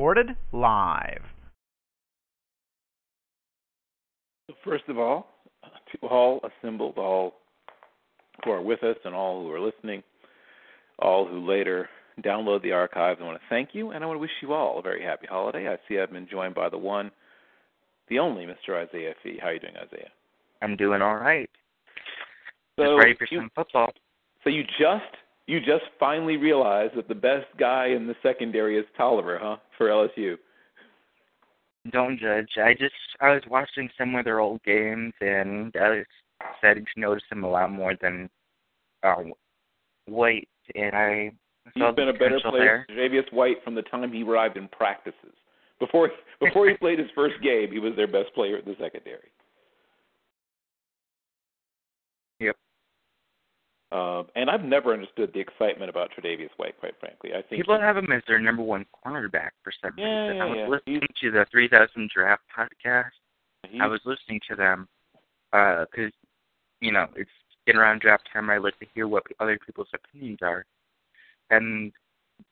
Recorded live. First of all, to all assembled, all who are with us and all who are listening, all who later download the archives, I want to thank you and I want to wish you all a very happy holiday. I see I've been joined by the one, the only Mr. Isaiah Fee. How are you doing, Isaiah? I'm doing all right. So Just ready for you, some football. So you just you just finally realized that the best guy in the secondary is Toliver, huh? For LSU. Don't judge. I just I was watching some of their old games and I was starting to notice him a lot more than um White and I he's been a better player. Javius White, from the time he arrived in practices. Before before he played his first game, he was their best player in the secondary. Um, and I've never understood the excitement about Tre'Davious White, quite frankly. I think People he- have him as their number one cornerback for some Yeah, reason. yeah, I was yeah. listening to the 3000 Draft podcast. I was listening to them because, you know, it's getting around draft time. I like to hear what other people's opinions are. And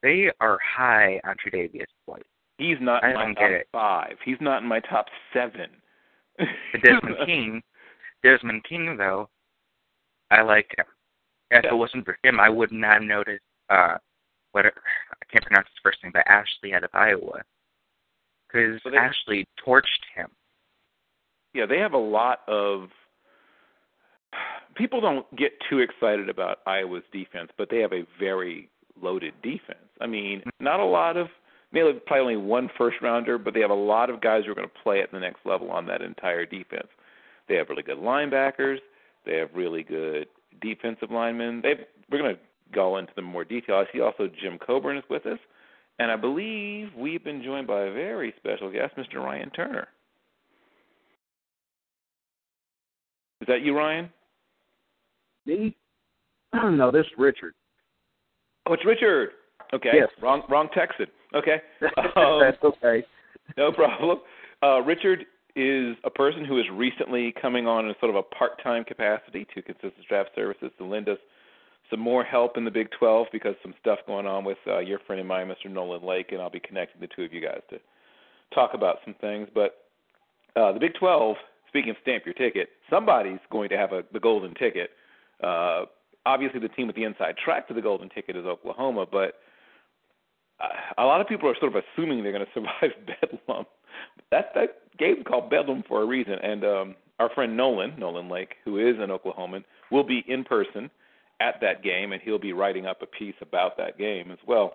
they are high on Tre'Davious White. he's not I in my top five. He's not in my top seven. But Desmond King, Desmond King though, I like him. If Yeah. it wasn't for him, I would not have noticed. Uh, what I can't pronounce his first name, but Ashley out of Iowa, because So Ashley torched him. yeah, they have a lot of people don't get too excited about Iowa's defense, but they have a very loaded defense. I mean, not a lot of they have probably only one first rounder, but they have a lot of guys who are going to play at the next level on that entire defense. They have really good linebackers. They have really good defensive linemen. They we're going to go into them in more detail. I see also Jim Coburn is with us, and I believe we've been joined by a very special guest, Mr. Ryan Turner. Is that you, Ryan? Me? no, this is Richard. Oh, it's Richard. Okay. Yes. Wrong, wrong Texan. Okay. Um, That's okay. no problem. Uh, Richard is a person who is recently coming on in sort of a part-time capacity to Consistent Draft Services to lend us some more help in the Big 12 because some stuff going on with uh, your friend and mine, Mr. Nolan Lake, and I'll be connecting the two of you guys to talk about some things. But uh, the Big 12, speaking of stamp your ticket, somebody's going to have a, the golden ticket. Uh, obviously, the team with the inside track to the golden ticket is Oklahoma, but uh, a lot of people are sort of assuming they're going to survive Bedlam. That that game's called Bedlam for a reason, and um, our friend Nolan, Nolan Lake, who is an Oklahoman, will be in person at that game, and he'll be writing up a piece about that game as well.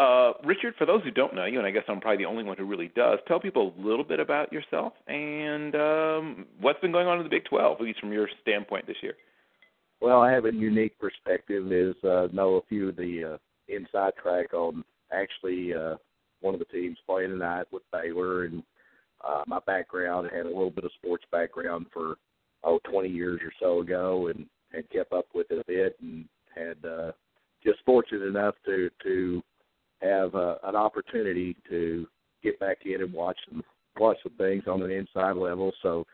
Uh, Richard, for those who don't know you, and I guess I'm probably the only one who really does, tell people a little bit about yourself and um, what's been going on in the Big 12, at least from your standpoint this year. Well, I have a unique perspective. Is uh, know a few of the uh, inside track on actually uh, one of the teams playing tonight with Baylor, and uh, my background had a little bit of sports background for oh 20 years or so ago, and and kept up with it a bit, and had uh, just fortunate enough to to have uh, an opportunity to get back in and watch some watch some things on an inside level. So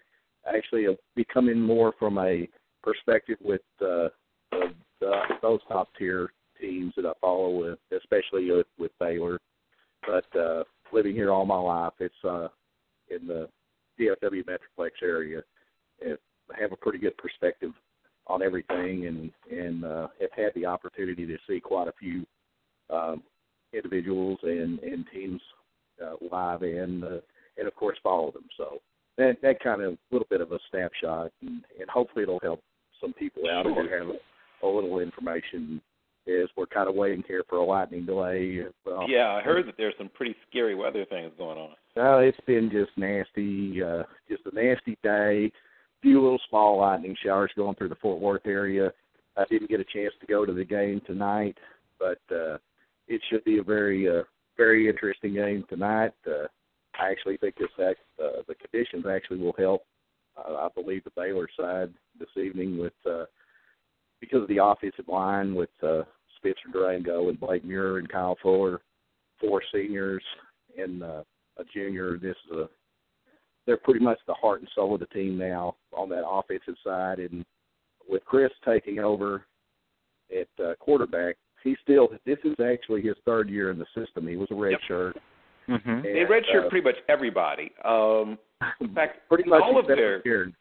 actually, uh, becoming more from a perspective with uh, the, the, those top tier teams that I follow, with, especially with, with Baylor. But uh, living here all my life, it's uh, in the DFW Metroplex area. It, I have a pretty good perspective on everything, and and uh, have had the opportunity to see quite a few um, individuals and and teams uh, live and uh, and of course follow them. So that that kind of little bit of a snapshot, and, and hopefully it'll help some people out if they have a, a little information. Is we're kind of waiting here for a lightning delay. Well, Yeah, I heard that there's some pretty scary weather things going on. well, it's been just nasty, uh, just a nasty day. Few little small lightning showers going through the Fort Worth area. I didn't get a chance to go to the game tonight, but uh, it should be a very uh, very interesting game tonight. Uh, I actually think this act, uh, the conditions actually will help. Uh, I believe the Baylor side this evening with uh, because of the offensive line with uh, Spencer Drango and Blake Muir and Kyle Fuller, four seniors and uh, a junior. This is a they're pretty much the heart and soul of the team now on that offensive side. And with Chris taking over at uh, quarterback, he still this is actually his third year in the system. He was a red Yep. shirt. Mm-hmm. They redshirt uh, pretty much everybody. Um, in fact, pretty much all of their Kieran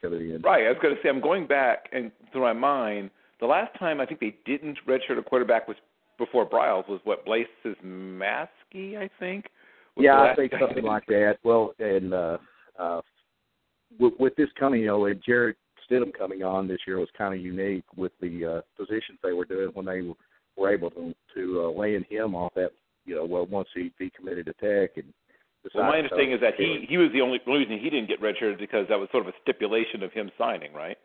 right. I was going to say I'm going back and through my mind. The last time I think they didn't redshirt a quarterback was before Briles was what Blaise Maskey, I think. Yeah, I think something like that. Well, and uh, uh, with, with this coming, you know, and Jarrett Stidham coming on this year was kind of unique with the uh, positions they were doing when they were able to to uh, land him off that. You know, well, once he he committed to Tech and. Well, my understanding is that he he was the only reason he didn't get redshirted because that was sort of a stipulation of him signing, right?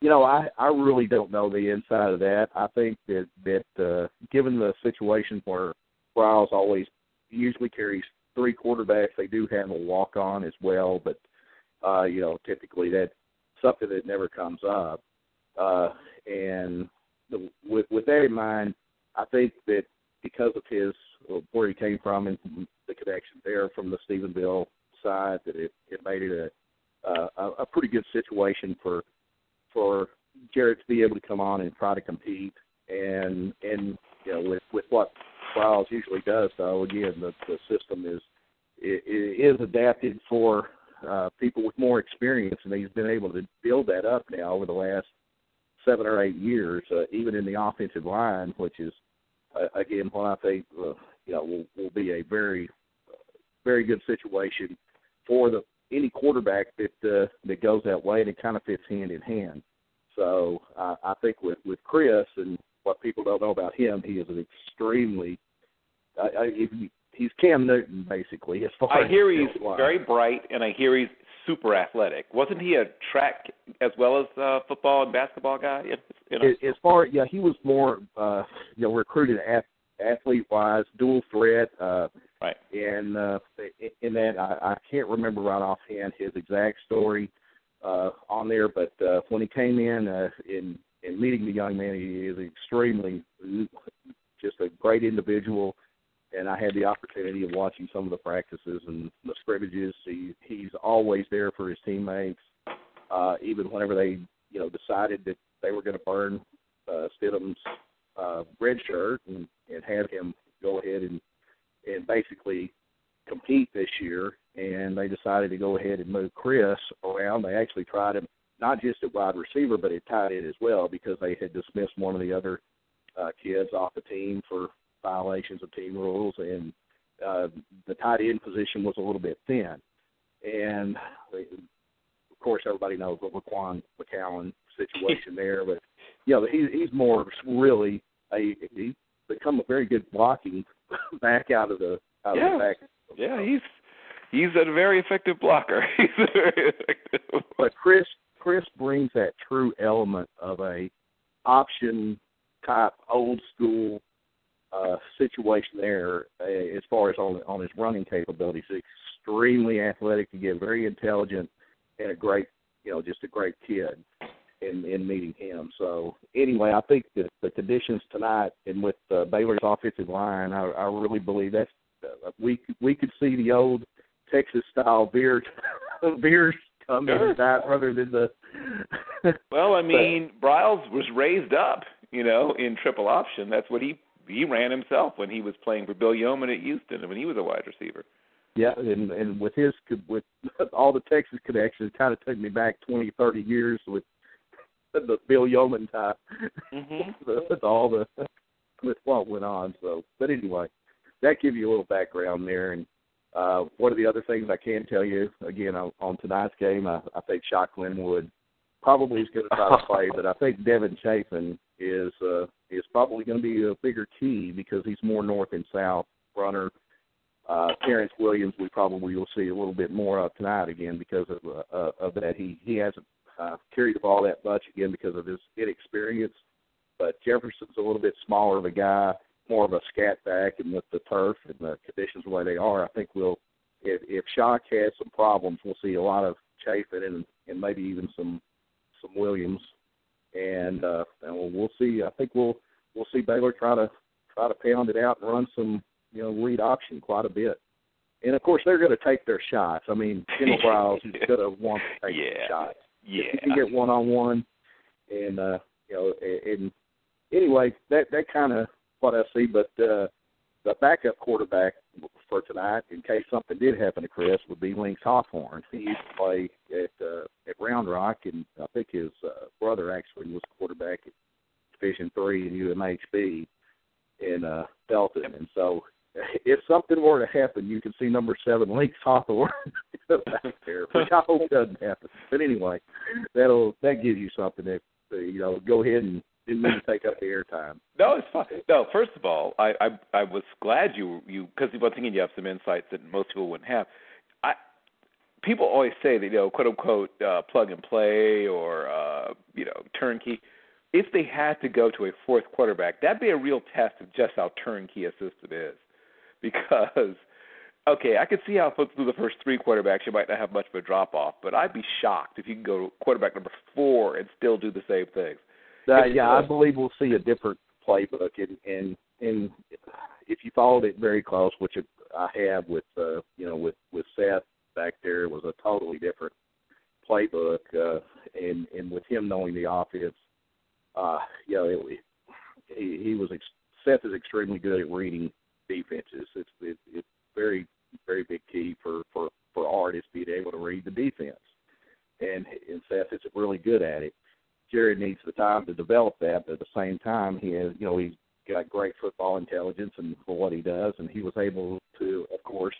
You know, I I really don't know the inside of that. I think that that uh, given the situation where Briles always usually carries three quarterbacks, they do have a walk on as well, but uh, you know, typically that's something that never comes up. Uh, and the, with with that in mind, I think that because of his where he came from and the connection there from the Stephenville side, that it it made it a uh, a, a pretty good situation for for Jarrett to be able to come on and try to compete and and you know with with what Briles usually does. Though again the the system is it, it is adapted for uh people with more experience and he's been able to build that up now over the last seven or eight years uh, even in the offensive line which is uh, again what I think uh, you know will will be a very very good situation for the any quarterback that uh, that goes that way, and it kind of fits hand in hand. So uh, I think with with Chris and what people don't know about him, he is an extremely I, I, he- he's Cam Newton basically. As far I as hear he's line. very bright, and I hear he's super athletic. Wasn't he a track as well as uh, football and basketball guy? You know? as, far yeah, he was more uh, you know recruited ath- athlete wise, dual threat. Uh, Right. And uh, in that, I, I can't remember right offhand his exact story uh, on there, but uh, when he came in uh, in in meeting the young man, he is extremely just a great individual. And I had the opportunity of watching some of the practices and the scrimmages. He he's always there for his teammates, uh, even whenever they you know decided that they were going to burn uh, Stidham's uh, red shirt and, and have him go ahead and and basically compete this year. And they decided to go ahead and move Chris around. They actually tried him not just at wide receiver, but at tight end as well because they had dismissed one of the other uh, kids off the team for violations of team rules, and uh, the tight end position was a little bit thin. And they, of course, everybody knows the LaQuan McGowan situation there, but you know he, he's more really a he's become a very good blocking back out of the out Yeah. of the back. Yeah, he's he's a very effective blocker. He's very effective. But Chris Chris brings that true element of a option type old school uh, situation there uh, as far as on on his running capabilities. He's extremely athletic again, very intelligent, and a great you know just a great kid in in meeting him. So anyway, I think that the conditions tonight and with uh, Baylor's offensive line, I, I really believe that's uh, we we could see the old Texas style beers beers come in Sure. tonight rather than the Well, I mean, Briles was raised up, you know, in triple option. That's what he he ran himself when he was playing for Bill Yeoman at Houston when he was a wide receiver. Yeah, and and with his with all the Texas connections, it kind of took me back twenty, thirty years with the Bill Yeoman time, Mhm. with all the with what went on. So, but anyway, that gives you a little background there. And uh, one of the other things I can tell you again on, on tonight's game, I, I think Shock Linwood probably is going to try to play, but I think Devin Chafin is uh, is probably going to be a bigger key because he's more north and south runner. Uh, Terrence Williams, we probably will see a little bit more of tonight again because of uh, of that. He he hasn't uh, carried the ball that much again because of his inexperience. but Jefferson's a little bit smaller of a guy, more of a scat back, and with the turf and the conditions the way they are, I think we'll if if Shock has some problems, we'll see a lot of Chafin and and maybe even some some Williams, and uh, and we'll, we'll see. I think we'll we'll see Baylor try to try to pound it out and run some you know read option quite a bit. And of course, they're going to take their shots. I mean, Kendall Briles is going to want to take Yeah. shots. Yeah. You can get one on one, and uh, you know, and, anyway, that that kind of what I see. But uh, the backup quarterback for tonight, in case something did happen to Chris, would be Lynx Hawthorn. He used to play at uh, at Round Rock, and I think his uh, brother actually was quarterback at Division Three and UMHB in uh, Belton. And so, if something were to happen, you could see number seven Lynx Hawthorn back there, which I hope doesn't happen. But anyway, that'll that gives you something that uh, you know. Go ahead and didn't mean to take up the airtime. No, it's fine. No, first of all, I I, I was glad you you because once again you have some insights that most people wouldn't have. I people always say that you know quote unquote uh, plug and play or uh, you know turnkey. If they had to go to a fourth quarterback, that'd be a real test of just how turnkey a system is, because okay, I could see how through the first three quarterbacks you might not have much of a drop off, but I'd be shocked if you can go to quarterback number four and still do the same things. Uh, yeah, I believe we'll see a different playbook, and and and if you followed it very close, which I have with uh, you know with with Seth back there, it was a totally different playbook, uh, and and with him knowing the offense, uh, you know, it, he he was ex- Seth is extremely good at reading defenses. It's it, it's very very big key for for for artists being able to read the defense, and and Seth is really good at it. Jarrett needs the time to develop that, but at the same time, he has, you know, he's got great football intelligence and for what he does, and he was able to, of course,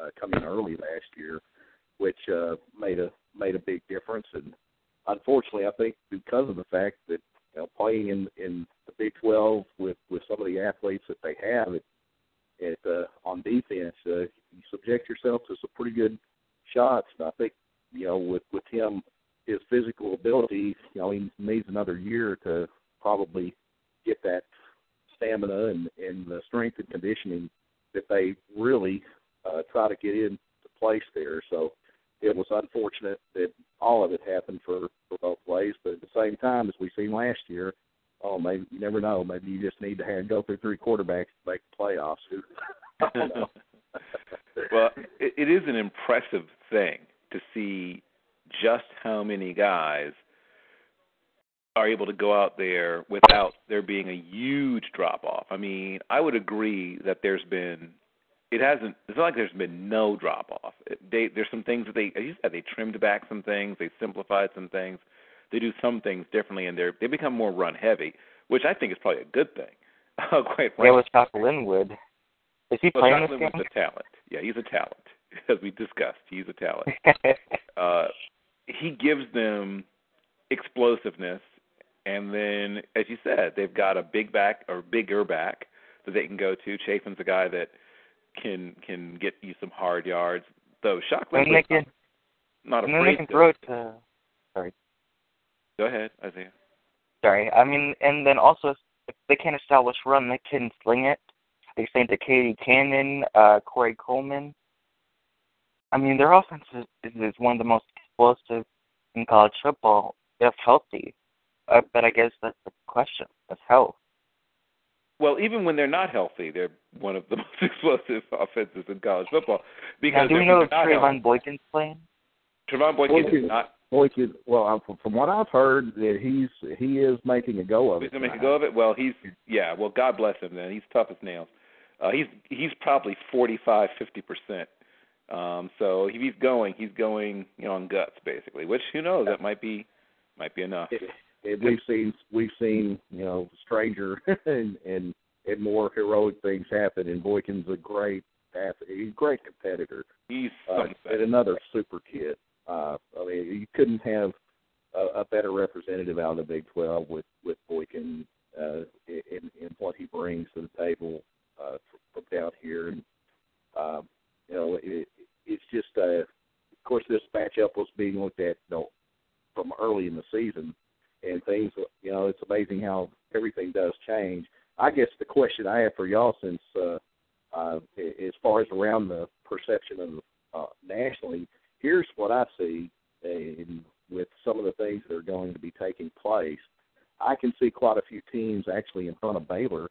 uh, come in early last year, which uh, made a made a big difference. And unfortunately, I think because of the fact that you know, playing in in the Big 12 with with some of the athletes that they have at, at uh, on defense, uh, you subject yourself to some pretty good shots. And I think you know with with him his physical ability, you know, he needs another year to probably get that stamina and, and the strength and conditioning that they really uh, try to get into place there. So it was unfortunate that all of it happened for, for both ways, but at the same time, as we seen last year, oh, maybe you never know. Maybe you just need to have go through three quarterbacks to make the playoffs. Well, it, it is an impressive thing to see just how many guys are able to go out there without there being a huge drop off. I mean, I would agree that there's been it hasn't it's not like there's been no drop off. They there's some things that they as you said they trimmed back some things, they simplified some things. They do some things differently and they're they become more run heavy, which I think is probably a good thing. Uh, quite frankly. Yeah, with Shock Linwood. Is he Well, playing Shock this Linwood's a talent. Yeah, he's a talent. As we discussed, he's a talent. uh, he gives them explosiveness, and then, as you said, they've got a big back or bigger back that they can go to. Chafin's a guy that can can get you some hard yards. Though Shock and they Linwood's can, not, not and then they afraid can to. throw it to. Sorry, Go ahead, Isaiah. sorry. I mean, and then also if they can't establish run, they can sling it. They it to KD Cannon, uh, Corey Coleman. I mean, their offense is, is one of the most explosive in college football if healthy. Uh, but I guess that's the question: is health. Well, even when they're not healthy, they're one of the most explosive offenses in college football. Now, Because do we if know they're if not Trevone healthy- Boykin's playing? Trevone Boykin Boykin- is not Boykin, well, I'm- from, from what I've heard, that he's he is making a go of He's it. gonna make a go of it. Well, he's yeah. Well, God bless him. Then he's tough as nails. Uh, he's he's probably forty five, fifty percent. Um, so if he's going, he's going you know on guts basically. Which who knows? That might be might be enough. it, it, we've seen we've seen you know stranger and and and more heroic things happen. And Boykin's a great athlete. He's a great competitor. He's Uh, and another super kid. Uh, I mean, you couldn't have a, a better representative out of the Big 12 with with Boykin uh, in in what he brings to the table uh, from down here. And um, you know, it, it's just uh, of course this matchup was being looked at you know from early in the season, and things you know, it's amazing how everything does change. I guess the question I have for y'all, since uh, uh, as far as around the perception of uh, nationally, here's what I see in, with some of the things that are going to be taking place. I can see quite a few teams actually in front of Baylor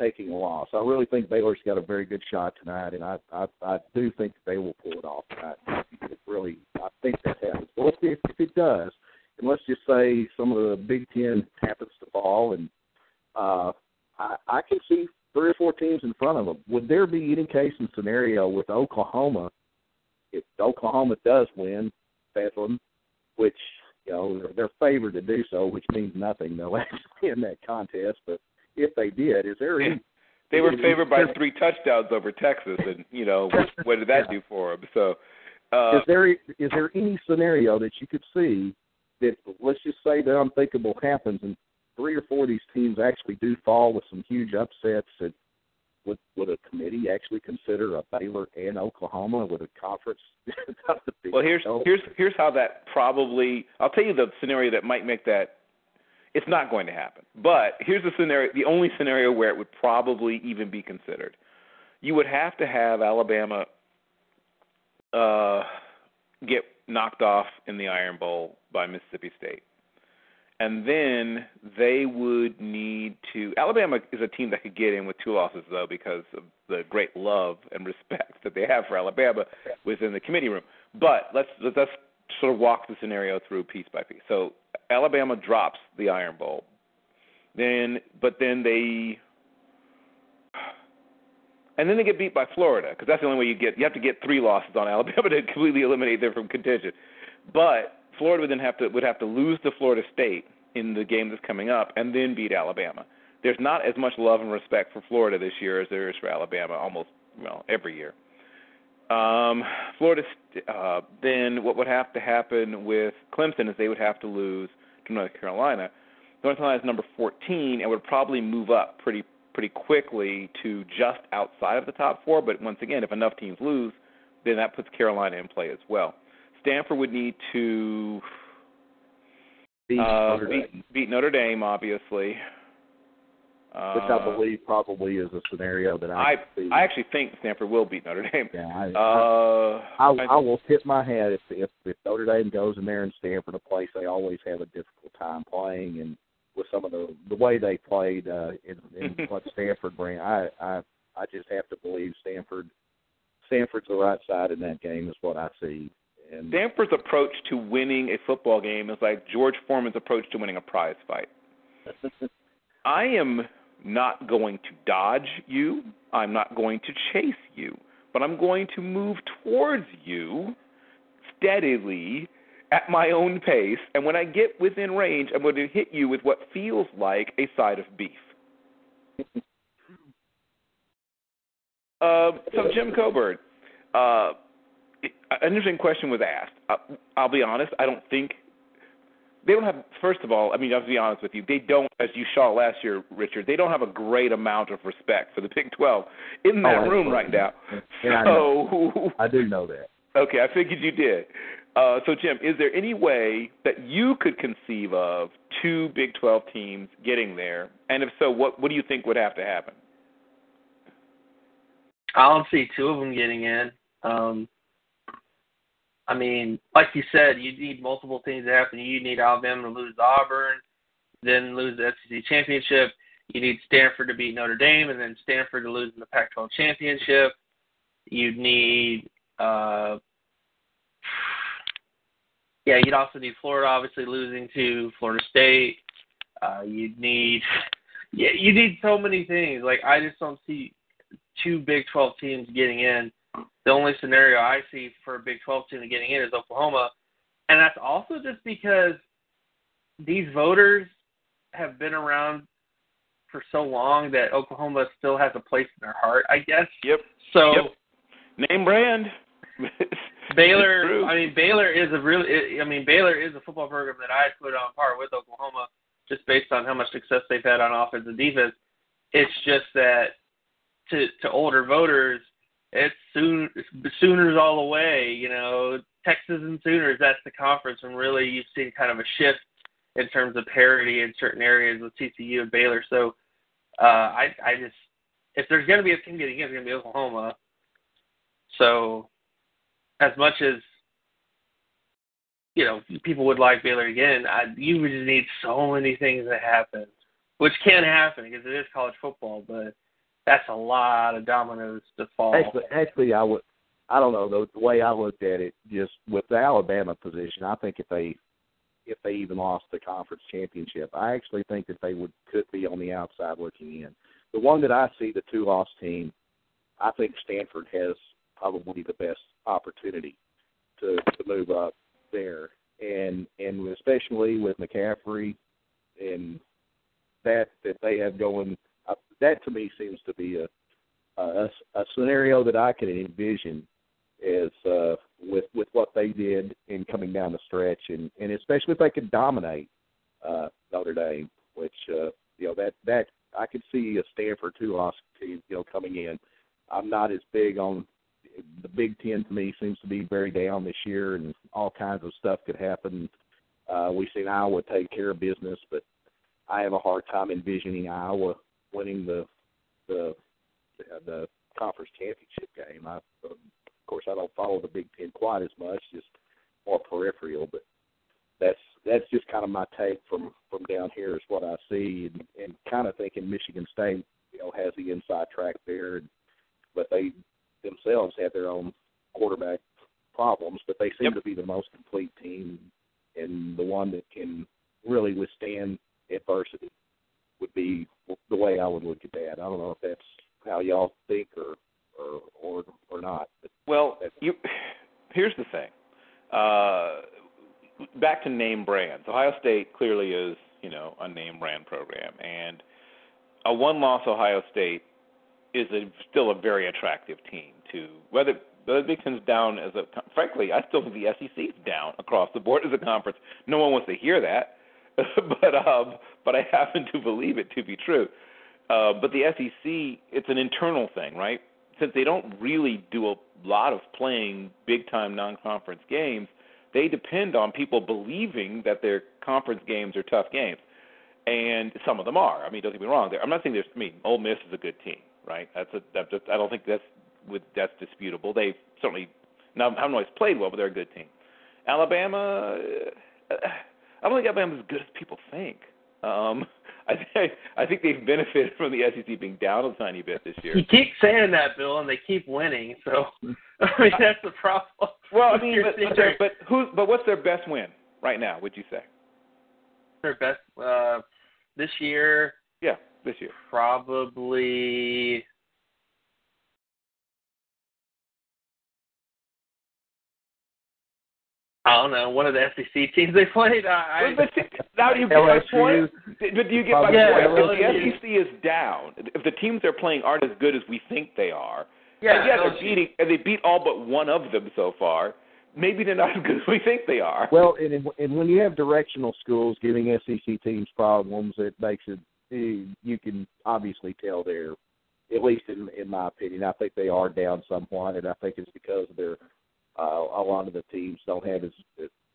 taking a loss. I really think Baylor's got a very good shot tonight, and I I, I do think they will pull it off tonight. It really, I think that happens. Well, if, if it does, and let's just say some of the Big Ten happens to fall, and uh, I, I can see three or four teams in front of them. Would there be any case and scenario with Oklahoma if Oklahoma does win Bedlam, which you know they're, they're favored to do so, which means nothing. They'll actually in that contest, but if they did, is there any? They were favored by three touchdowns over Texas, and you know what did that do for them? So, uh, is there is there any scenario that you could see that let's just say the unthinkable happens, and three or four of these teams actually do fall with some huge upsets that would would a committee actually consider a Baylor and Oklahoma with a conference? well, here's here's here's how that probably. I'll tell you the scenario that might make that. It's not going to happen. But here's the scenario. The only scenario where it would probably even be considered. You would have to have Alabama uh, get knocked off in the Iron Bowl by Mississippi State and then they would need to. Alabama is a team that could get in with two losses though, because of the great love and respect that they have for Alabama within the committee room. But let's let's sort of walk the scenario through piece by piece. So Alabama drops the Iron Bowl, then but then they. And then they get beat by Florida because that's the only way you get. You have to get three losses on Alabama to completely eliminate them from contention. But Florida would then have to would have to lose to Florida State in the game that's coming up, and then beat Alabama. There's not as much love and respect for Florida this year as there is for Alabama, almost well every year. Um, Florida. Uh, then what would have to happen with Clemson is they would have to lose to North Carolina. North Carolina is number 14 and would probably move up pretty pretty quickly to just outside of the top four. But once again, if enough teams lose, then that puts Carolina in play as well. Stanford would need to beat, uh, Notre, beat, Dame. beat Notre Dame, obviously. Uh, Which I believe probably is a scenario that I I, see. I actually think Stanford will beat Notre Dame. Yeah, I, Uh, I, I, I will tip my hat if, if if Notre Dame goes in there and Stanford, a place they always have a difficult time playing, and with some of the the way they played uh, in, in what Stanford bring, I I I just have to believe Stanford. Stanford's the right side in that game is what I see. Stanford's approach to winning a football game is like George Foreman's approach to winning a prize fight. I am not going to dodge you. I'm not going to chase you, but I'm going to move towards you steadily at my own pace. And when I get within range, I'm going to hit you with what feels like a side of beef. Uh, so, Jim Coburn, uh, an interesting question was asked. Uh, I'll be honest, I don't think they don't have. First of all, I mean, I'll be honest with you, they don't, as you saw last year, Richard. They don't have a great amount of respect for the Big Twelve in that Oh, room right now. And I so, I do know that. okay, I figured you did. Uh, so, Jim, is there any way that you could conceive of two Big Twelve teams getting there? And if so, what what do you think would have to happen? I don't see two of them getting in. Um, I mean, like you said, you need multiple things to happen. You need Alabama to lose Auburn, then lose the SEC championship. You need Stanford to beat Notre Dame, and then Stanford to lose in the Pac-12 championship. You'd need, uh, yeah, you'd also need Florida obviously losing to Florida State. Uh, you'd need, yeah, you need so many things. Like I just don't see two Big 12 teams getting in. The only scenario I see for a Big 12 team getting in is Oklahoma, and that's also just because these voters have been around for so long that Oklahoma still has a place in their heart, I guess. Yep. So Yep. Name brand. Baylor, I mean Baylor is a really, I mean Baylor is a football program that I put on par with Oklahoma, just based on how much success they've had on offense and defense. It's just that to to older voters, it's soon Sooners all the way. You know, Texas and Sooners. That's the conference, and really you've seen kind of a shift in terms of parity in certain areas with TCU and Baylor. So uh, I I just if there's going to be a team getting in, it's going to be Oklahoma. So as much as you know people would like Baylor again, I, you would just need so many things to happen, which can happen because it is college football, but that's a lot of dominoes to fall. Actually, actually, I would. I don't know the, way I looked at it. Just with the Alabama position, I think if they if they even lost the conference championship, I actually think that they would could be on the outside looking in. The one that I see, the two loss team, I think Stanford has probably the best opportunity to to move up there, and and especially with McCaffrey and that that they have going uh, that to me seems to be a, a a scenario that I can envision is uh, with with what they did in coming down the stretch, and and especially if they could dominate uh, Notre Dame, which uh, you know that that I could see a Stanford two loss team you know coming in. I'm not as big on the Big Ten. To me, seems to be very down this year, and all kinds of stuff could happen. Uh, we've seen Iowa take care of business, but I have a hard time envisioning Iowa winning the the the conference championship game. I, um, of course, I don't follow the Big Ten quite as much, just more peripheral. But that's that's just kind of my take from from down here is what I see, and, and kind of thinking Michigan State, you know, has the inside track there, and, but they themselves have their own quarterback problems, but they seem yep. to be the most complete team and the one that can really withstand adversity would be the way I would look at that. I don't know if that's how y'all think or or or, or not. Well, you here's the thing. Uh, back to name brands. Ohio State clearly is, you know, a name brand program, and a one-loss Ohio State is a, still a very attractive team to whether the Big Ten's down as a frankly, I still think the SEC's down across the board as a conference. No one wants to hear that, but um, but I happen to believe it to be true. Uh, but the SEC, it's an internal thing, right? Since they don't really do a lot of playing big time non conference games, they depend on people believing that their conference games are tough games. And some of them are. I mean, don't get me wrong. I'm not saying there's. I mean, Ole Miss is a good team, right? That's a. That's just, I don't think that's with that's disputable. They certainly now haven't always played well, but they're a good team. Alabama, uh, I don't think Alabama's as good as people think. Um, I think I think they've benefited from the SEC being down a tiny bit this year. You keep saying that, Bill, and they keep winning. So I mean that's the problem. Well, I mean, but but, but who? But what's their best win right now? Would you say? Their best uh, this year? Yeah, this year. Probably. I don't know. One of the SEC teams they played. I, but now you get my point. But do you get my yeah, point? If the SEC is down, if the teams they're playing aren't as good as we think they are, yeah, and yeah, they're beating, and they beat all but one of them so far. Maybe they're not as good as we think they are. Well, and and when you have directional schools giving SEC teams problems, it makes it you can obviously tell they're at least in in my opinion, I think they are down somewhat, and I think it's because of their uh, a lot of the teams don't have as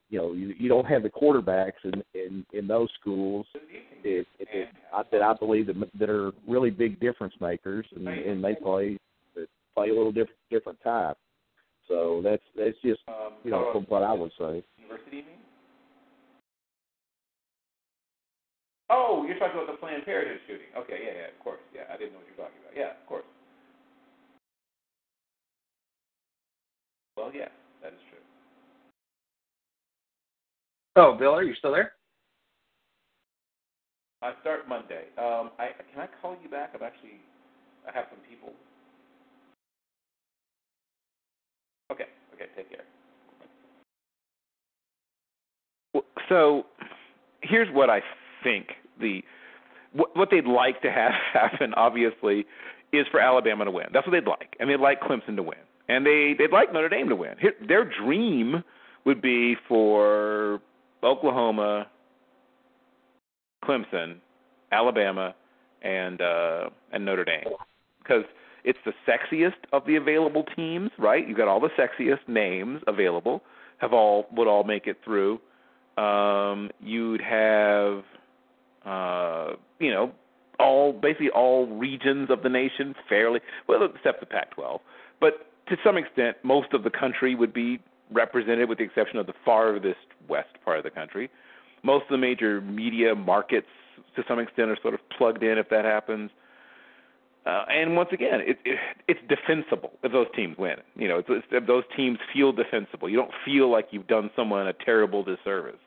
you know you, you don't have the quarterbacks in in, in those schools it, it, it, I, that I believe that that are really big difference makers, and, and they play play a little different different type. So that's that's just you know from what I would say. Oh, you're talking about the Planned Parenthood shooting. Okay, yeah, yeah, of course. Yeah, I didn't know what you're talking about. Yeah, of course. Well, yes, that is true. Oh, Bill, are you still there? I start Monday. Um, I can I call you back? I'm actually I have some people. Okay. Okay. Take care. So, here's what I think the what, what they'd like to have happen. Obviously, is for Alabama to win. That's what they'd like, and they'd like Clemson to win and they they'd like Notre Dame to win. Their dream would be for Oklahoma, Clemson, Alabama, and uh, and Notre Dame because it's the sexiest of the available teams, right? You've got all the sexiest names available, have all would all make it through. Um, you'd have, uh, you know, all basically all regions of the nation fairly well, except the Pac-12, but to some extent, most of the country would be represented, with the exception of the farthest west part of the country. Most of the major media markets, to some extent, are sort of plugged in if that happens. Uh, and once again, it, it, it's defensible if those teams win. You know, it's, it's, if those teams feel defensible. You don't feel like you've done someone a terrible disservice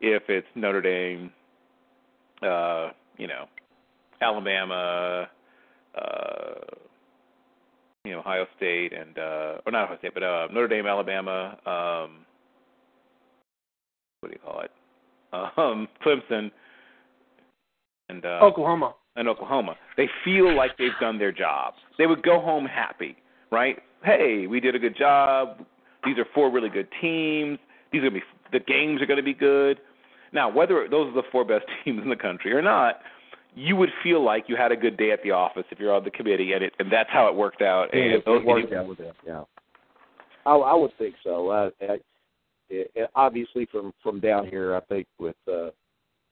if it's Notre Dame, uh, you know, Alabama, uh, you know, Ohio State and uh, or not Ohio State, but uh, Notre Dame, Alabama. Um, what do you call it? Um, Clemson and uh, Oklahoma and Oklahoma. They feel like they've done their job. They would go home happy, right? Hey, we did a good job. These are four really good teams. These are gonna be the games are going to be good. Now, whether those are the four best teams in the country or not, you would feel like you had a good day at the office if you're on the committee, and it and that's how it worked out. Yeah, and it, those it worked out with them. Yeah, I, I would think so. Uh, I, it, obviously, from from down here, I think with uh,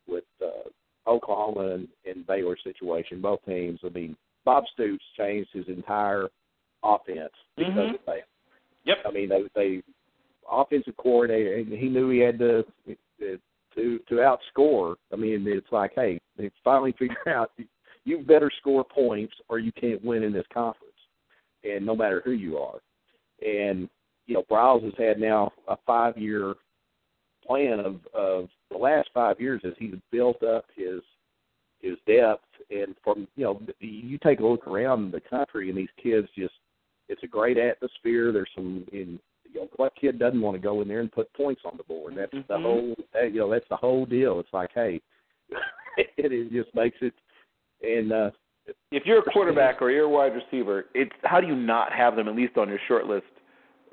with uh, Oklahoma and, and Baylor situation, both teams. I mean, Bob Stoops changed his entire offense because Mhm. of Baylor. Yep. I mean, they they offensive coordinator. He knew he had to to to outscore. I mean, it's like, hey, they finally figure out you better score points or you can't win in this conference, and no matter who you are. And you know, Briles has had now a five year plan of of the last five years as he's built up his his depth and from you know you take a look around the country and these kids just it's a great atmosphere. There's some in you know what kid doesn't want to go in there and put points on the board. That's the Mhm. whole you know that's the whole deal. It's like hey, it, it just makes it and uh if you're a quarterback or you're a wide receiver, it's how do you not have them at least on your short list,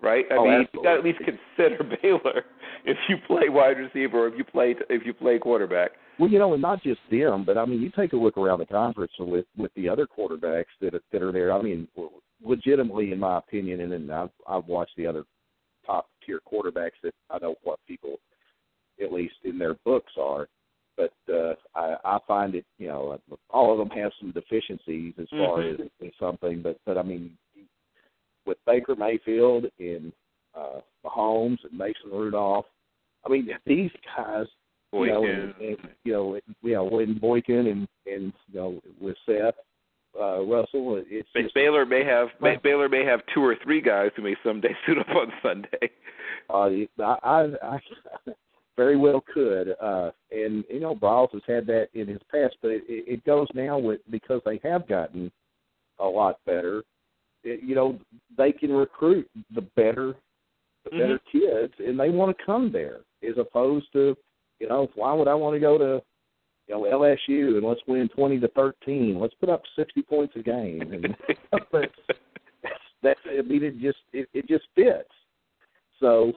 right? I Oh, mean, you got to at least consider Baylor if you play wide receiver or if you play if you play quarterback. Well, you know, and not just them, but I mean, you take a look around the conference with with the other quarterbacks that are, that are there. I mean, legitimately, in my opinion, and then I've I've watched the other tier quarterbacks that I know what people, at least in their books, are. But uh, I I find it, you know, all of them have some deficiencies as far Mhm. as, as something. But but I mean, with Baker Mayfield and uh, Mahomes and Mason Rudolph, I mean, these guys you know, and, and you know, you know, when Boykin and and you know with Seth uh, Russell, it's Ba- just Baylor may have. Baylor may have two or three guys who may someday suit up on Sunday. uh, I, I, I very well could, uh, and you know, Brawls has had that in his past, but it, it goes now with because they have gotten a lot better. It, you know, they can recruit the better, the better kids, and they want to come there as opposed to, you know, why would I want to go to you know, LSU and let's win twenty to thirteen. Let's put up sixty points a game. And that's, that's I mean it just it, it just fits. So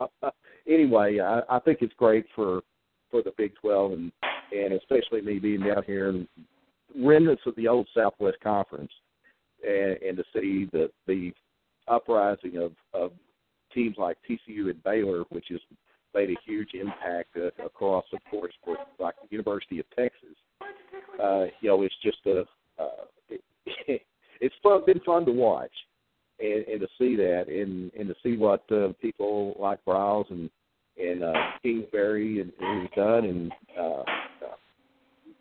uh, anyway, I, I think it's great for for the Big Twelve and and especially me being down here in remnants of the old Southwest Conference and, and to see the the uprising of of teams like TCU and Baylor, which has made a huge impact uh, across, of course, for like the University of Texas. Uh, you know, it's just a uh, it, it's fun, been fun to watch and, and to see that and and to see what uh, people like Browse and and uh, Kingsbury and, and has done and uh, uh,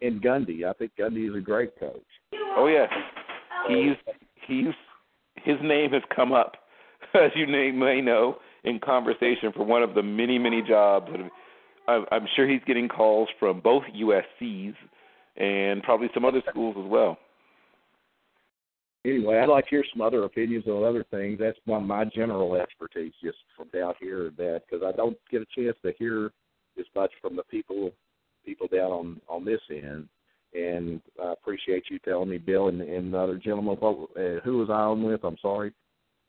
and Gundy. I think Gundy is a great coach. Oh yeah, he's he's his name has come up, as you may, may know, in conversation for one of the many many jobs. I'm, sure he's getting calls from both USC's and probably some other schools as well. Anyway, I'd like to hear some other opinions on other things. That's one of my general expertise, just from down here and that, because I don't get a chance to hear as much from the people people down on on this end. And I appreciate you telling me, Bill, and, and the other gentleman. What, uh, who was I on with? I'm sorry.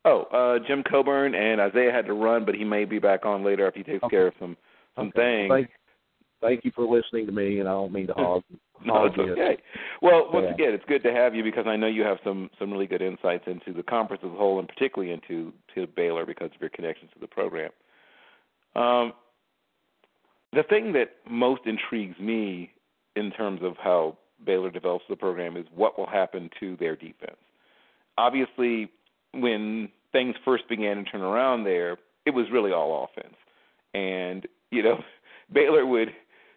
Oh, uh, Jim Coburn and Isaiah had to run, but he may be back on later if he takes Okay. care of some some Okay. things. Thank, thank you for listening to me, and I don't mean to hog. No, it's okay. Well, once Yeah. again, it's good to have you because I know you have some some really good insights into the conference as a whole, and particularly into to Baylor because of your connections to the program. Um, the thing that most intrigues me in terms of how Baylor develops the program is what will happen to their defense. Obviously, when things first began to turn around there, it was really all offense. And, you know, Baylor would,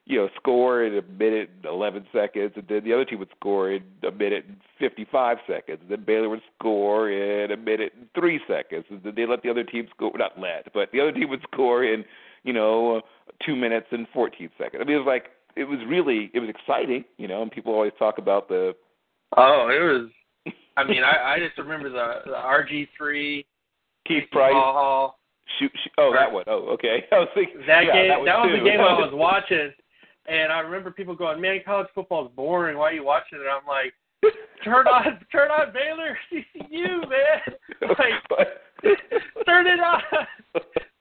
you know, score in a minute and 11 seconds, and then the other team would score in a minute and 55 seconds. And then Baylor would score in a minute and three seconds. And then they let the other team score, not let, but the other team would score in, you know, two minutes and 14 seconds. I mean, it was like, it was really, it was exciting, you know, and people always talk about the. Oh, it was. I mean, I, I just remember the, the RG3. Keith Price. Hall. Shoot, shoot, oh, that one. Oh, okay. I was thinking that yeah, game. That, that was too. the game I was watching, and I remember people going, "Man, college football is boring. Why are you watching it?" I'm like, "Turn on, turn on Baylor TCU, man. Like, turn it on."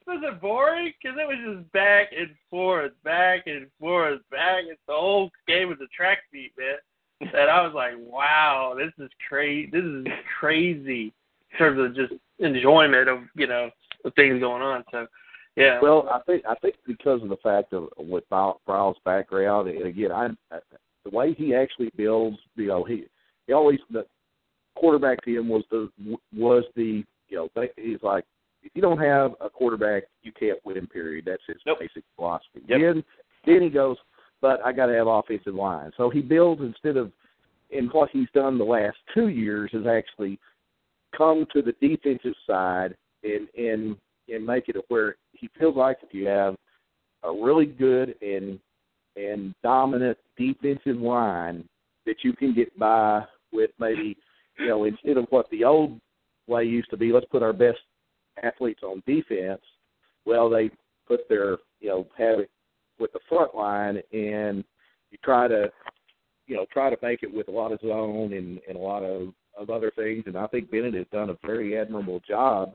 was it boring? Because it was just back and forth, back and forth, back. And the whole game was a track meet, man. And I was like, "Wow, this is crazy. This is crazy." In terms of just enjoyment of you know the things going on. So, yeah. Well, I think I think because of the fact of with Briles' background, and again, I, I the way he actually builds, you know, he he always the quarterback to him was the was the you know he's like if you don't have a quarterback, you can't win. Period. That's his nope. basic philosophy. Yep. Then then he goes, but I got to have offensive line. So he builds instead of, and what he's done the last two years is actually come to the defensive side and and and make it where he feels like if you have a really good and and dominant defensive line that you can get by with maybe you know instead of what the old way used to be let's put our best athletes on defense well they put their you know have it with the front line and you try to you know try to make it with a lot of zone and and a lot of of other things and I think Bennett has done a very admirable job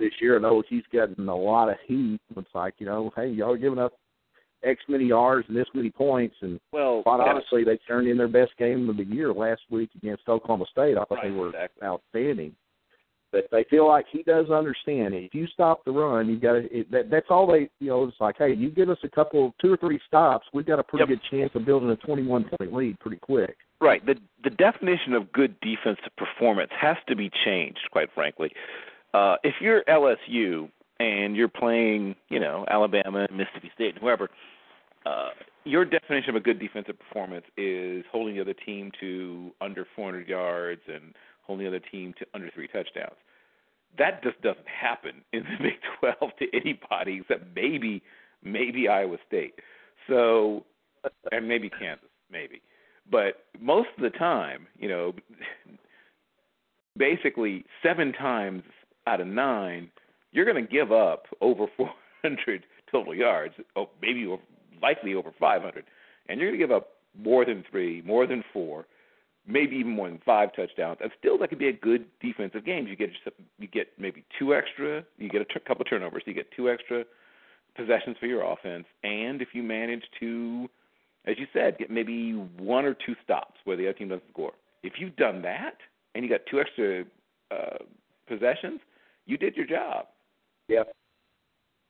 this year. I know he's getting a lot of heat. It's like, you know, hey, y'all are giving up X many yards and this many points, and well, quite yeah. honestly, they turned in their best game of the year last week against Oklahoma State. I thought right, they were exactly. outstanding. But they feel like he does understand. If you stop the run, you got to. That, that's all they. You know, it's like, hey, you give us a couple, two or three stops, we've got a pretty Yep. good chance of building a twenty-one point lead pretty quick. Right. The the definition of good defensive performance has to be changed, quite frankly. Uh, if you're LSU and you're playing, you know, Alabama, Mississippi State, and whoever, uh, your definition of a good defensive performance is holding the other team to under 400 yards and the other team to under three touchdowns. That just doesn't happen in the Big 12 to anybody except maybe maybe Iowa State. So, and maybe Kansas, maybe. But most of the time, you know, basically seven times out of nine, you're going to give up over 400 total yards, oh, maybe likely over 500, and you're going to give up more than three, more than four, maybe even more than five touchdowns. And still, that could be a good defensive game. You get you get maybe two extra, you get a t- couple turnovers, So you get two extra possessions for your offense, and if you manage to, as you said, get maybe one or two stops where the other team doesn't score. If you've done that and you got two extra uh, possessions, you did your job. Yeah.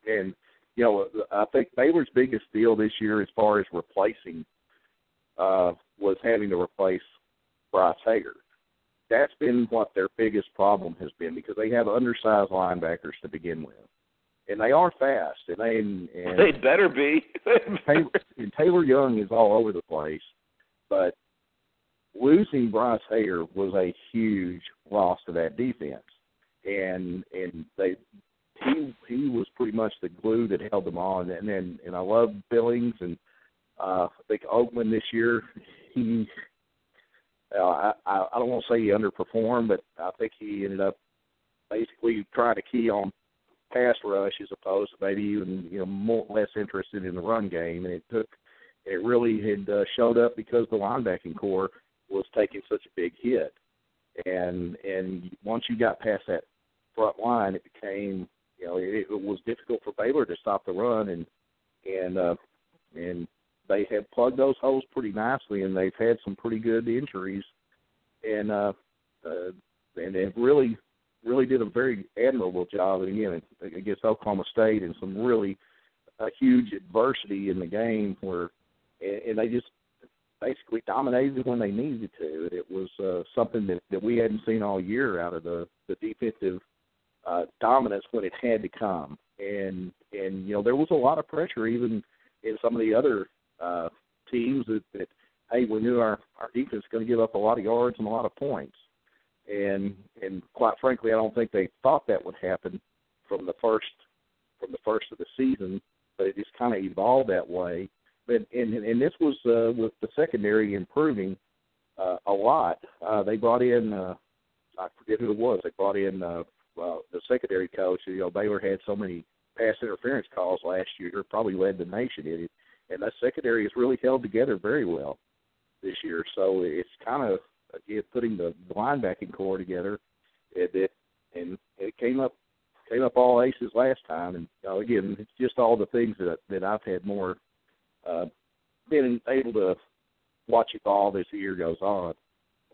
And you know, I think Baylor's biggest deal this year, as far as replacing, uh, was having to replace Bryce Hager. That's been what their biggest problem has been because they have undersized linebackers to begin with, and they are fast. And they and, and They better be. Taylor, and Taylor Young is all over the place, but losing Bryce Hager was a huge loss to that defense, and and they he he was pretty much the glue that held them on. And then and I love Billings and uh, I think Oakman this year he. Uh, I I I don't want to say he underperformed, but I think he ended up basically trying to key on pass rush as opposed to maybe even you know more less interested in the run game, and it took it really had uh, showed up because the linebacking core was taking such a big hit, and and once you got past that front line, it became you know it, it was difficult for Baylor to stop the run, and and uh, and they have plugged those holes pretty nicely, and they've had some pretty good injuries, and uh, uh, and they've really really did a very admirable job again against Oklahoma State and some really a huge adversity in the game where, and, and they just basically dominated when they needed to. It was uh, something that that we hadn't seen all year out of the the defensive uh, dominance when it had to come. And and you know there was a lot of pressure even in some of the other uh, teams that, that hey we knew our our defense was going to give up a lot of yards and a lot of points. And and quite frankly, I don't think they thought that would happen from the first from the first of the season, but it just kind of evolved that way. But and and this was uh, with the secondary improving uh, a lot. Uh, they brought in uh, I forget who it was. They brought in uh, uh, the secondary coach. You know, Baylor had so many pass interference calls last year, probably led the nation in it, and that secondary has really held together very well this year. So it's kind of again putting the linebacking core together. It, it and it came up came up all aces last time, and you know, again, it's just all the things that that I've had more uh, been able to watch evolve as the year goes on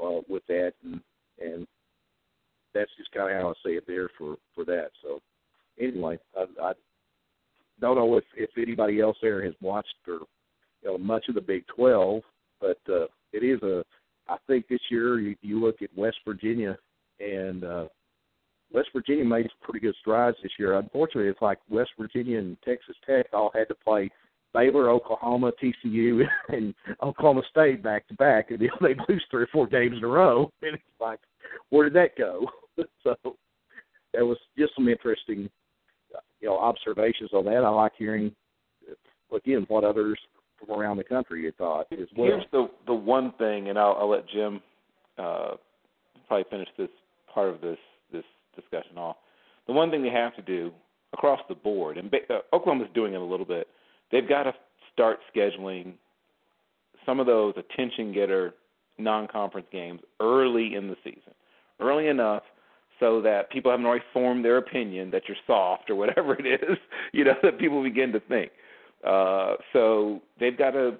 uh, with that, and and that's just kind of how I see it there for for that. So anyway, I, I don't know if if anybody else there has watched or you know much of the Big Twelve, but uh, it is a. I think this year you, you look at West Virginia and uh, West Virginia made some pretty good strides this year. Unfortunately, it's like West Virginia and Texas Tech all had to play Baylor, Oklahoma, TCU, and Oklahoma State back to back, and they lose three or four games in a row. And it's like, where did that go? so there was just some interesting, you know, observations on that. I like hearing again what others from around the country had thought as well. Here's the the one thing, and I'll, I'll let Jim uh, probably finish this part of this this discussion off. The one thing they have to do across the board, and uh, Oklahoma's doing it a little bit, they've got to start scheduling some of those attention getter non-conference games early in the season, early enough so that people haven't already formed their opinion that you're soft or whatever it is, you know, that people begin to think. Uh, so they've got to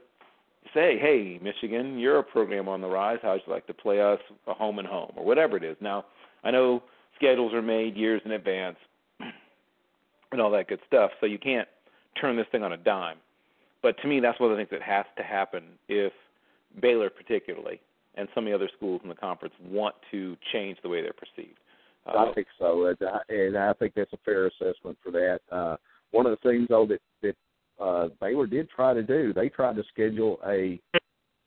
say, hey, Michigan, you're a program on the rise. How'd you like to play us a home and home or whatever it is? Now, I know schedules are made years in advance and all that good stuff, so you can't turn this thing on a dime. But to me, that's one of the things that has to happen if Baylor, particularly, and some of the other schools in the conference want to change the way they're perceived. Uh, I think so, and I think that's a fair assessment for that. Uh, one of the things, though, that that uh, Baylor did try to do, they tried to schedule a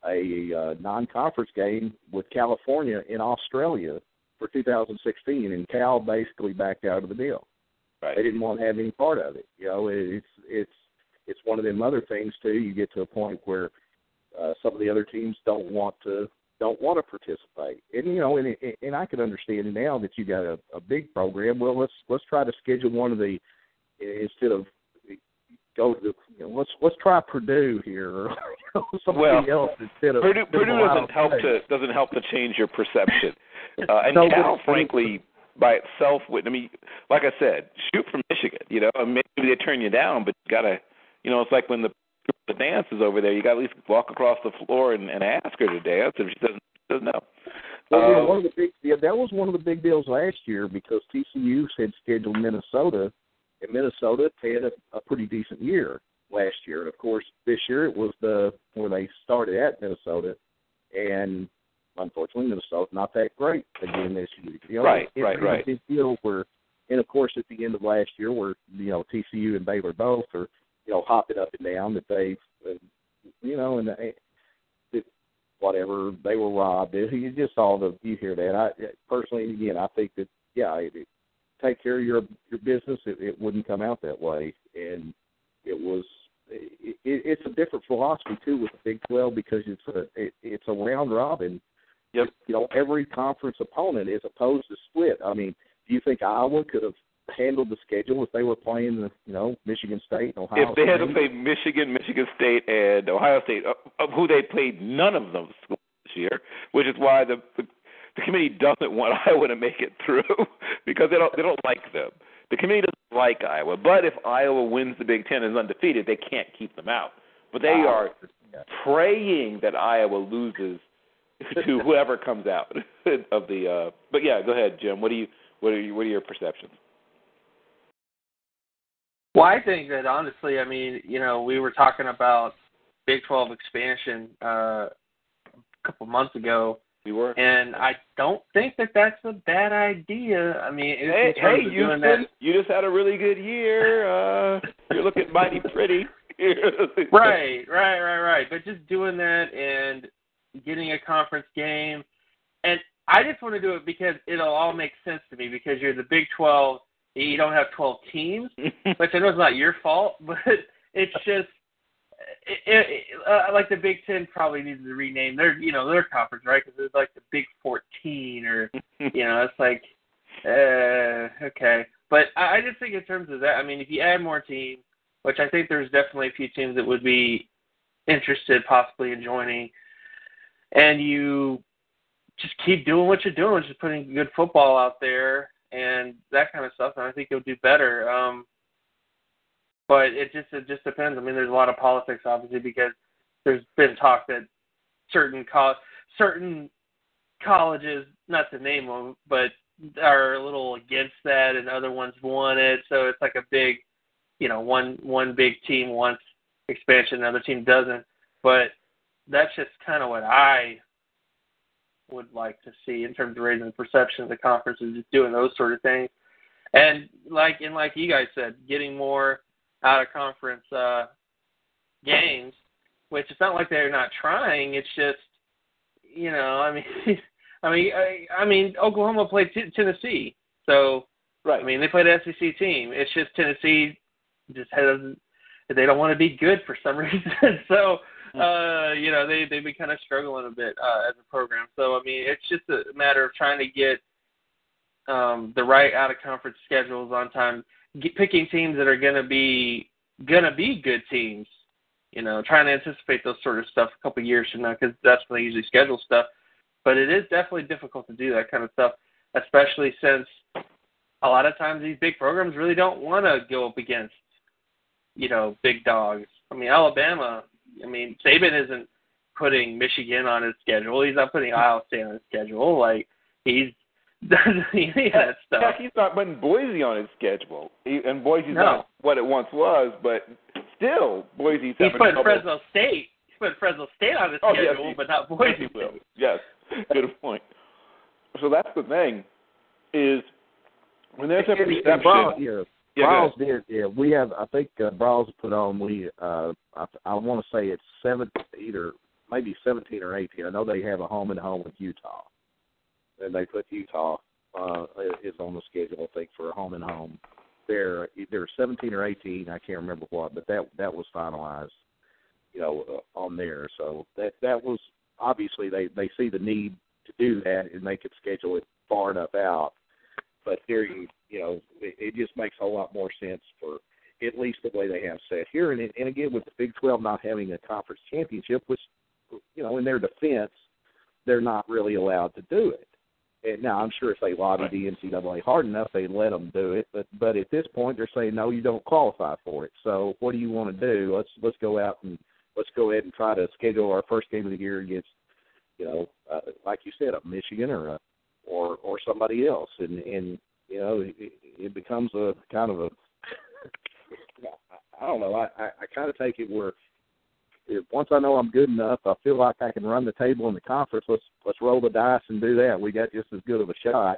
a uh, non-conference game with California in Australia for 2016, and Cal basically backed out of the deal. Right. They didn't want to have any part of it. You know, it's it's it's one of them other things too. You get to a point where uh, some of the other teams don't want to don't want to participate, and you know, and and I can understand now that you got a, a big program. Well, let's let's try to schedule one of the instead of go to the, you know, let's let's try Purdue here or you know, somebody well, else instead of Purdue. Purdue doesn't help State. to doesn't help to change your perception. Uh, and No, Cal, frankly, by itself would. I mean, like I said, shoot for Michigan. You know, maybe they turn you down, but you gotta. You know, it's like when the the dance is over there. You got to at least walk across the floor and, and ask her to dance. If she doesn't, she doesn't know. Well, Um, one of the big yeah, that was one of the big deals last year because TCU had scheduled Minnesota, and Minnesota had a, a pretty decent year last year. And of course, this year it was the where they started at Minnesota, and unfortunately, Minnesota's not that great again this year. You know, Right, it's right, a right. Big deal where, and of course, at the end of last year, where you know TCU and Baylor both are you know hopping up and down that they, uh, you know, and they, that whatever they were robbed. You just all the you hear that. I personally, again, I think that yeah, it, it, take care of your your business. It, it wouldn't come out that way, and it was. It, it, it's a different philosophy too with the Big Twelve because it's a it, it's a round robin. Yep. You know, every conference opponent is opposed to split. I mean, do you think Iowa could have handled the schedule if they were playing the you know Michigan State and Ohio if they had to play Michigan, Michigan State, and Ohio State, of who they played none of them this year, which is why the, the the committee doesn't want Iowa to make it through because they don't they don't like them. The committee doesn't like Iowa, but if Iowa wins the Big Ten and is undefeated, they can't keep them out. But they Ah, are praying that Iowa loses to whoever comes out of the. uh But yeah, go ahead, Jim. What do you what are you, what are your perceptions? Well, I think that honestly, I mean, you know, we were talking about Big 12 expansion uh, a couple months ago, We were. and I don't think that that's a bad idea. I mean, Hey, hey, of you doing that, you just had a really good year. Uh, you're looking mighty pretty. right, right, right, right. But just doing that and getting a conference game, and I just want to do it because it'll all make sense to me because you're the Big 12. You don't have 12 teams, which I know is not your fault, but it's just it, it, uh, like the Big Ten probably needs to rename their you know their conference right because it's like the Big 14 or you know it's like uh okay. But I, I just think in terms of that, I mean, if you add more teams, which I think there's definitely a few teams that would be interested possibly in joining, and you just keep doing what you're doing, just putting good football out there and that kind of stuff, and I think you'll do better. Um, but it just it just depends. I mean, there's a lot of politics, obviously, because there's been talk that certain co- certain colleges, not to name them, but are a little against that, and other ones want it. So it's like a big, you know, one one big team wants expansion, another team doesn't. But that's just kind of what I would like to see in terms of raising the perception of the conference and just doing those sort of things. And like and like you guys said, getting more out of conference uh games, which it's not like they're not trying, it's just you know, I mean I mean I, I mean Oklahoma played t- Tennessee. So right. I mean, they played an SEC team. It's just Tennessee just has they don't want to be good for some reason. so uh, you know, they they've been kind of struggling a bit uh, as a program. So I mean, it's just a matter of trying to get um, the right out of conference schedules on time, get, picking teams that are going to be going to be good teams. You know, trying to anticipate those sort of stuff a couple years from now because that's when they usually schedule stuff. But it is definitely difficult to do that kind of stuff, especially since a lot of times these big programs really don't want to go up against, you know, big dogs. I mean, Alabama. I mean, Saban isn't putting Michigan on his schedule. He's not putting Ohio State on his schedule. Like he's doesn't any of that stuff. Heck, he's not putting Boise on his schedule, he, and Boise's No. not what it once was, but still, Boise's He's having putting trouble. Fresno State. He's putting Fresno State on his Oh, yes, schedule, he- but not Yes, Boise. he will. Yes, good point. So that's the thing, is when there's a And- and perception. Yeah, Briles did. Yeah, we have. I think uh, Briles put on. We. Uh, I, I want to say it's seven, either maybe seventeen or eighteen. I know they have a home and home with Utah, and they put Utah uh, is on the schedule. I think for a home and home. They're seventeen or eighteen. I can't remember what, but that that was finalized. You know, uh, on there. So that that was obviously they they see the need to do that, and they could schedule it far enough out but here you you know it, it just makes a lot more sense for at least the way they have set here. And and again with the Big 12 not having a conference championship which you know in their defense they're not really allowed to do it. And now I'm sure if they lobby the NCAA hard enough they'd let them do it. But but at this point they're saying no you don't qualify for it. So what do you want to do? Let's let's go out and let's go ahead and try to schedule our first game of the year against you know uh, like you said a Michigan or a or or somebody else. And and you know it, it becomes a kind of a I don't know. I I, I kind of take it where if, once I know I'm good enough I feel like I can run the table in the conference. Let's let's roll the dice and do that. We got just as good of a shot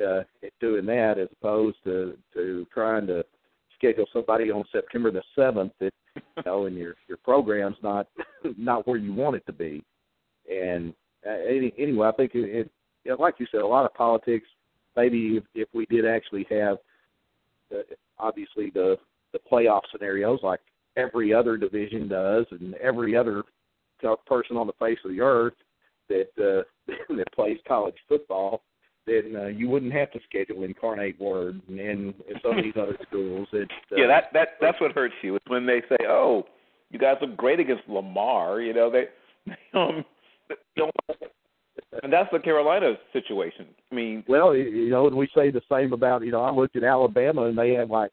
uh, at doing that as opposed to to trying to schedule somebody on September the seventh that you know and your your program's not not where you want it to be. And uh, any, anyway I think it, it you know, like you said, a lot of politics. Maybe if, if we did actually have, uh, obviously the the playoff scenarios like every other division does, and every other person on the face of the earth that uh, that plays college football, then uh, you wouldn't have to schedule incarnate word and, and some of these other schools. That uh, Yeah, that that that's what hurts you. Is when they say, "Oh, you guys look great against Lamar," you know they, they um, don't. And that's the Carolina situation. I mean, Well, you- know, and we say the same about you know I looked at Alabama and they had like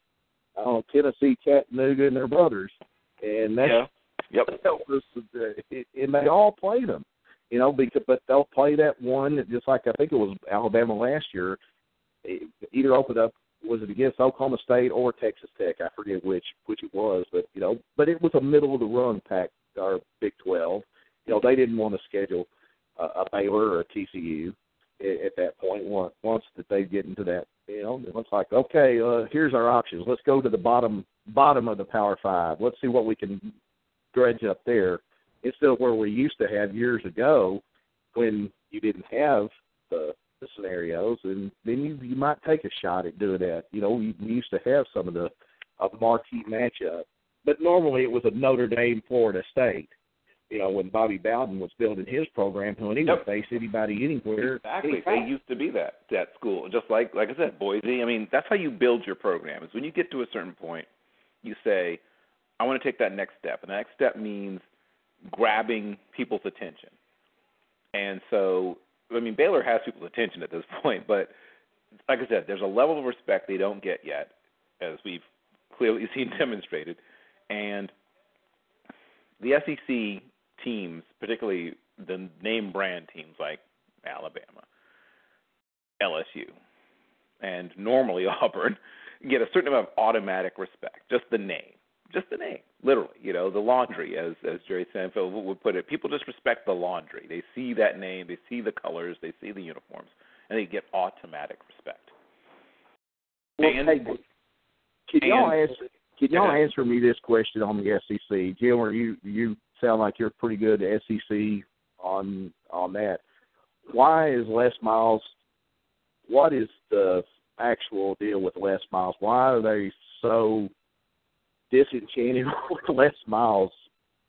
I don't know Tennessee, Chattanooga, and their brothers, and that's yeah, yep, that was uh, and they all played them, you know, because but they'll play that one that just like I think it was Alabama last year, either opened up was it against Oklahoma State or Texas Tech? I forget which which it was, but you know, but it was a middle of the run pack or Big Twelve. You know, they didn't want to schedule a, a Baylor or a TCU at, at that point. Once once that they get into that, you know, it's like okay, uh, here's our options. Let's go to the bottom bottom of the Power Five. Let's see what we can dredge up there instead of where we used to have years ago when you didn't have the the scenarios, and then you you might take a shot at doing that. You know, we, we used to have some of the a marquee matchup, but normally it was a Notre Dame Florida State. You know, when Bobby Bowden was building his program, when he Yep. would face anybody anywhere. Exactly. They used to be that that school. Just like like I said, Boise. I mean, that's how you build your program. Is when you get to a certain point, you say, I want to take that next step. And the next step means grabbing people's attention. And so, I mean, Baylor has people's attention at this point, but like I said, there's a level of respect they don't get yet, as we've clearly seen demonstrated. And the SEC teams, particularly the name brand teams like Alabama, LSU, and normally Auburn, get a certain amount of automatic respect. Just the name, just the name, literally. You know, the laundry, as as Jerry Seinfeld would put it. People just respect the laundry. They see that name, they see the colors, they see the uniforms, and they get automatic respect. Well, And- hey, can y'all answer? Can y'all answer me this question on the SEC, Jim? Or you you sound like you're pretty good at SEC on on that. Why is Les Miles? What is the actual deal with Les Miles? Why are they so disenchanted with Les Miles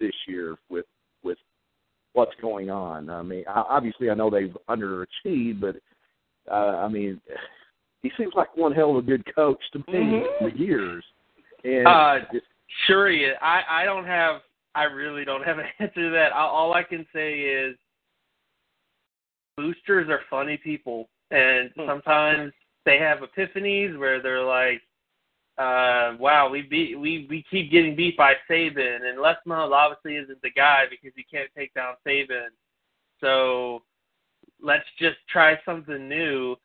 this year with with what's going on? I mean, obviously I know they've underachieved, but uh, I mean, he seems like one hell of a good coach to me Mhm. for years. And Uh, just, Sure, he is. I I don't have. I really don't have an answer to that. All, all I can say is, boosters are funny people, and Hmm. sometimes they have epiphanies where they're like, uh, "Wow, we beat we we keep getting beat by Saban, and Les Miles obviously isn't the guy because he can't take down Saban. So let's just try something new."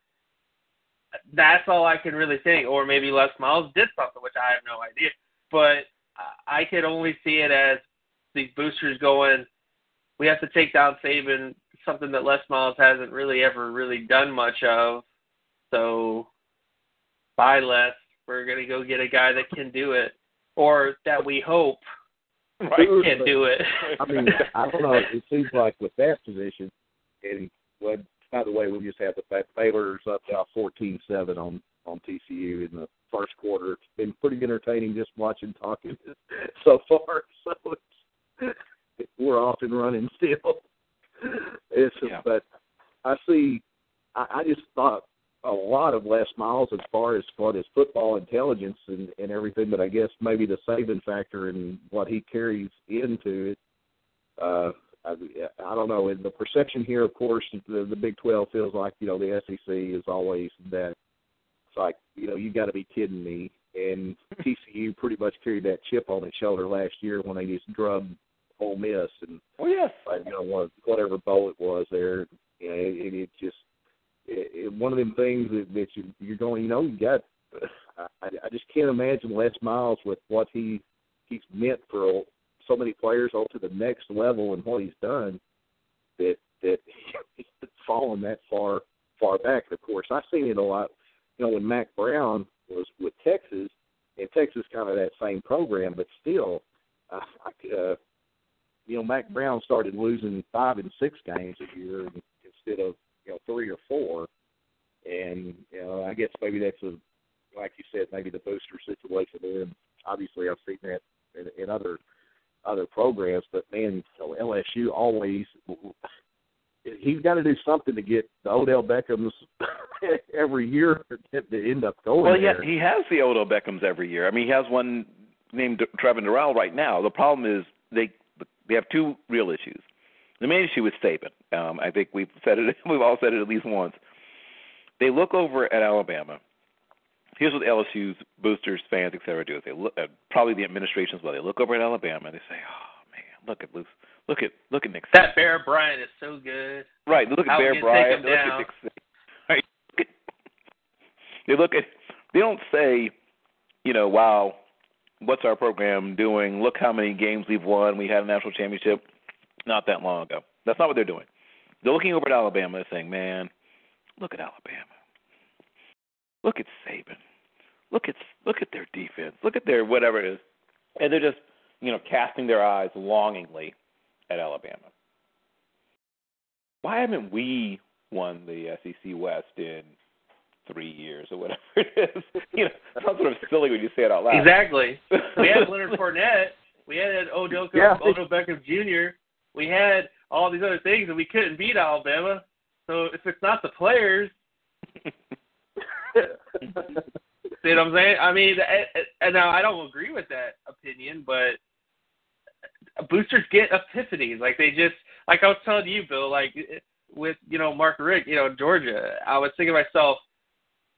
That's all I can really think. Or maybe Les Miles did something, which I have no idea but I could only see it as these boosters going, we have to take down Saban, something that Les Miles hasn't really ever really done much of. So, bye, Les. We're going to go get a guy that can do it, or that we hope Right. can do it. I mean, I don't know. It seems like with that position, and well, by the way, we just have the fact Baylor's up now fourteen seven on on TCU in the first quarter. It's been pretty entertaining just watching talking so far. So it's, we're off and running still. It's Yeah. but I see. I, I just thought a lot of Les Miles as far as what his football intelligence and, and everything, but I guess maybe the saving factor and what he carries into it. Uh, I, I don't know. And the perception here, of course, the, the Big Twelve feels like you know the SEC is always that. It's like you know you got to be kidding me. And TCU pretty much carried that chip on its shoulder last year when they just drubbed Ole Miss and Oh yes. like, you know whatever bowl it was there. You know, it, it just it, it, one of them things that, that you you're going. You know, you got. I, I just can't imagine Les Miles with what he he's meant for so many players on to the next level and what he's done. That that he's fallen that far far back. And of course, I've seen it a lot. You know, when Mack Brown was with Texas, and Texas kind of that same program, but still, uh, I, uh, you know, Mack Brown started losing five and six games a year instead of you know three or four, and you know I guess maybe that's a like you said maybe the booster situation there. And obviously, I've seen that in, in other other programs, but man, so LSU always he's got to do something to get the Odell Beckhams every year to end up going Well, yeah, there. he has the Odell Beckhams every year. I mean, he has one named Travin Dural right now. The problem is they they have two real issues. The main issue is Saban. Um, I think we've said it. We've all said it at least once. They look over at Alabama. Here's what LSU's boosters, fans, et cetera, do. They look, uh, probably the administration as well. They look over at Alabama and they say, "Oh man, look at Luke, look at look at Nick." Saban." that Bear Bryant is so good. Right. Look at How Bear Bryant. Look down. at Nick Saban. Right. They look at they don't say, you know, wow, what's our program doing? Look how many games we've won. We had a national championship not that long ago. That's not what they're doing. They're looking over at Alabama and saying, man, look at Alabama. Look at Saban. Look at look at their defense. Look at their whatever it is, and they're just you know casting their eyes longingly at Alabama. Why haven't we won the SEC West in three years or whatever it is? You know, it sounds sort of silly when you say it out loud. Exactly. We had Leonard Fournette. We had Odell, Yeah. Odell Beckham Jr. We had all these other things, and we couldn't beat Alabama. So if it's not the players, see what I'm saying? I mean, and- and now I don't agree with that opinion, but boosters get epiphanies. Like they just, like I was telling you, Bill, like with you know Mark Richt, you know Georgia. I was thinking to myself,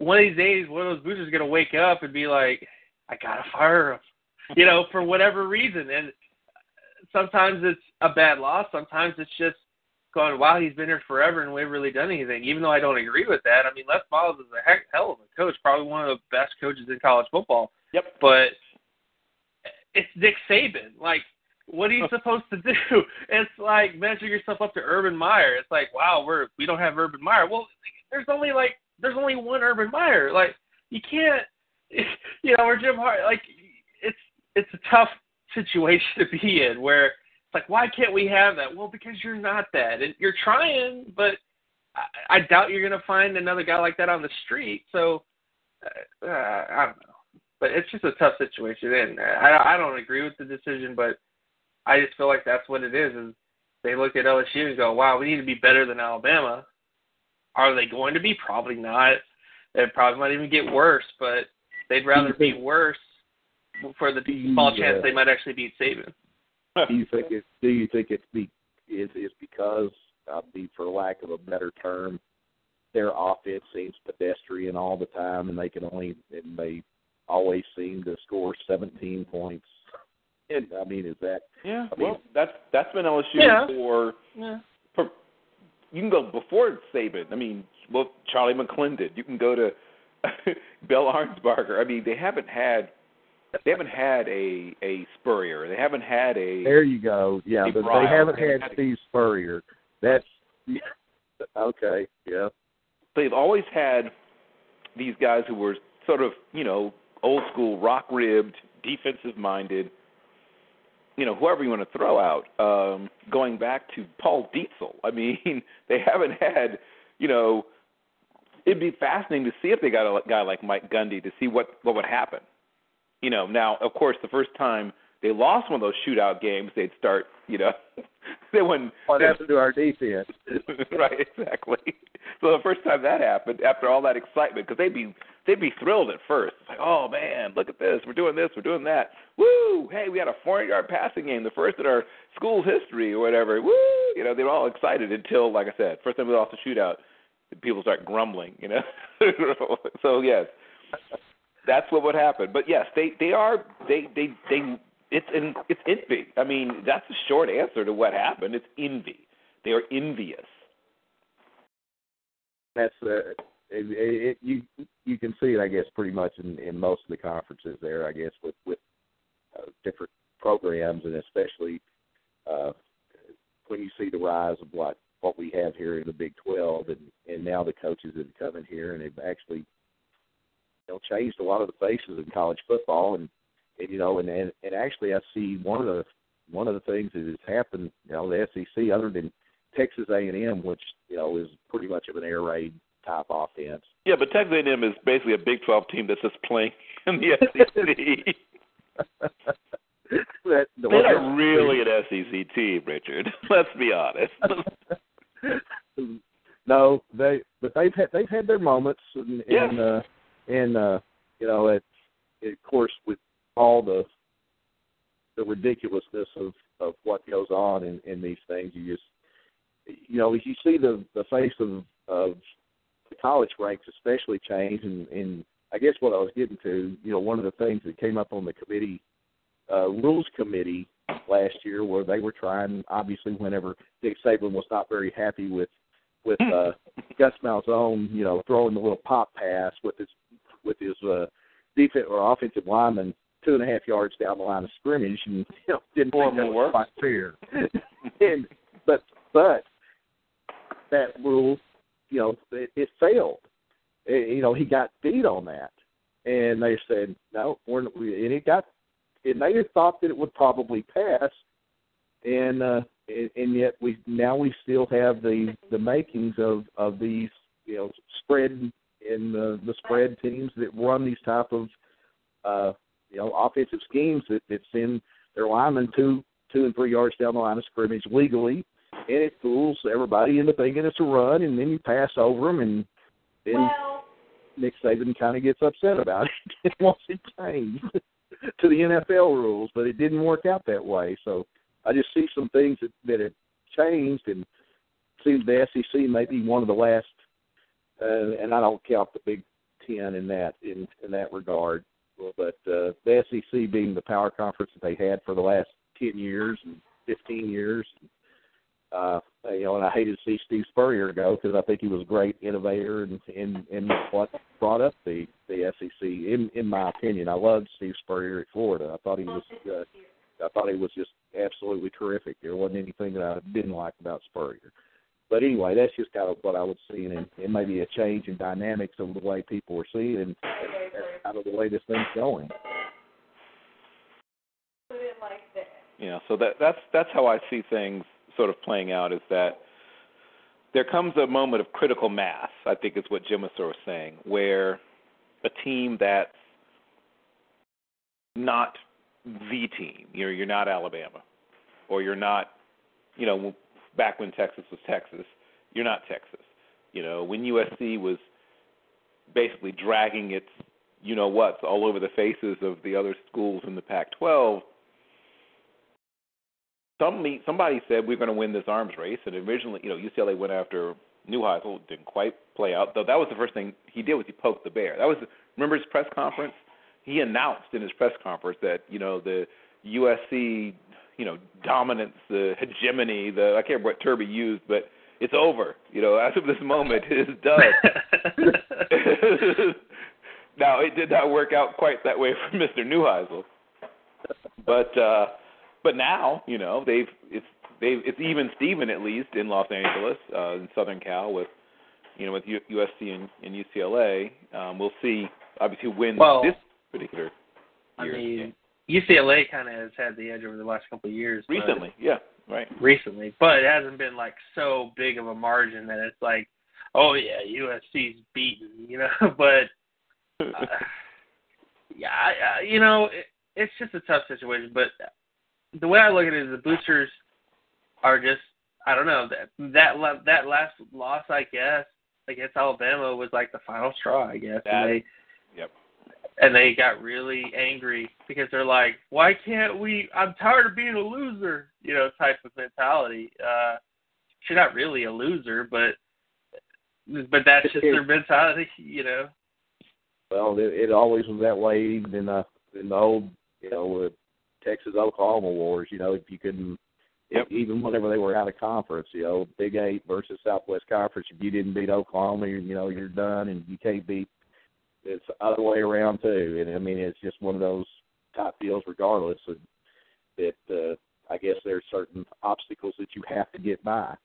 one of these days, one of those boosters is gonna wake up and be like, I gotta fire him, you know, for whatever reason. And sometimes it's a bad loss. Sometimes it's just going, wow, he's been here forever and we haven't really done anything. Even though I don't agree with that. I mean, Les Miles is a heck, hell of a coach, probably one of the best coaches in college football. Yep. But it's Nick Saban. Like, what are you supposed to do? It's like measuring yourself up to Urban Meyer. It's like, wow, we're we don't have Urban Meyer. Well, there's only like there's only one Urban Meyer. Like, you can't, you know, or Jim Hart. Like, it's it's a tough situation to be in where it's like, why can't we have that? Well, because you're not that, and you're trying, but I, I doubt you're gonna find another guy like that on the street. So, uh, uh, I don't know, but it's just a tough situation, and I I don't agree with the decision, but I just feel like that's what it is. Is they look at LSU and go, wow, we need to be better than Alabama. Are they going to be? Probably not. It probably might even get worse, but they'd rather be worse for the small chance they might actually beat Saban. do you think it? Do you think it's be is is because uh, be for lack of a better term, their offense seems pedestrian all the time, and they can only and they always seem to score 17 points. And I mean, is that Yeah, I mean- well, that's that's been LSU Yeah. for Yeah. You can go before Saban. I mean, well, Charlie McClendon. You can go to Bill Arnsparger. I mean, they haven't had they haven't had a a Spurrier. They haven't had a there you go? Yeah, but they haven't had had- Steve Spurrier. That's okay. Yeah, they've always had these guys who were sort of, you know, old school, rock ribbed, defensive minded, you know, whoever you want to throw out. Um, going back to Paul Dietzel. I mean, they haven't had, you know, it'd be fascinating to see if they got a guy like Mike Gundy to see what what would happen. You know, now of course the first time they lost one of those shootout games, they'd start, you know, they wouldn't what happened to our defense? right, exactly. So the first time that happened, after all that excitement, because they'd be they'd be thrilled at first. It's like, oh man, look at this, we're doing this, we're doing that. Woo! Hey, we had a 400-yard passing game, the first in our school's history, or whatever. Woo! You know, they were all excited until, like I said, first time we lost the shootout, people start grumbling. You know, so yes, that's what would happen. But yes, they they are they they they it's it's envy. I mean, that's the short answer to what happened. It's envy. They are envious. that's uh, it, it, you you can see it, I guess, pretty much in, in most of the conferences there. I guess with with uh, different programs, and especially uh, when you see the rise of what what we have here in the Big Twelve, and and now the coaches have come in here and they've actually you know changed a lot of the faces in college football, and, and you know, and, and and actually I see one of the one of the things that has happened, you know, the SEC other than Texas A&M, which you know is pretty much of an air raid type offense. Yeah, but Texas A&M is basically a Big 12 team that's just playing in the SEC. that, They're not really an SEC team, Richard. Let's be honest. no, they but they've had they've had their moments, and Yeah. and, uh, and uh, you know, it, it, of course, with all the the ridiculousness of of what goes on in in these things, you just you know, as you see the the face of of the college ranks especially change, and and I guess what I was getting to, you know, one of the things that came up on the committee uh, rules committee last year, where they were trying, obviously, whenever Dick Saban was not very happy with with uh, Gus Malzahn, you know, throwing the little pop pass with his with his uh, defense or offensive lineman two and a half yards down the line of scrimmage, and you know didn't think that was quite fair. and but but that rule, you know, it, it failed. It, you know, he got beat on that, and they said no, we're and it got. And they thought that it would probably pass, and uh, and, and yet we now we still have the the makings of of these you know spread in the the spread teams that run these type of uh you know offensive schemes that that send their linemen two two and three yards down the line of scrimmage legally and it fools everybody into thinking it's a run and then you pass over them and then well, Nick Saban kind of gets upset about it and wants it changed to the NFL rules but it didn't work out that way so I just see some things that that have changed, and seems the SEC may be one of the last. Uh, and I don't count the Big Ten in that in in that regard. But uh, the SEC being the power conference that they had for the last ten years and fifteen years, uh, you know, and I hated to see Steve Spurrier go because I think he was a great innovator and and and what brought up the the SEC. In in my opinion, I loved Steve Spurrier at Florida. I thought he was uh, I thought he was just absolutely terrific. There wasn't anything that I didn't like about Spurrier. But anyway, that's just kind of what I was seeing, and it may be a change in dynamics of the way people are seeing, and that's kind of the way this thing's going. Yeah, so that that's that's how I see things sort of playing out. Is that there comes a moment of critical mass. I think is what Jim was sort of saying, where a team that's not the team. You're you're not Alabama, or you're not, you know, back when Texas was Texas, you're not Texas. You know, when USC was basically dragging its you know what's all over the faces of the other schools in the Pac-12. Somebody somebody said we're going to win this arms race, and originally, you know, UCLA went after Neuheisel, didn't quite play out. Though that was the first thing he did was he poked the bear. That was remember his press conference he announced in his press conference that you know the USC you know dominance, the hegemony, the I can't remember what term he used, but it's over. You know, as of this moment, it is done. now it did not work out quite that way for Mr. Neuheisel, but uh, but now you know they've it's they've it's even Steven at least in Los Angeles uh, in Southern Cal with you know with U- USC and, and UCLA. Um, we'll see obviously who wins well, this particular. I mean, UCLA kind of has had the edge over the last couple of years. Recently, yeah, right. Recently, but it hasn't been like so big of a margin that it's like, oh yeah, USC's beaten, you know. but uh, yeah, I, you know, it, it's just a tough situation. But the way I look at it is the boosters are just, I don't know that that that last loss, I guess, against Alabama was like the final straw, I guess. That, and they, yep and they got really angry because they're like, "Why can't we? I'm tired of being a loser," you know, type of mentality. Uh, she's not really a loser, but but that's just their mentality, you know. Well, it, it always was that way, even in the in the old, you know, uh, Texas Oklahoma wars. You know, if you couldn't, yep. even whenever they were out of conference, you know, Big Eight versus Southwest Conference, if you didn't beat Oklahoma, you, you know, you're done, and you can't beat it's the other way around too. And I mean, it's just one of those type deals, regardless. And that uh, I guess there's certain obstacles that you have to get by.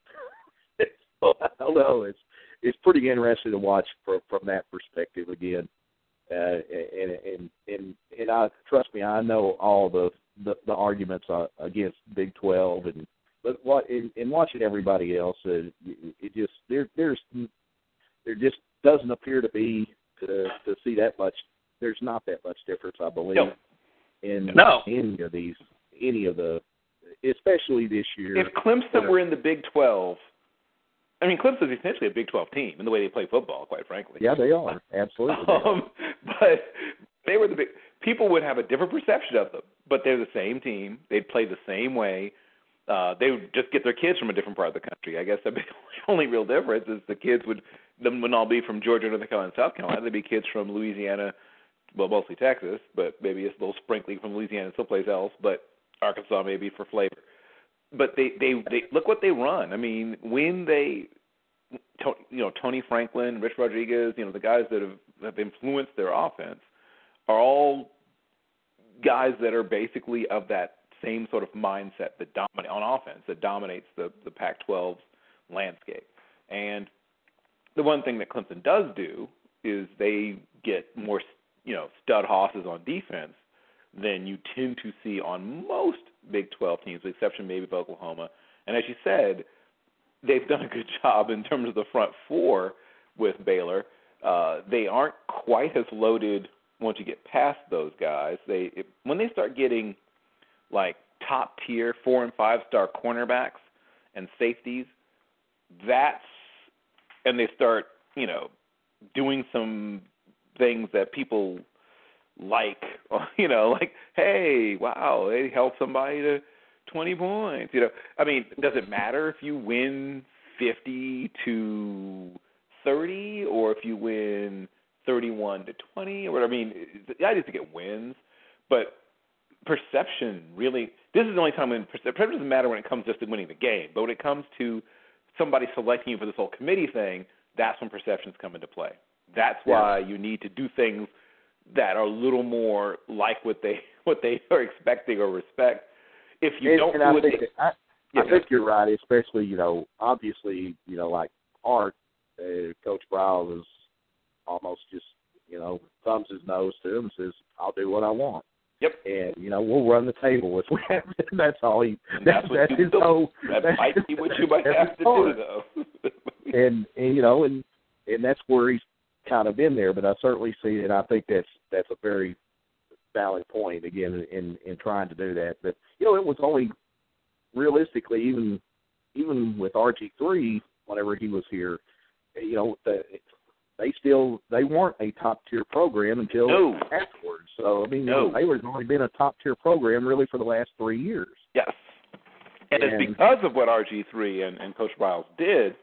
so, I don't know. It's it's pretty interesting to watch from from that perspective again. Uh, and and and and I trust me, I know all the the, the arguments uh, against Big Twelve and but what in, in watching everybody else, uh, it just there there's there just doesn't appear to be to to see that much. There's not that much difference, I believe, no. in no. any of these, any of the, especially this year. If Clemson were in the Big Twelve, I mean, Clemson's essentially a Big Twelve team in the way they play football, quite frankly. Yeah, they are absolutely. um, but they were the big. People would have a different perception of them, but they're the same team. They'd play the same way. Uh, they would just get their kids from a different part of the country. I guess the only real difference is the kids would them wouldn't all be from Georgia, North Carolina, South Carolina. They'd be kids from Louisiana, well, mostly Texas, but maybe a little sprinkling from Louisiana and someplace else. But Arkansas maybe for flavor. But they they they look what they run. I mean, when they you know Tony Franklin, Rich Rodriguez, you know the guys that have have influenced their offense are all guys that are basically of that same sort of mindset that dominate on offense that dominates the the Pac-12's landscape. And the one thing that Clemson does do is they get more you know stud hosses on defense than you tend to see on most Big 12 teams, with exception maybe of Oklahoma. And as you said, they've done a good job in terms of the front four with Baylor. Uh, they aren't quite as loaded once you get past those guys. They it, when they start getting like top tier four and five star cornerbacks and safeties, that's and they start you know doing some things that people like you know like hey wow they held somebody to 20 points you know i mean does it matter if you win 50 to 30 or if you win 31 to 20 or whatever. I mean the idea is to get wins but perception really this is the only time when perception doesn't matter when it comes just to winning the game but when it comes to somebody selecting you for this whole committee thing that's when perceptions come into play. That's why you need to do things that are a little more like what they what they are expecting or respect. If you and, don't and do I think, they, I, yeah, I think you're right, especially you know, obviously, you know, like Art, uh, Coach Briles is almost just you know thumbs his nose to him and says, "I'll do what I want." Yep. And you know we'll run the table if we have. To. That's all he. And that's that's you his do. whole. that that's- might be what you might have to do though. and and you know and and that's where he's kind of been there. But I certainly see it. I think that's that's a very valid point again in in trying to do that. But you know, it was only realistically even even with RG three whenever he was here, you know, the, they still they weren't a top tier program until No. afterwards. So I mean, No. Baylor's only been a top tier program really for the last three years. Yes. And, And- it's because of what RG3 and, and Coach Briles did,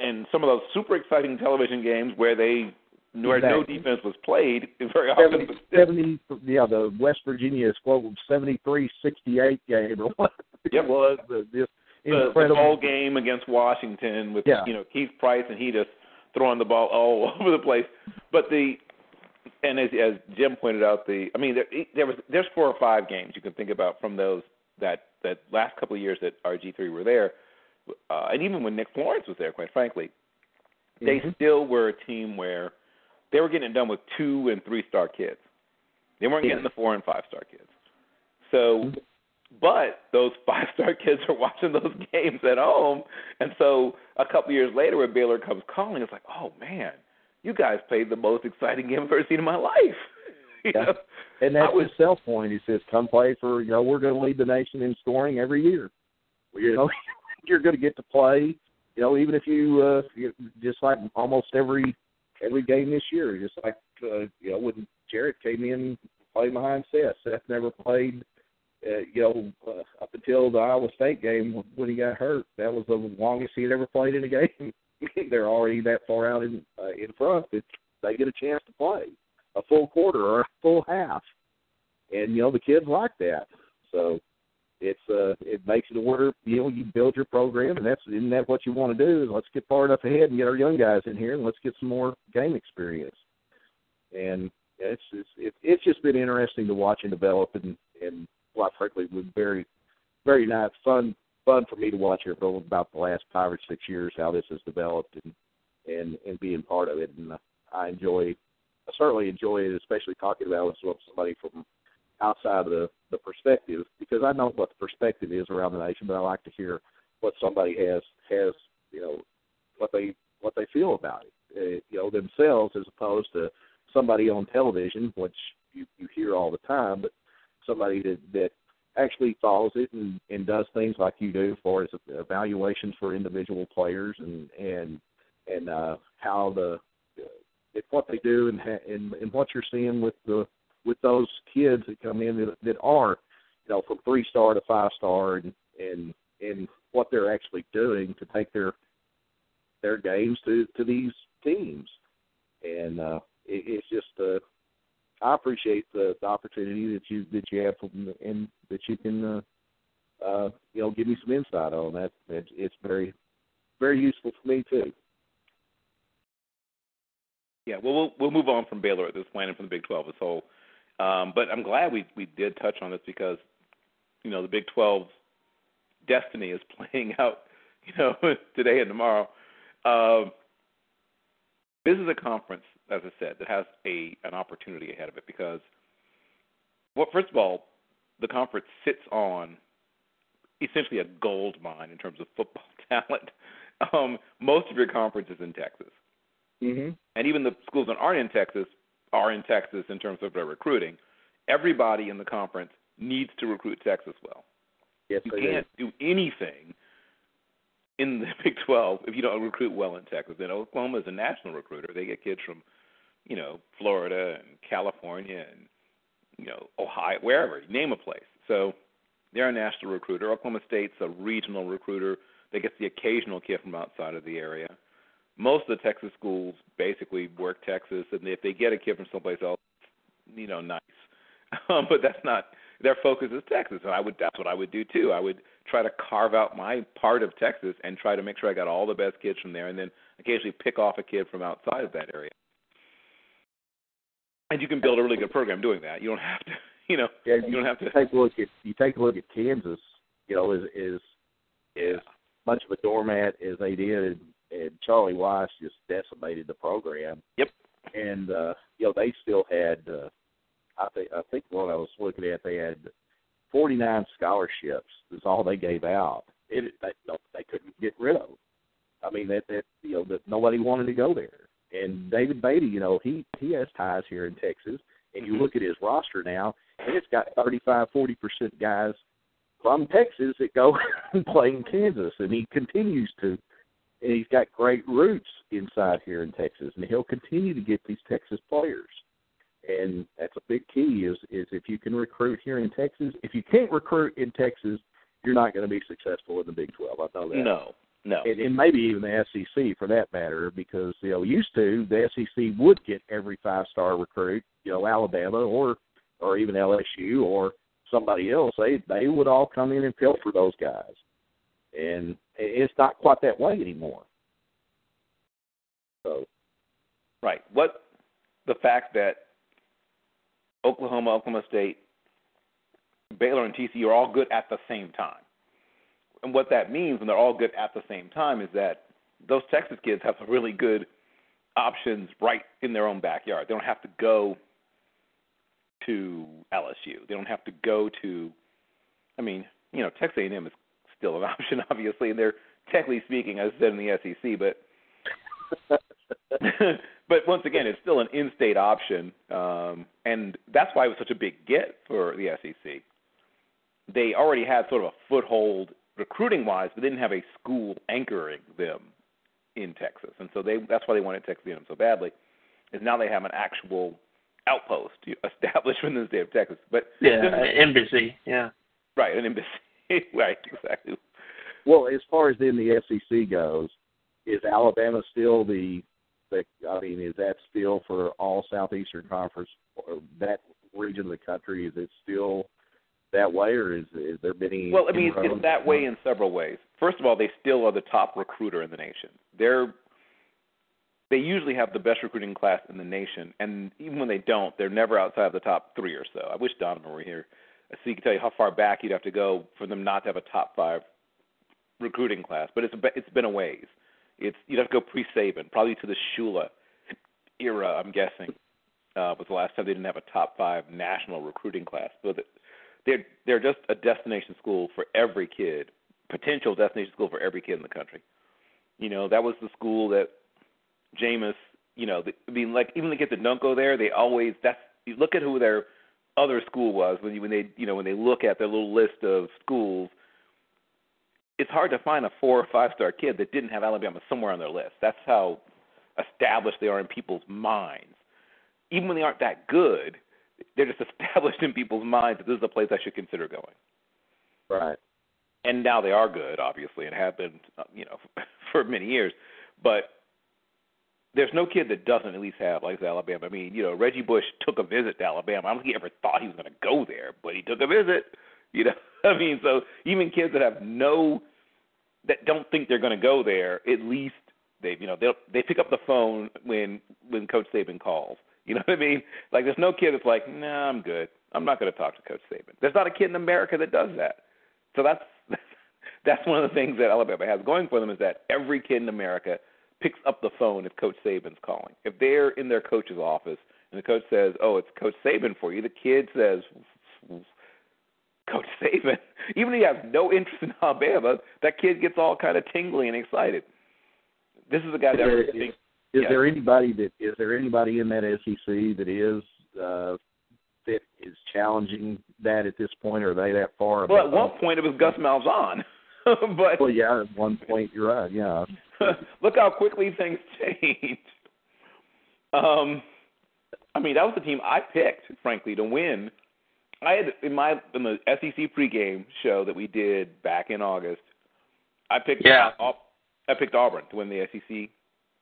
and some of those super exciting television games where they where no defense was played very often. 70, but 70 yeah, the West Virginia quote seventy three sixty eight game or what Yep. it was. The, this the, the incredible game against Washington with Yeah. you know Keith Price and he just throwing the ball all over the place. But the and as as Jim pointed out, the I mean there there was there's four or five games you can think about from those that that last couple of years that RG three were there, uh, and even when Nick Florence was there, quite frankly, they Mhm. still were a team where they were getting it done with two and three star kids. They weren't Yeah. getting the four and five star kids. So Mhm. But those five star kids are watching those games at home, and so a couple years later, when Baylor comes calling, it's like, oh man, you guys played the most exciting game I've ever seen in my life. you Yeah. know? And that's was- his sell point. He says, "Come play for you know we're going to lead the nation in scoring every year. You know you're going to get to play. You know even if you uh you, just like almost every every game this year, just like uh, you know when Jarrett came in played behind Seth. Seth never played. Uh, you know, uh, up until the Iowa State game when he got hurt, that was the longest he had ever played in a game. They're already that far out in uh, in front that they get a chance to play a full quarter or a full half. And you know the kids like that. So it's uh it makes it where you know you build your program and that's isn't that what you want to do is let's get far enough ahead and get our young guys in here and let's get some more game experience. And it's it's it's, it's just been interesting to watch and develop and and quite frankly was very very nice fun fun for me to watch here for about the last five or six years how this has developed and and and being part of it. And I enjoy I certainly enjoy it, especially talking about it with somebody from outside of the, the perspective, because I know what the perspective is around the nation, but I like to hear what somebody has has you know what they what they feel about it, uh, you know themselves, as opposed to somebody on television, which you you hear all the time, but somebody that that actually follows it and, and does things like you do as far as evaluations for individual players and and and uh, how the it's what they do and, and and what you're seeing with the with those kids that come in that, that are you know from three star to five star and and and what they're actually doing to take their their games to to these teams. And uh it, it's just uh I appreciate the, the opportunity that you that you have and that you can uh uh you know give me some insight on that. It's, it's very very useful for me too. Yeah, well, we'll we'll move on from Baylor at this point and from the Big 12 as whole. Um, but I'm glad we we did touch on this because, you know, the Big 12's destiny is playing out, you know, today and tomorrow. Um, this is a conference, as I said, that has a an opportunity ahead of it because, well, first of all, the conference sits on essentially a gold mine in terms of football talent. Um, most of your conference is in Texas. Mm-hmm. and even the schools that aren't in Texas are in Texas in terms of their recruiting. Everybody in the conference needs to recruit Texas well. Yes, You can't do anything in the Big 12 if you don't recruit well in Texas. And Oklahoma is a national recruiter. They get kids from, you know, Florida and California and you know Ohio, wherever name a place. So they're a national recruiter. Oklahoma State's a regional recruiter that gets the occasional kid from outside of the area most of the Texas schools basically work Texas, and if they get a kid from someplace else, you know, nice. Um, but that's not their focus is Texas, and I would that's what I would do too. I would try to carve out my part of Texas and try to make sure I got all the best kids from there, and then occasionally pick off a kid from outside of that area. And you can build a really good program doing that. You don't have to, you know, Yeah, you don't have to. take a look at you take a look at Kansas. You know, is is is much of a doormat as they did, and Charlie Weis just decimated the program. Yep. And uh, you know, they still had. Uh, I think I think what I was looking at, they had 49 scholarships. Is all they gave out. It they, no, they couldn't get rid of. I mean that that you know that nobody wanted to go there. And David Beaty, you know, he he has ties here in Texas. And you mm-hmm. look at his roster now, and it's got 35, 40 percent guys from Texas that go and play in Kansas, and he continues to. And he's got great roots inside here in Texas, and he'll continue to get these Texas players. And that's a big key is is if you can recruit here in Texas. If you can't recruit in Texas, you're not going to be successful in the Big Twelve. I know that. No, no. And, and maybe even the SEC for that matter, because you know used to the SEC would get every five star recruit, you know Alabama or or even LSU or somebody else. They they would all come in and pilfer those guys, and it's not quite that way anymore. So Right. What the fact that Oklahoma, Oklahoma State, Baylor, and TCU are all good at the same time. And what that means when they're all good at the same time is that those Texas kids have some really good options right in their own backyard. They don't have to go to LSU. They don't have to go to I mean, you know, Texas A&M is still an option obviously and they're technically speaking as I said in the SEC, but but once again, it's still an in-state option, um, and that's why it was such a big get for the SEC. They already had sort of a foothold recruiting-wise, but they didn't have a school anchoring them in Texas, and so they that's why they wanted Texas A&M so badly. Is now they have an actual outpost established in the state of Texas, but Yeah, embassy. Yeah. right, an embassy, right, exactly. well, as far as then the SEC goes, is Alabama still the the I mean, is that still for all Southeastern Conference or that region of the country? Is it still that way, or is is there been? Well, I mean, it's, it's that way in several ways. First of all, they still are the top recruiter in the nation. They're they usually have the best recruiting class in the nation, and even when they don't, they're never outside of the top three or so. I wish Donovan were here, so he could tell you how far back you'd have to go for them not to have a top five recruiting class. But it's a, it's been a ways. It's you'd have to go pre-Saban, probably to the Shula era. I'm guessing uh, was the last time they didn't have a top five national recruiting class. So that they're they're just a destination school for every kid, potential destination school for every kid in the country. You know, that was the school that Jameis, you know, the, I mean, like even the kids that don't go there, they always that's you look at who their other school was when you when they you know when they look at their little list of schools. It's hard to find a four or five star kid that didn't have Alabama somewhere on their list. That's how established they are in people's minds. Even when they aren't that good, they're just established in people's minds that this is a place I should consider going. right. And now they are good, obviously, and have been, you know, for many years. But there's no kid that doesn't at least have like Alabama. I mean, you know, Reggie Bush took a visit to Alabama. I don't think he ever thought he was going to go there, but he took a visit. You know, I mean, so even kids that have no, that don't think they're going to go there, at least They you know they they pick up the phone when when Coach Saban calls. You know what I mean? Like there's no kid that's like, nah, I'm good. I'm not going to talk to Coach Saban. There's not a kid in America that does that. So that's that's one of the things that Alabama has going for them is that every kid in America picks up the phone if Coach Saban's calling. If they're in their coach's office and the coach says, "Oh, it's Coach Saban for you," the kid says, "Coach Saban." Even if he has no interest in Alabama, that kid gets all kind of tingly and excited. This is a guy that. There, is, is, is yeah. there anybody that is there anybody in that SEC that is uh, that is challenging that at this point? Or are they that far? Well, at above? one point it was Gus Malzahn, but Well, yeah, at one point you're right. Yeah, look how quickly things change. Um, I mean, that was the team I picked, frankly, to win. I had in my in the SEC pregame show that we did back in August. I picked Yeah. I picked Auburn to win the SEC.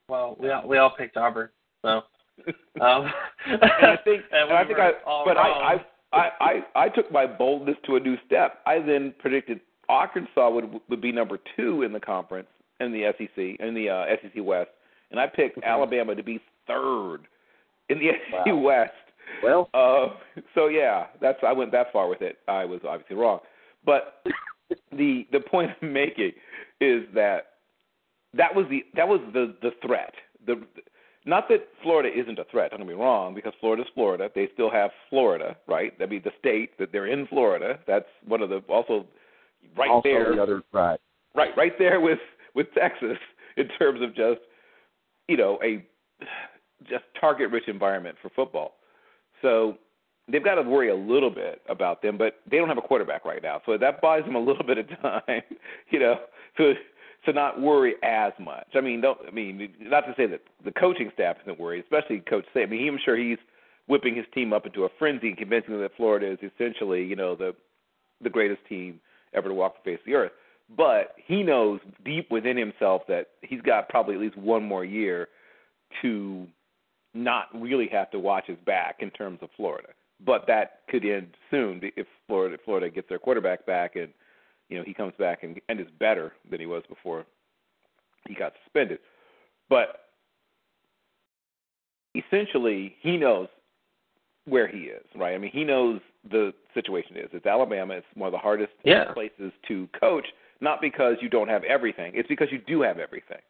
Well, we all we all picked Auburn, so. Um, I think, and and I think I, but wrong. I, I, I, I, took my boldness to a new step. I then predicted Arkansas would would be number two in the conference in the SEC in the uh, SEC West, and I picked Alabama to be third in the SEC Wow. West. well, Uh, so yeah, that's I went that far with it. I was obviously wrong, but the the point I'm making is that that was the that was the the threat. The not that Florida isn't a threat. Don't get me wrong, because Florida's Florida. They still have Florida, right? That'd be the state that they're in Florida. That's one of the also right there. also there the other right. right right there with with Texas in terms of just you know a just target rich environment for football. So they've got to worry a little bit about them, but they don't have a quarterback right now, so that buys them a little bit of time, you know, to to not worry as much. I mean, don't I mean not to say that the coaching staff isn't worried, especially Coach Say. I mean, he, I'm sure he's whipping his team up into a frenzy and convincing them that Florida is essentially, you know, the the greatest team ever to walk the face of the earth. But he knows deep within himself that he's got probably at least one more year to not really have to watch his back in terms of Florida. But that could end soon if Florida Florida gets their quarterback back and you know he comes back and, and is better than he was before he got suspended. But essentially, he knows where he is, right? I mean, he knows the situation is. It's Alabama. It's one of the hardest Yeah. places to coach, not because you don't have everything. It's because you do have everything.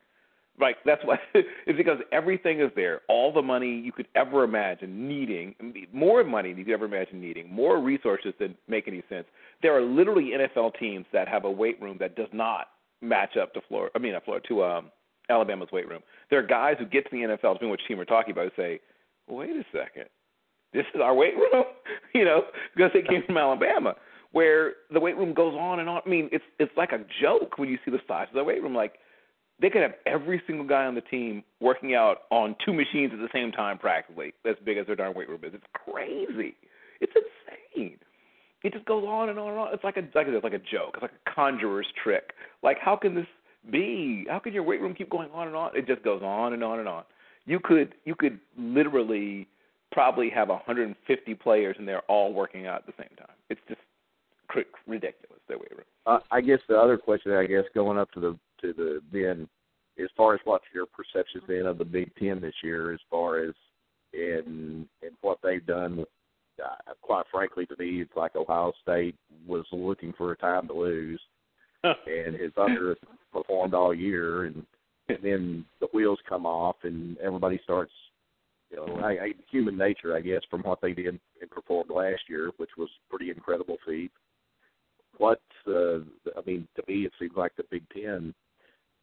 Right. That's why it's because everything is there. All the money you could ever imagine needing, more money than you could ever imagine needing, more resources than make any sense. There are literally NFL teams that have a weight room that does not match up to Florida. I mean, not Florida to um, Alabama's weight room. There are guys who get to the NFL, depending which team we're talking about, who say, "Wait a second, this is our weight room," you know, because they came from Alabama, where the weight room goes on and on. I mean, it's it's like a joke when you see the size of the weight room. Like they could have every single guy on the team working out on two machines at the same time, practically as big as their darn weight room is. It's crazy. It's insane. It just goes on and on and on. It's like a like it's like a joke. It's like a conjurer's trick. Like how can this be? How can your weight room keep going on and on? It just goes on and on and on. You could you could literally probably have 150 players and they're all working out at the same time. It's just ridiculous their weight room. Uh, I guess the other question, I guess, going up to the to the then, as far as what your perceptions then of the Big Ten this year, as far as in in what they've done. With, uh, quite frankly, to me, it's like Ohio State was looking for a time to lose, and has underperformed all year, and and then the wheels come off, and everybody starts. You know, I, I, human nature, I guess, from what they did and performed last year, which was pretty incredible feat what uh, I mean to me it seems like the Big Ten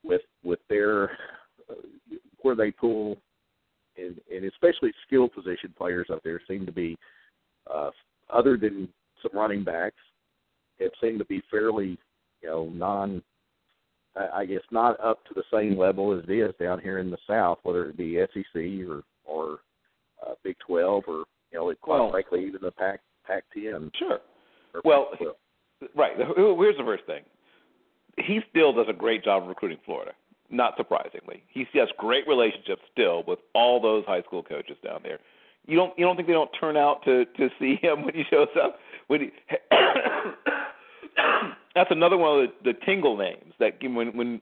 with with their uh, where they pull and, and especially skill position players up there seem to be uh, other than some running backs it seemed to be fairly you know non I I guess not up to the same level as it is down here in the South whether it be SEC or or uh, Big Twelve or you know quite Well- frankly even the Pac Pac ten Sure. or Well, Pac-12. Right. Here's the first thing. He still does a great job of recruiting Florida. Not surprisingly, he has great relationships still with all those high school coaches down there. You don't you don't think they don't turn out to to see him when he shows up? When he, that's another one of the, the tingle names that when when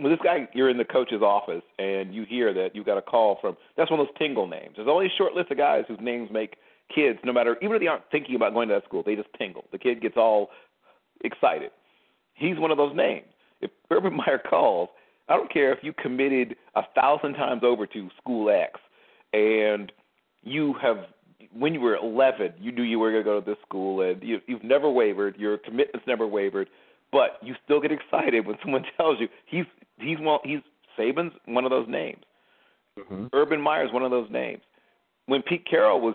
well, this guy, you're in the coach's office and you hear that you got a call from. That's one of those tingle names. There's only a short list of guys whose names make kids, no matter even if they aren't thinking about going to that school, they just tingle. The kid gets all excited. He's one of those names. If Urban Meyer calls, I don't care if you committed a thousand times over to school X, and you have when you were 11, you knew you were going to go to this school, and you, you've never wavered. Your commitment's never wavered, but you still get excited when someone tells you he's he's one he's Saban's one of those names. Mm-hmm. Urban Meyer's one of those names. When Pete Carroll was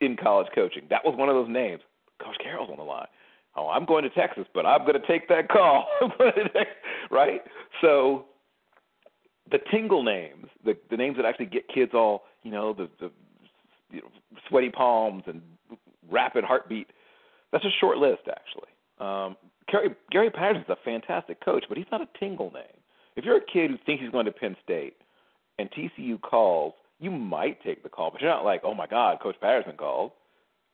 in college coaching, that was one of those names. Coach Carroll's on the line. Oh, I'm going to Texas, but I'm going to take that call. right? So the tingle names, the the names that actually get kids all, you know, the the you know, sweaty palms and rapid heartbeat. That's a short list, actually. Um, Gary, Gary Patterson's a fantastic coach, but he's not a tingle name. If you're a kid who thinks he's going to Penn State and TCU calls, you might take the call, but you're not like, oh my God, Coach Patterson called.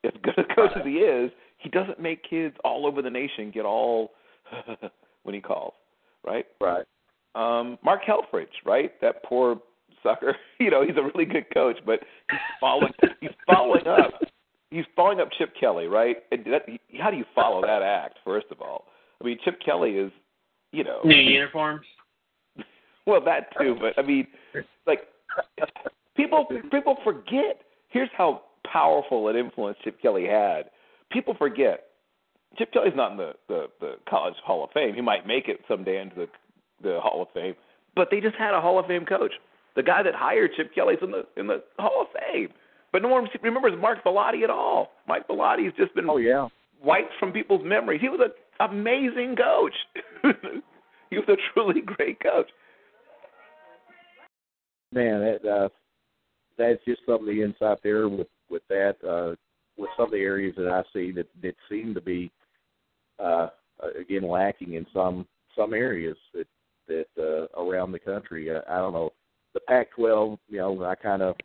As good a coach as he is, he doesn't make kids all over the nation get all when he calls, right? Right. Um, Mark Helfrich, right? That poor sucker. You know, he's a really good coach, but he's following he's following up. He's following up Chip Kelly, right? And that, how do you follow that act? First of all, I mean, Chip Kelly is, you know, New uniforms. well, that too, but I mean, like people people forget. Here's how powerful an influence Chip Kelly had. People forget. Chip Kelly's not in the, the the college Hall of Fame. He might make it someday into the the Hall of Fame, but they just had a Hall of Fame coach. The guy that hired Chip Kelly's in the in the Hall of Fame. But no one remembers Mark Bellotti at all. Mike Bellotti's just been Oh yeah. wiped from people's memories. He was an amazing coach. he was a truly great coach. Man, that uh, that's just some of the insight there with with that. Uh, with some of the areas that I see that that seem to be uh, again lacking in some some areas that that uh, around the country. I, I don't know the Pac-12. You know, I kind of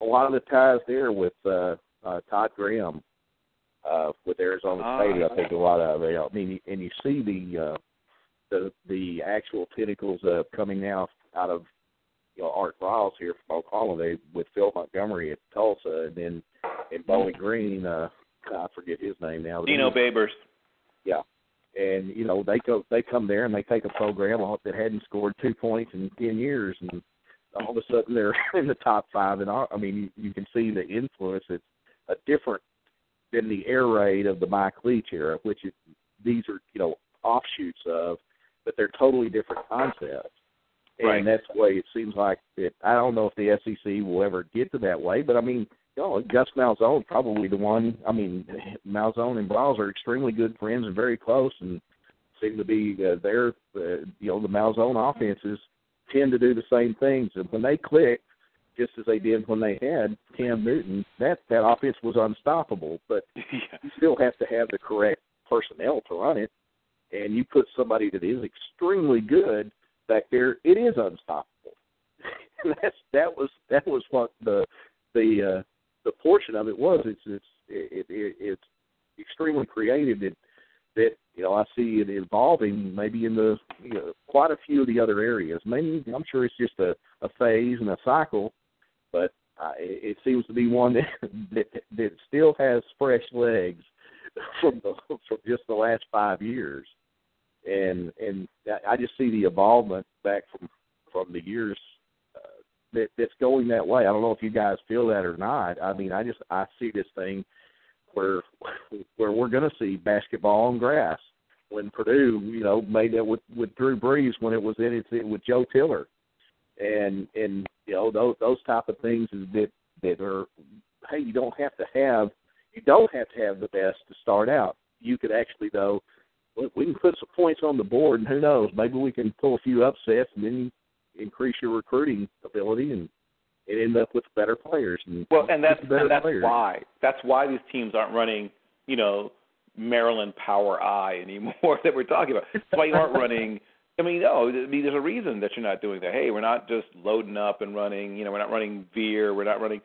a lot of the ties there with uh, uh, Todd Graham uh, with Arizona Ah. State. I think a lot of it. I mean, and you see the uh, the the actual tentacles uh, coming out out of you know Art Briles here from Oklahoma they, with Phil Montgomery at Tulsa, and then in Bowling Green. Uh, I forget his name now. Dino Babers. yeah. And you know they go they come there and they take a program that hadn't scored two points in ten years and all of a sudden they're in the top five and all I mean you, you can see the influence it's a different than the air raid of the Mike Leach era, which is these are, you know, offshoots of, but they're totally different concepts. Right. And that's the way it seems like that I don't know if the SEC will ever get to that way, but I mean know, Gus Malzahn probably the one. I mean, Malzahn and Briles are extremely good friends and very close, and seem to be uh, their, uh, you know, the Malzahn offenses tend to do the same things. And when they click, just as they did when they had Cam Newton, that that offense was unstoppable. But yeah. you still have to have the correct personnel to run it, and you put somebody that is extremely good back there, it is unstoppable. That's that was that was what the the uh, the portion of it was. It's it's it, it, it's extremely creative that that you know I see it evolving maybe in the you know quite a few of the other areas. Maybe I'm sure it's just a a phase and a cycle, but uh, it, it seems to be one that, that that still has fresh legs from the from just the last five years, and and I just see the evolvement back from from the years that that's going that way. I don't know if you guys feel that or not. I mean, I just I see this thing where where we're going to see basketball on grass when Purdue, you know, made that with with Drew Brees when it was in its with Joe Tiller, and and you know those those type of things is that that are hey you don't have to have you don't have to have the best to start out. You could actually though we can put some points on the board, and who knows, maybe we can pull a few upsets, and then increase your recruiting ability and and end up with better players. And Well, and that's and that's players. why that's why these teams aren't running, you know, Maryland Power I anymore that we're talking about. That's why you aren't running. I mean, no, I mean, there's a reason that you're not doing that. Hey, we're not just loading up and running. You know, we're not running veer. We're not running.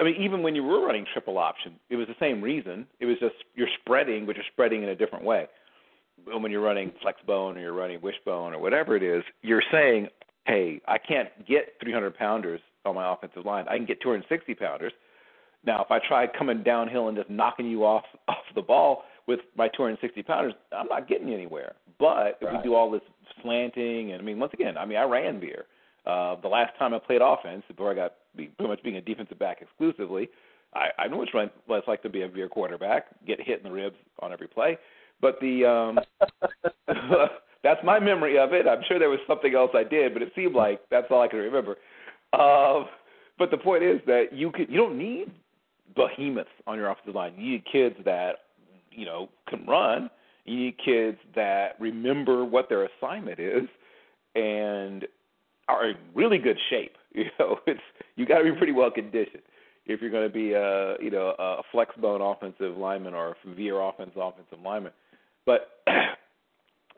I mean, even when you were running triple option, it was the same reason. It was just you're spreading, but you're spreading in a different way. And when you're running flex bone or you're running wishbone or whatever it is, you're saying, hey, I can't get 300 pounders on my offensive line. I can get 260 pounders. Now, if I try coming downhill and just knocking you off off the ball with my 260 pounders, I'm not getting anywhere. But if Right. we do all this slanting, and I mean, once again, I mean, I ran veer. Uh, the last time I played offense, before I got be, pretty much being a defensive back exclusively, I, I know what it's what it's like to be a veer quarterback, get hit in the ribs on every play. But the um, that's my memory of it. I'm sure there was something else I did, but it seemed like that's all I can remember. Uh, but the point is that you could you don't need behemoths on your offensive line. You need kids that you know can run. You need kids that remember what their assignment is and are in really good shape. You know, it's you got to be pretty well conditioned if you're going to be a you know a flex bone offensive lineman or a veer offensive offensive lineman. But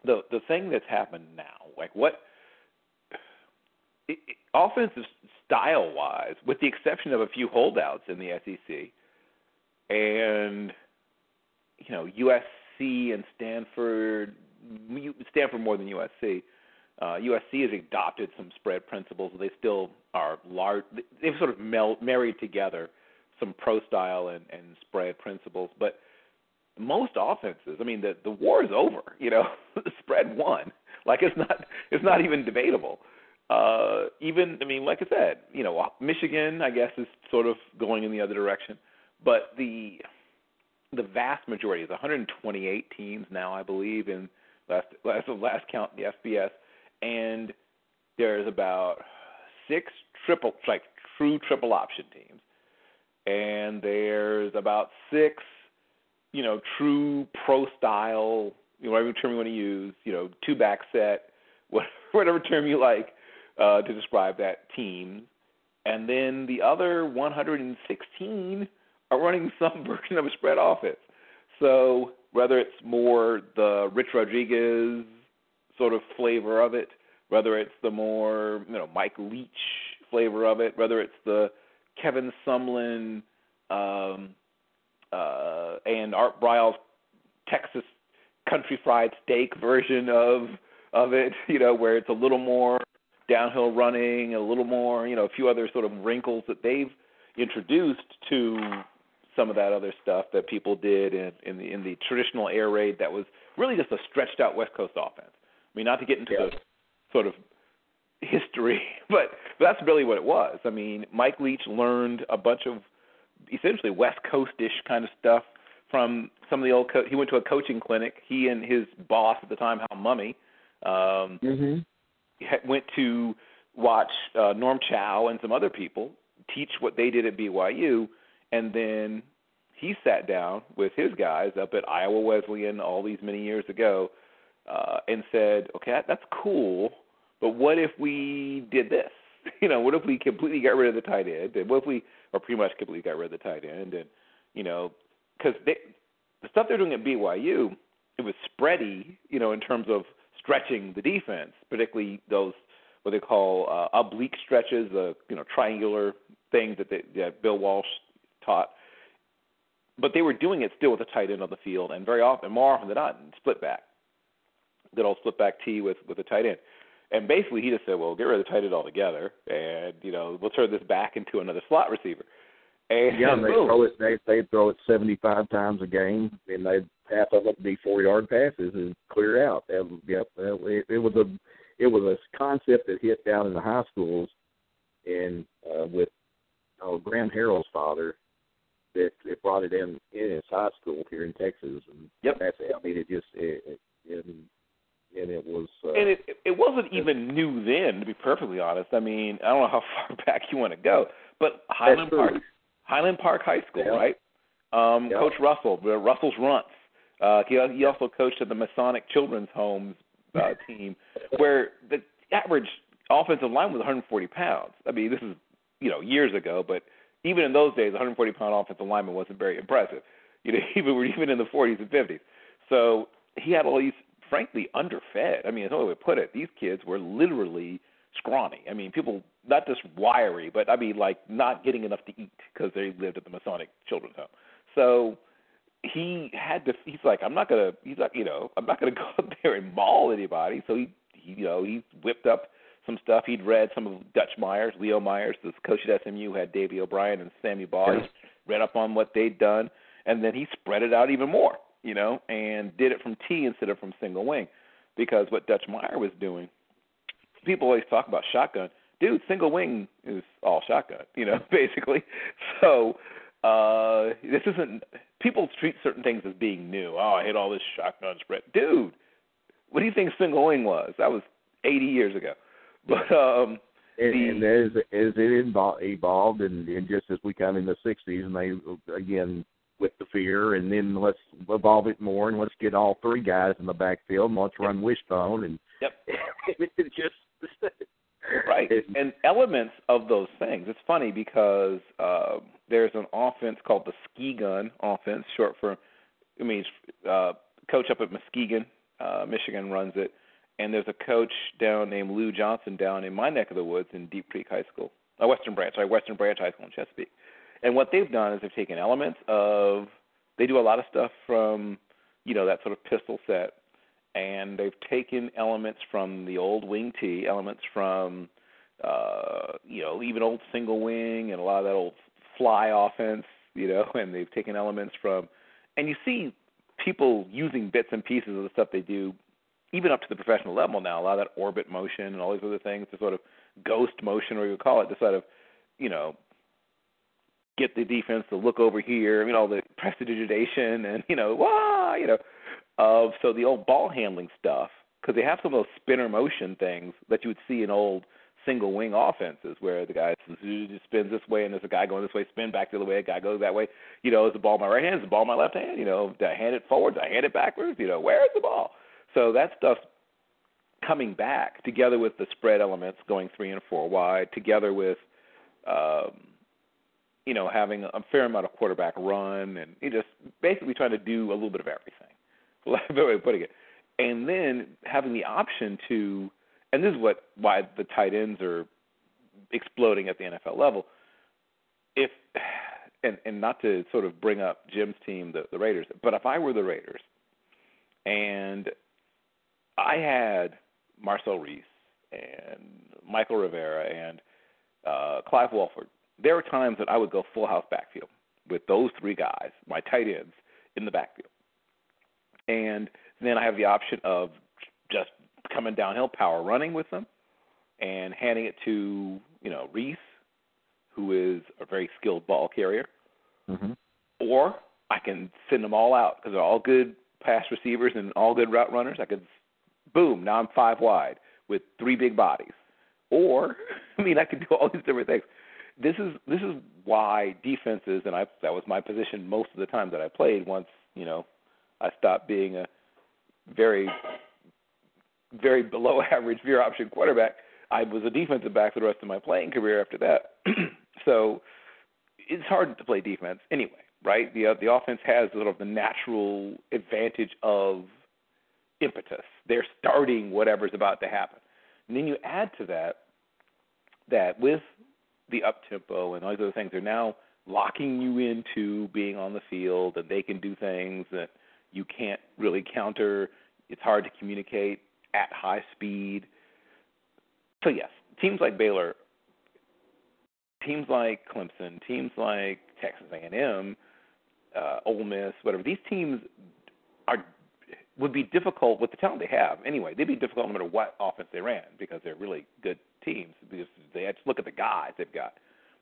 the the thing that's happened now, like what it, it, offensive style wise, with the exception of a few holdouts in the SEC, and you know USC and Stanford, Stanford more than USC. Uh, USC has adopted some spread principles. They still are large. They've sort of mel- married together some pro style and, and spread principles, but most offenses, I mean, the the war is over. You know, spread won. Like it's not it's not even debatable. Uh, even I mean, like I said, you know, Michigan, I guess, is sort of going in the other direction, but the the vast majority is 128 teams now, I believe, in last last last count the FBS, and there's about six triple like true triple option teams, and there's about six you know, true pro style, you know, whatever term you want to use, you know, two back set, whatever term you like uh, to describe that team. And then the other 116 are running some version of a spread offense. So whether it's more the Rich Rodriguez sort of flavor of it, whether it's the more you know Mike Leach flavor of it, whether it's the Kevin Sumlin um, uh, and Art Briles Texas country fried steak version of of it, you know, where it's a little more downhill running, a little more, you know, a few other sort of wrinkles that they've introduced to some of that other stuff that people did in, in the in the traditional air raid that was really just a stretched out West Coast offense. I mean, not to get into Yeah. the sort of history, but, but that's really what it was. I mean, Mike Leach learned a bunch of essentially West Coastish kind of stuff from some of the old. Co- he went to a coaching clinic. He and his boss at the time, Hal Mumme, um, Mm-hmm. went to watch uh, Norm Chow and some other people teach what they did at BYU, and then he sat down with his guys up at Iowa Wesleyan all these many years ago uh, and said, "Okay, that, that's cool, but what if we did this? You know, what if we completely got rid of the tight end? And what if we, or pretty much completely got rid of the tight end? And you know, because the stuff they're doing at BYU, it was spready, you know, in terms of stretching the defense, particularly those what they call uh, oblique stretches, the you know triangular things that, they, that Bill Walsh taught. But they were doing it still with a tight end on the field, and very often, more often than not, split back. Good old split back T with with a tight end. And basically, he just said, "Well, get rid of the tight end altogether, and you know we'll turn this back into another slot receiver." And Yeah, and they boom. throw it. They they throw it seventy five times a game, and they half of it be four yard passes and clear out. That, yep, it, it was a it was a concept that hit down in the high schools, and uh, with uh, Graham Harrell's father, that it brought it in in his high school here in Texas, and Yep. that's I mean it just it, it, and and it was uh, and it it wasn't even new then, to be perfectly honest. I mean, I don't know how far back you want to go, but Highland. Park, Highland Park High School, Yeah. right? Um, Yeah. Coach Russell, Russell's Runts. Uh, he he also coached at the Masonic Children's Homes uh, team, where the average offensive line was 140 pounds. I mean, this is you know years ago, but even in those days, 140 pound offensive lineman wasn't very impressive. You know, even even in the 40s and 50s. So he had all these, frankly, underfed. I mean, that's the only way to put it. These kids were literally scrawny. I mean, people not just wiry, but I mean like not getting enough to eat because they lived at the Masonic Children's Home. So he had to. He's like, I'm not gonna. He's like, you know, I'm not gonna go up there and maul anybody. So he, he you know, he whipped up some stuff. He'd read some of Dutch Myers, Leo Myers, the coach at SMU, had Davy O'Brien and Sammy. Yes. He read up on what they'd done, and then he spread it out even more, you know, and did it from T instead of from single wing, because what Dutch Meyer was doing. People always talk about shotgun. Dude, single wing is all shotgun, you know, basically. So uh this isn't people treat certain things as being new. Oh, I hate all this shotgun spread. Dude, what do you think single wing was? That was 80 years ago. But um And, and as as it evol- evolved, and, and just as we come in the '60s, and they again with the veer, and then let's evolve it more, and let's get all three guys in the backfield, and let's run wishbone, and Yep. it just right. It- and elements of those things. It's funny because uh there's an offense called the ski gun offense short for i mean uh coach up at muskegon uh michigan runs it. And there's a coach down named lou johnson down in my neck of the woods in deep creek high school uh, western branch sorry western branch high school in chesapeake and what they've done is they've taken elements of they do a lot of stuff from you know that sort of pistol set and they've taken elements from the old wing T, elements from uh, you know even old single wing and a lot of that old fly offense, you know, and they've taken elements from, and you see people using bits and pieces of the stuff they do, even up to the professional level now. A lot of that orbit motion and all these other things, the sort of ghost motion, or you call it, to sort of, you know, get the defense to look over here, you know, the prestidigitation and you know, wah, you know, of so the old ball handling stuff because they have some of those spinner motion things that you would see in old single wing offenses where the guy spins this way and there's a guy going this way, spin back the other way, a guy goes that way. You know, is the ball in my right hand? Is the ball in my left hand? You know, do I hand it forward? Do I hand it backwards? You know, where's the ball? So that stuff's coming back together with the spread elements going three and four wide, together with um you know, having a fair amount of quarterback run and you just basically trying to do a little bit of everything. Better way of putting it. And then having the option to and this is what why the tight ends are exploding at the NFL level. If and and not to sort of bring up Jim's team, the, the Raiders, but if I were the Raiders and I had Marcel Reese and Mychal Rivera and uh, Clive Walford, there were times that I would go full house backfield with those three guys, my tight ends, in the backfield. And then I have the option of just coming downhill, power running with them, and handing it to you know Reese, who is a very skilled ball carrier, hmm or I can send them all out because they're all good pass receivers and all good route runners. I could, boom, now I'm five wide with three big bodies. Or, I mean, I could do all these different things. This is this is why defenses, and I that was my position most of the time that I played. Once you know, I stopped being a very very below average veer option quarterback. I was a defensive back for the rest of my playing career after that. so it's hard to play defense anyway, right? The the offense has sort of the natural advantage of impetus. They're starting whatever's about to happen, and then you add to that that with the up tempo and all these other things, they're now locking you into being on the field, and they can do things that you can't really counter. It's hard to communicate at high speed. So yes, teams like Baylor teams like Clemson, teams like Texas A&M, uh, Ole Miss, whatever. These teams are would be difficult with the talent they have. Anyway, they'd be difficult no matter what offense they ran because they're really good teams. Because they had just look at the guys they've got.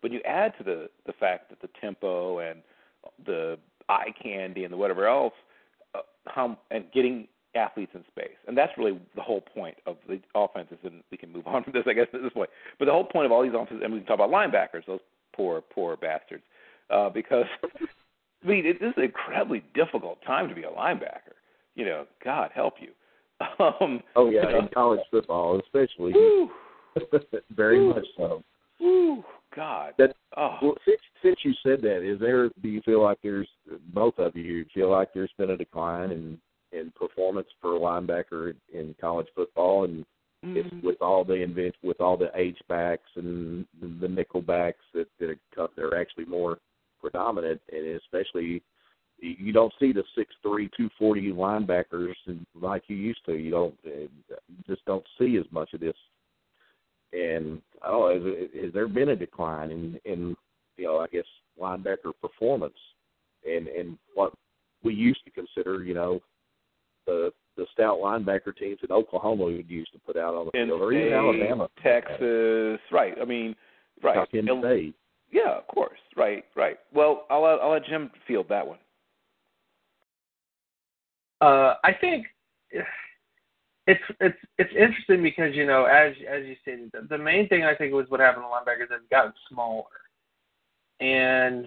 But you add to the the fact that the tempo and the eye candy and the whatever else, uh, how and getting athletes in space, and that's really the whole point of the offenses. And we can move on from this, I guess, at this point. But the whole point of all these offenses, and we can talk about linebackers, those poor, poor bastards, uh, because I mean, it, this is an incredibly difficult time to be a linebacker. You know, God help you. Um, Oh yeah, in college football especially, very much so. whew, God. That- oh, Well, since since you said that, is there? Do you feel like there's both of you feel like there's been a decline in in performance for a linebacker in college football, and it's mm, with all the invent with all the H backs and the nickel backs that that are, they're actually more predominant, and especially you don't see the six three two forty linebackers like you used to. You don't you just don't see as much of this. And know, has, has there been a decline in in you know I guess linebacker performance and and what we used to consider you know the the stout linebacker teams in Oklahoma would used to put out on the field, or even Alabama, Texas, right? I mean, right. Back in state. Yeah, of course. Right, right. Well, I'll I'll let Jim field that one. Uh, I think it's it's it's interesting because you know, as as you stated, the, the main thing I think was what happened to linebackers has gotten smaller, and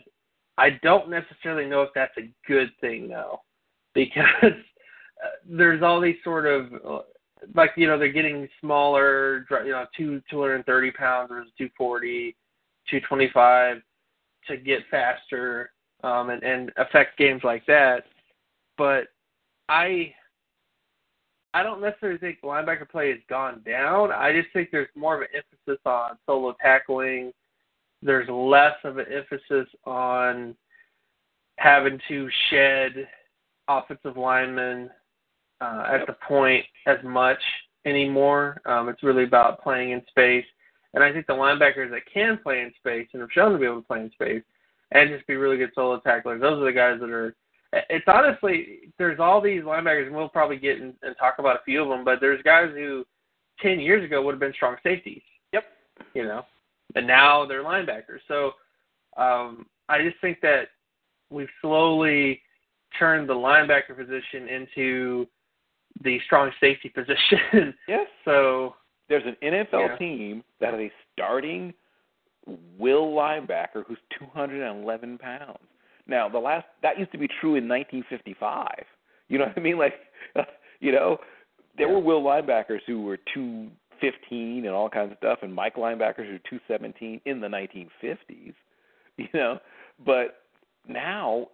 I don't necessarily know if that's a good thing though, because there's all these sort of like you know they're getting smaller, you know, two two hundred thirty pounds versus two forty, two twenty five to get faster um, and and affect games like that, but I I don't necessarily think the linebacker play has gone down. I just think there's more of an emphasis on solo tackling. There's less of an emphasis on having to shed offensive linemen uh, at the point as much anymore. Um, it's really about playing in space. And I think the linebackers that can play in space and have shown to be able to play in space and just be really good solo tacklers, those are the guys that are it's honestly there's all these linebackers and we'll probably get in, and talk about a few of them but there's guys who 10 years ago would have been strong safeties Yep. you know and now they're linebackers so um i just think that we've slowly turned the linebacker position into the strong safety position Yes. so There's an NFL Yeah. team that has a starting will linebacker who's 211 pounds. Now, the last that used to be true in 1955. You know what I mean? Like, you know, there were will linebackers who were 215 and all kinds of stuff, and Mike linebackers who were 217 in the 1950s. You know, but now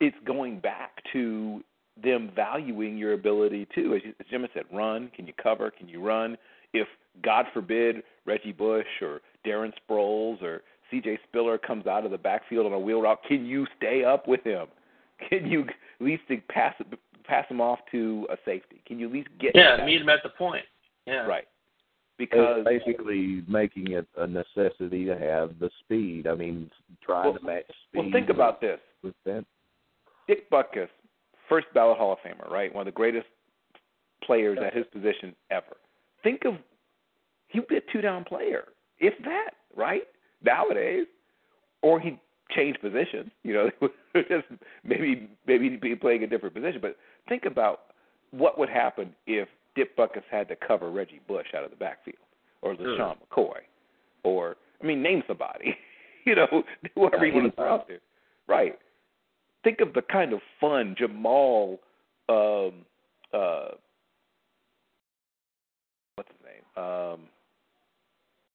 it's going back to them valuing your ability to, as, you, as Jim said, run. Can you cover? Can you run? If God forbid Reggie Bush or Darren Sproles or C.J. Spiller comes out of the backfield on a wheel route, can you stay up with him? Can you at least pass pass him off to a safety? Can you at least get yeah that? meet him at the point yeah right? Because It's basically making it a necessity to have the speed. I mean, trying Well- to match speed. well, think about this. with that. Dick Butkus, first ballot Hall of Famer, right? One of the greatest players at his position ever. Think of he would be a two down player, if that, right? Nowadays. Or he changed positions, you know, just maybe maybe he'd be playing a different position. But think about what would happen if Dick Butkus had to cover Reggie Bush out of the backfield, or LeSean McCoy, or I mean, name somebody, you know, whoever you want to throw out there, right? Think of the kind of fun Jamal, um, uh, what's his name, um,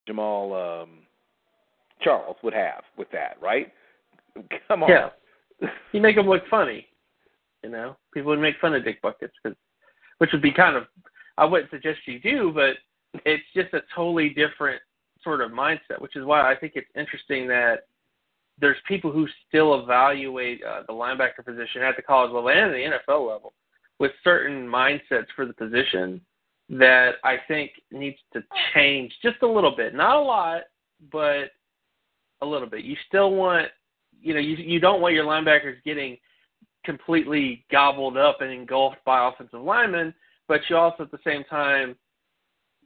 Jamal um, Charles would have with that, right? Come on, Yeah. you make them look funny. You know, people would make fun of Dick Butkus, cause, which would be kind of. I wouldn't suggest you do, but it's just a totally different sort of mindset. Which is why I think it's interesting that there's people who still evaluate uh, the linebacker position at the college level and the NFL level with certain mindsets for the position that I think needs to change just a little bit. Not a lot, but a little bit. You still want, you know, you you don't want your linebackers getting completely gobbled up and engulfed by offensive linemen, but you also at the same time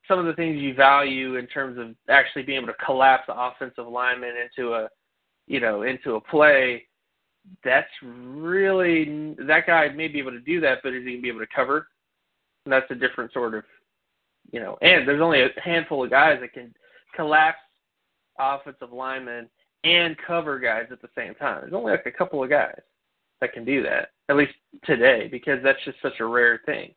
some of the things you value in terms of actually being able to collapse the offensive lineman into a you know into a play that's really that guy may be able to do that but is he going to be able to cover and that's a different sort of you know and there's only a handful of guys that can collapse offensive linemen and cover guys at the same time there's only like a couple of guys that can do that at least today because that's just such a rare thing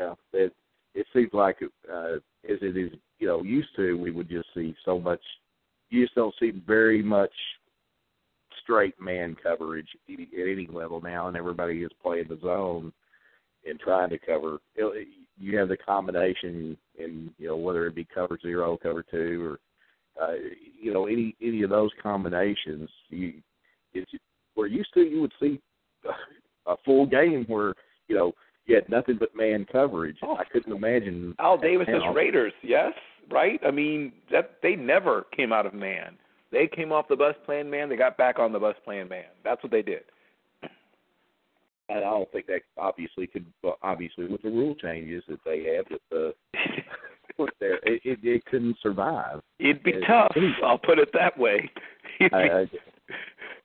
Yeah, it it seems like uh, as it is, you know, used to, we would just see so much. You just don't see very much straight man coverage at any, at any level now, and everybody is playing the zone and trying to cover. You, have the combination, in you know whether it be cover zero, cover two, or uh, you know any any of those combinations. You it's where used to you would see a full game where you know you had nothing but man coverage. Oh. I couldn't imagine Al Davis's now. Raiders, yes, right? I mean, that they never came out of man. They came off the bus playing man. They got back on the bus playing man. That's what they did. I don't think that obviously could obviously with the rule changes that they have with the with their it, it, it couldn't survive. It'd be Uh, tough. any- I'll put it that way. It'd be, I, I,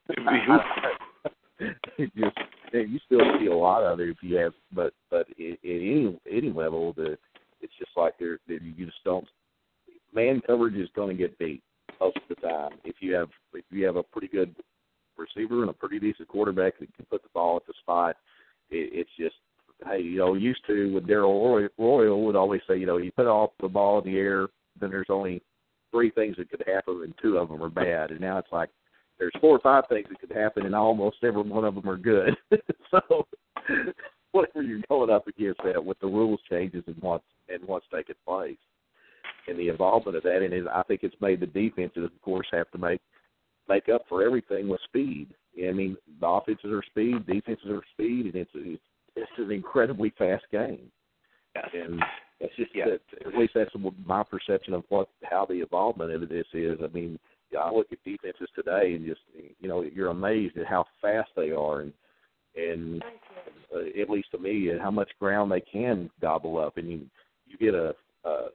it'd I, it just you still see a lot of it if you have, but but at, at any any level, the it's just like there that you just don't. Man coverage is going to get beat most of the time. If you have if you have a pretty good receiver and a pretty decent quarterback that can put the ball at the spot, it, it's just hey, you know, used to with Darrell Royal would always say, you know, you put off the ball in the air, then there's only three things that could happen, and two of them are bad. And now it's like there's four or five things that could happen, and almost every one of them are good. so whatever you're going up against that with the rules changes and what's and what's taking place, and the involvement of that, and it, I think it's made the defenses, of course, have to make make up for everything with speed. I mean, the offenses are speed, defenses are speed, and it's it's, it's an incredibly fast game. yes. And it's just Yeah. that at least that's my perception of what how the involvement of this is. I mean, I look at defenses today and just you know you're amazed at how fast they are and and uh, at least to me at how much ground they can gobble up. And you you get a uh,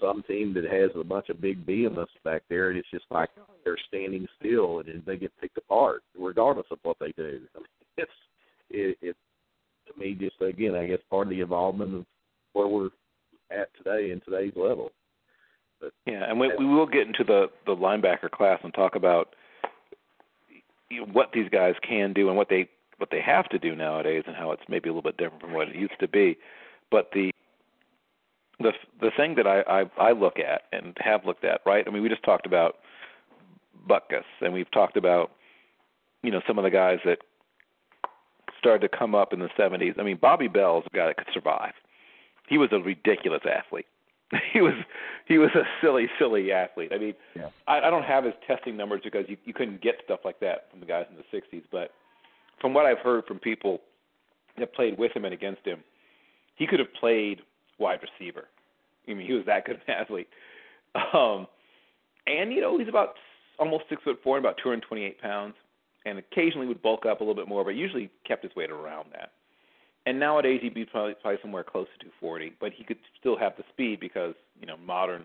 some team that has a bunch of big behemoths back there, and it's just like they're standing still and they get picked apart regardless of what they do. I mean, it's it, it to me just again I guess part of the involvement of where we're at today in today's level. Yeah, and we, we will get into the the linebacker class and talk about what these guys can do and what they what they have to do nowadays, and how it's maybe a little bit different from what it used to be. But the the the thing that I I, I look at and have looked at, right? I mean, we just talked about Butkus, and we've talked about you know some of the guys that started to come up in the 70s. I mean, Bobby Bell's a guy that could survive. He was a ridiculous athlete. he was he was a silly, silly athlete. I mean, Yeah. I, I don't have his testing numbers because you you couldn't get stuff like that from the guys in the '60s. But from what I've heard from people that played with him and against him, he could have played wide receiver. I mean, he was that good of an athlete. Um, and you know, he's about almost six foot four and about 228 pounds, and occasionally would bulk up a little bit more, but usually kept his weight around that. And nowadays he'd be probably, probably somewhere close to 240, but he could still have the speed because you know modern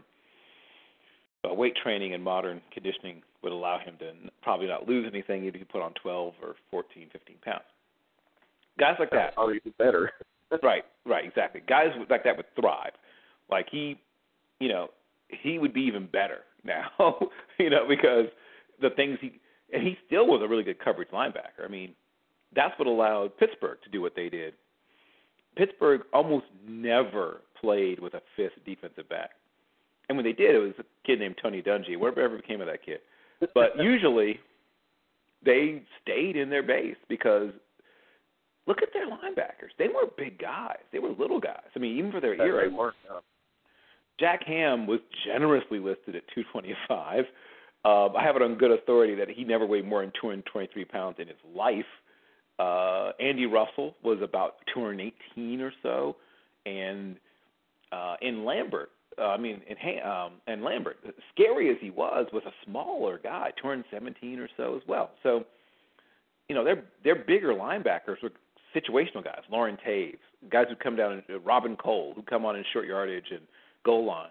uh, weight training and modern conditioning would allow him to n- probably not lose anything if he put on 12 or 14, 15 pounds. Guys like that, Or even better. Right, right, exactly. Guys like that would thrive. Like he, you know, he would be even better now, you know, because the things he and he still was a really good coverage linebacker. I mean, that's what allowed Pittsburgh to do what they did. Pittsburgh almost never played with a fifth defensive back. And when they did, it was a kid named Tony Dungy, whatever became of that kid. But usually they stayed in their base because look at their linebackers. They weren't big guys. They were little guys. I mean, even for their era. They weren't. uh, Jack Ham was generously listed at 225. Um, I have it on good authority that he never weighed more than 223 pounds in his life. Uh, Andy Russell was about 218 or so, and uh, in Lambert, uh, I mean, in um, and Lambert, scary as he was, was a smaller guy, 217 or so as well. So, you know, their their bigger linebackers were situational guys. Loren Toews, guys who come down, and uh, Robin Cole, who come on in short yardage and goal line.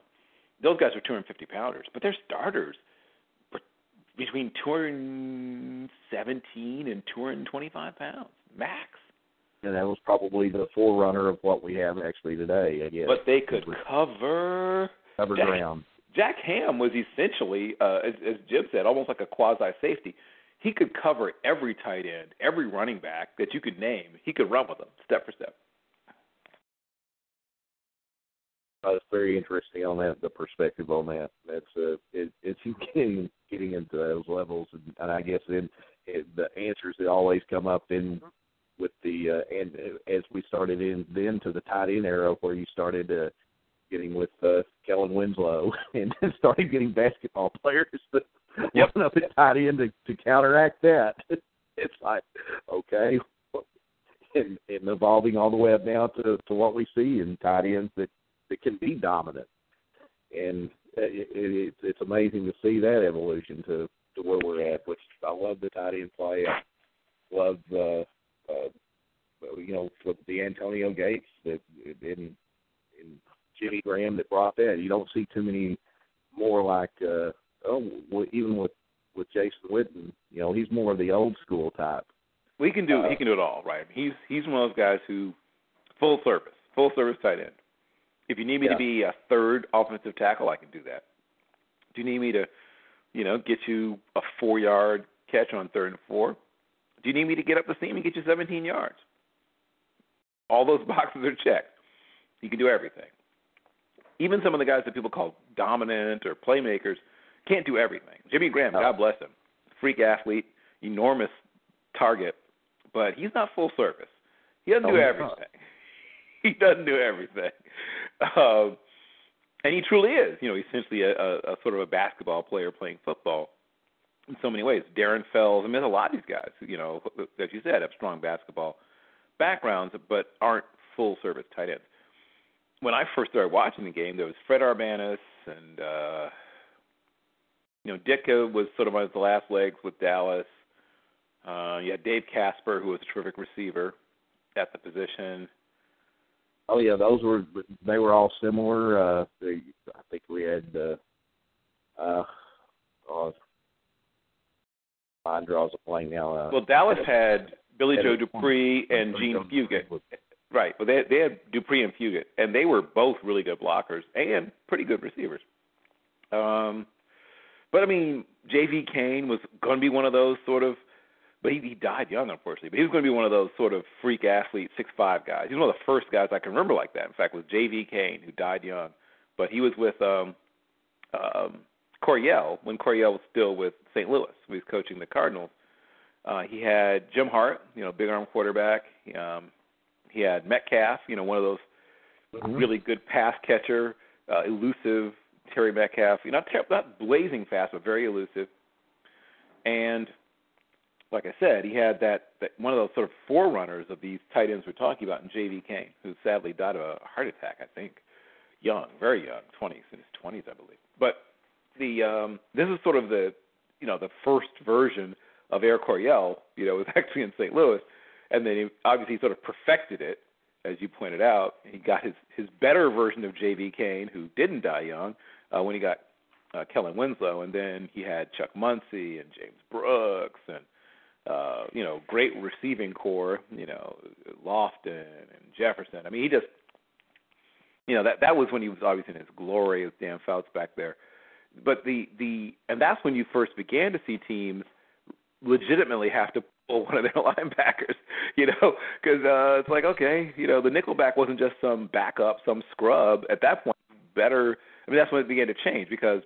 Those guys are 250 pounders, but they're starters between 217 and 225 pounds max. And that was probably the forerunner of what we have actually today, I guess. But they could cover. cover Jack- ground. Jack Ham was essentially, uh, as, as Jim said, almost like a quasi safety. He could cover every tight end, every running back that you could name. He could run with them step for step. It's very interesting on that, the perspective on that. That's uh, it, it's getting getting into those levels, and, and I guess then it, the answers that always come up in with the uh, and uh, as we started in then to the tight end era where you started uh, getting with uh, Kellen Winslow and then started getting basketball players that Yep. line up at tight end to, to counteract that. It's like, okay, and, and evolving all the way up now to to what we see in tight ends that that can be dominant, and it, it, it's amazing to see that evolution to to where we're at. Which I love the tight end play. I love uh, uh, you know with the Antonio Gates that in in Jimmy Graham that brought that. You don't see too many more like uh, oh even with with Jason Witten. You know he's more of the old school type. We well, can do uh, he can do it all, right? He's he's one of those guys who full service, full service tight end. If you need me yeah. to be a third offensive tackle, I can do that. Do you need me to, you know, get you a four yard catch on third and four? Do you need me to get up the seam and get you 17 yards? All those boxes are checked. You can do everything. Even some of the guys that people call dominant or playmakers can't do everything. Jimmy Graham, no. God bless him, freak athlete, enormous target, but he's not full service. He doesn't Oh, do everything. not. He doesn't do everything. Um, and he truly is. You know, he's essentially a, a, a sort of a basketball player playing football in so many ways. Darren Fells, I mean, there's a lot of these guys, you know, as you said, have strong basketball backgrounds, but aren't full service tight ends. When I first started watching the game, there was Fred Arbanas and, uh, you know, Ditka was sort of on his last legs with Dallas. Uh, you had Dave Casper, who was a terrific receiver at the position. Oh yeah, those were they were all similar. Uh, they, I think we had uh, uh, oh, mind draws a blank now. Uh, Well, Dallas had Billy had Joe Dupree and Jean Fugett. Right. Well, they they had Dupree and Fugett, and they were both really good blockers and pretty good receivers. Um, but I mean, J.V. Cain was going to be one of those sort of, but he, he died young, unfortunately. But he was going to be one of those sort of freak athlete, six five guys. He's one of the first guys I can remember like that. In fact, was J.V. Cain, who died young, but he was with um, um, Coryell when Coryell was still with St. Louis. When he was coaching the Cardinals. Uh, he had Jim Hart, you know, big arm quarterback. Um, he had Metcalf, you know, one of those Mhm. really good pass catcher, uh, elusive Terry Metcalf. You know, not ter- not blazing fast, but very elusive. And like I said, he had that, that one of those sort of forerunners of these tight ends we're talking about in J.V. Cain, who sadly died of a heart attack. I think young, very young, twenties in his twenties, I believe. But the um, this is sort of the you know the first version of Air Coryell. You know, was actually in St. Louis, and then he obviously sort of perfected it, as you pointed out. He got his his better version of J.V. Cain, who didn't die young, uh, when he got uh, Kellen Winslow, and then he had Chuck Muncie and James Brooks and uh, you know great receiving corps, you know Lofton and Jefferson. I mean, he just you know that that was when he was obviously in his glory as Dan Fouts back there. But the the and that's when you first began to see teams legitimately have to pull one of their linebackers, you know, because uh, it's like okay, you know, the nickelback wasn't just some backup, some scrub. At that point, better. I mean, that's when it began to change because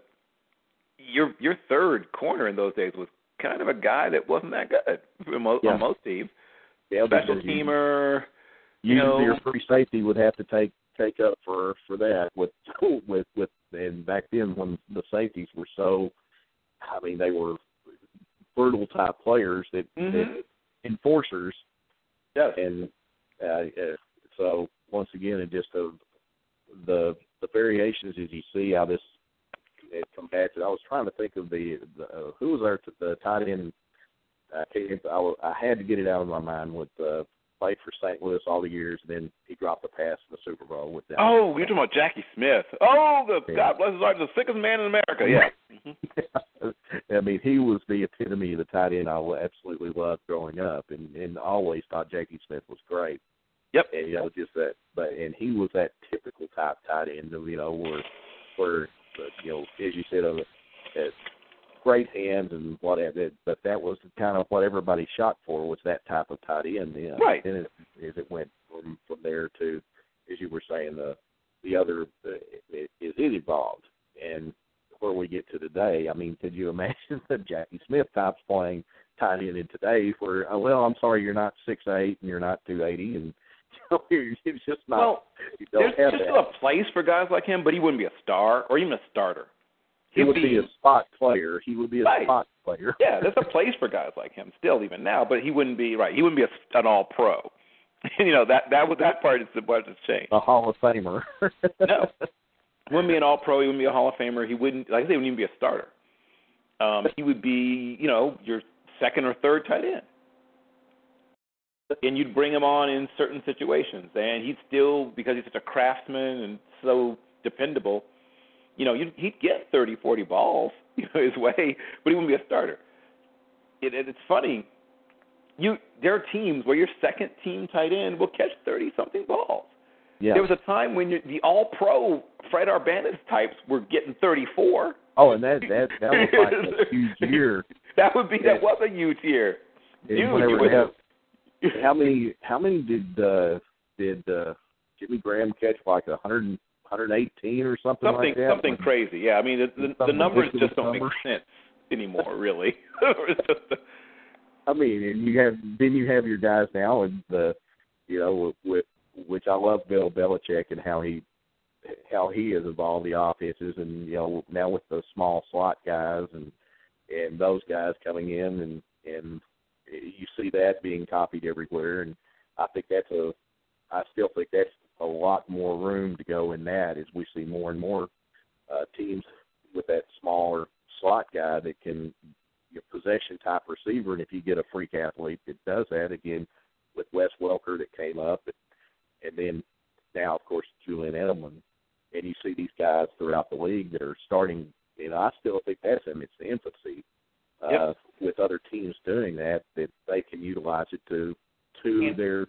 your your third corner in those days was kind of a guy that wasn't that good for most, Yeah. on most teams. yeah, Special teamer. you know- your free safety would have to take take up for for that with with with and back then when the safeties were so I mean they were brutal type players that, Mhm. that enforcers Yes. and uh, uh, so once again it just uh, the the variations as you see how this it combats it. I was trying to think of the, the uh, who was our t- the tight end. I can't. I, wa- I had to get it out of my mind with uh, played for St. Louis all the years, and then he dropped the pass in the Super Bowl with them. Oh, you're talking about Jackie Smith. Oh, the Yeah. God bless his heart, the sickest man in America. Yeah. I mean, he was the epitome of the tight end I absolutely loved growing up, and and always thought Jackie Smith was great. Yep. And you know, just that, but and he was that typical type tight end, you know, where where but, you know, as you said, of uh, great hands and whatever. But that was kind of what everybody shot for was that type of tight end. Then, Right. Then it, as it went from from there to, as you were saying, the the other uh, it, it evolved and where we get to today. I mean, could you imagine the Jackie Smith types playing tight end in today? Where oh, well, I'm sorry, you're not six eight and you're not two eighty, and you know, it's just not. Well, there's just that. a place for guys like him, but he wouldn't be a star or even a starter. he he'd would be, a spot player. He would be a Right. spot player. yeah, there's a place for guys like him still even now, but he wouldn't be right. He wouldn't be a, an all pro. you know that that was that part is the what has changed. a Hall of Famer. No. He wouldn't be an all pro. He wouldn't be a Hall of Famer. He wouldn't like I say, he wouldn't even be a starter. Um, he would be you know your second or third tight end. And you'd bring him on in certain situations, and he'd still because he's such a craftsman and so dependable. You know, you'd, he'd get thirty, forty balls you know, his way, but he wouldn't be a starter. It, it, it's funny. You there are teams where your second team tight end will catch thirty something balls. yeah. There was a time when you, the All Pro Fred Arbanas types were getting 34. oh, and that that that was like a huge year. That would be that was a huge year. Dude, you they would- have, how many how many did uh did uh Jimmy Graham catch like a hundred and hundred eighteen or something, Something like that? something crazy. Yeah, I mean the the, the numbers just don't make sense anymore, really. I mean, and you have then you have your guys now, and the you know with, with which I love Bill Belichick and how he how he has evolved the offenses, and you know now with the small slot guys and and those guys coming in, and and you see that being copied everywhere, and I think that's a I still think that's a lot more room to go in that as we see more and more uh, teams with that smaller slot guy that can your possession type receiver, and if you get a freak athlete that does that, again with Wes Welker that came up, and, and then now of course Julian Edelman, and you see these guys throughout the league that are starting. Know, I still think that's in its the infancy. Uh, Yep. With other teams doing that, that they can utilize it to to their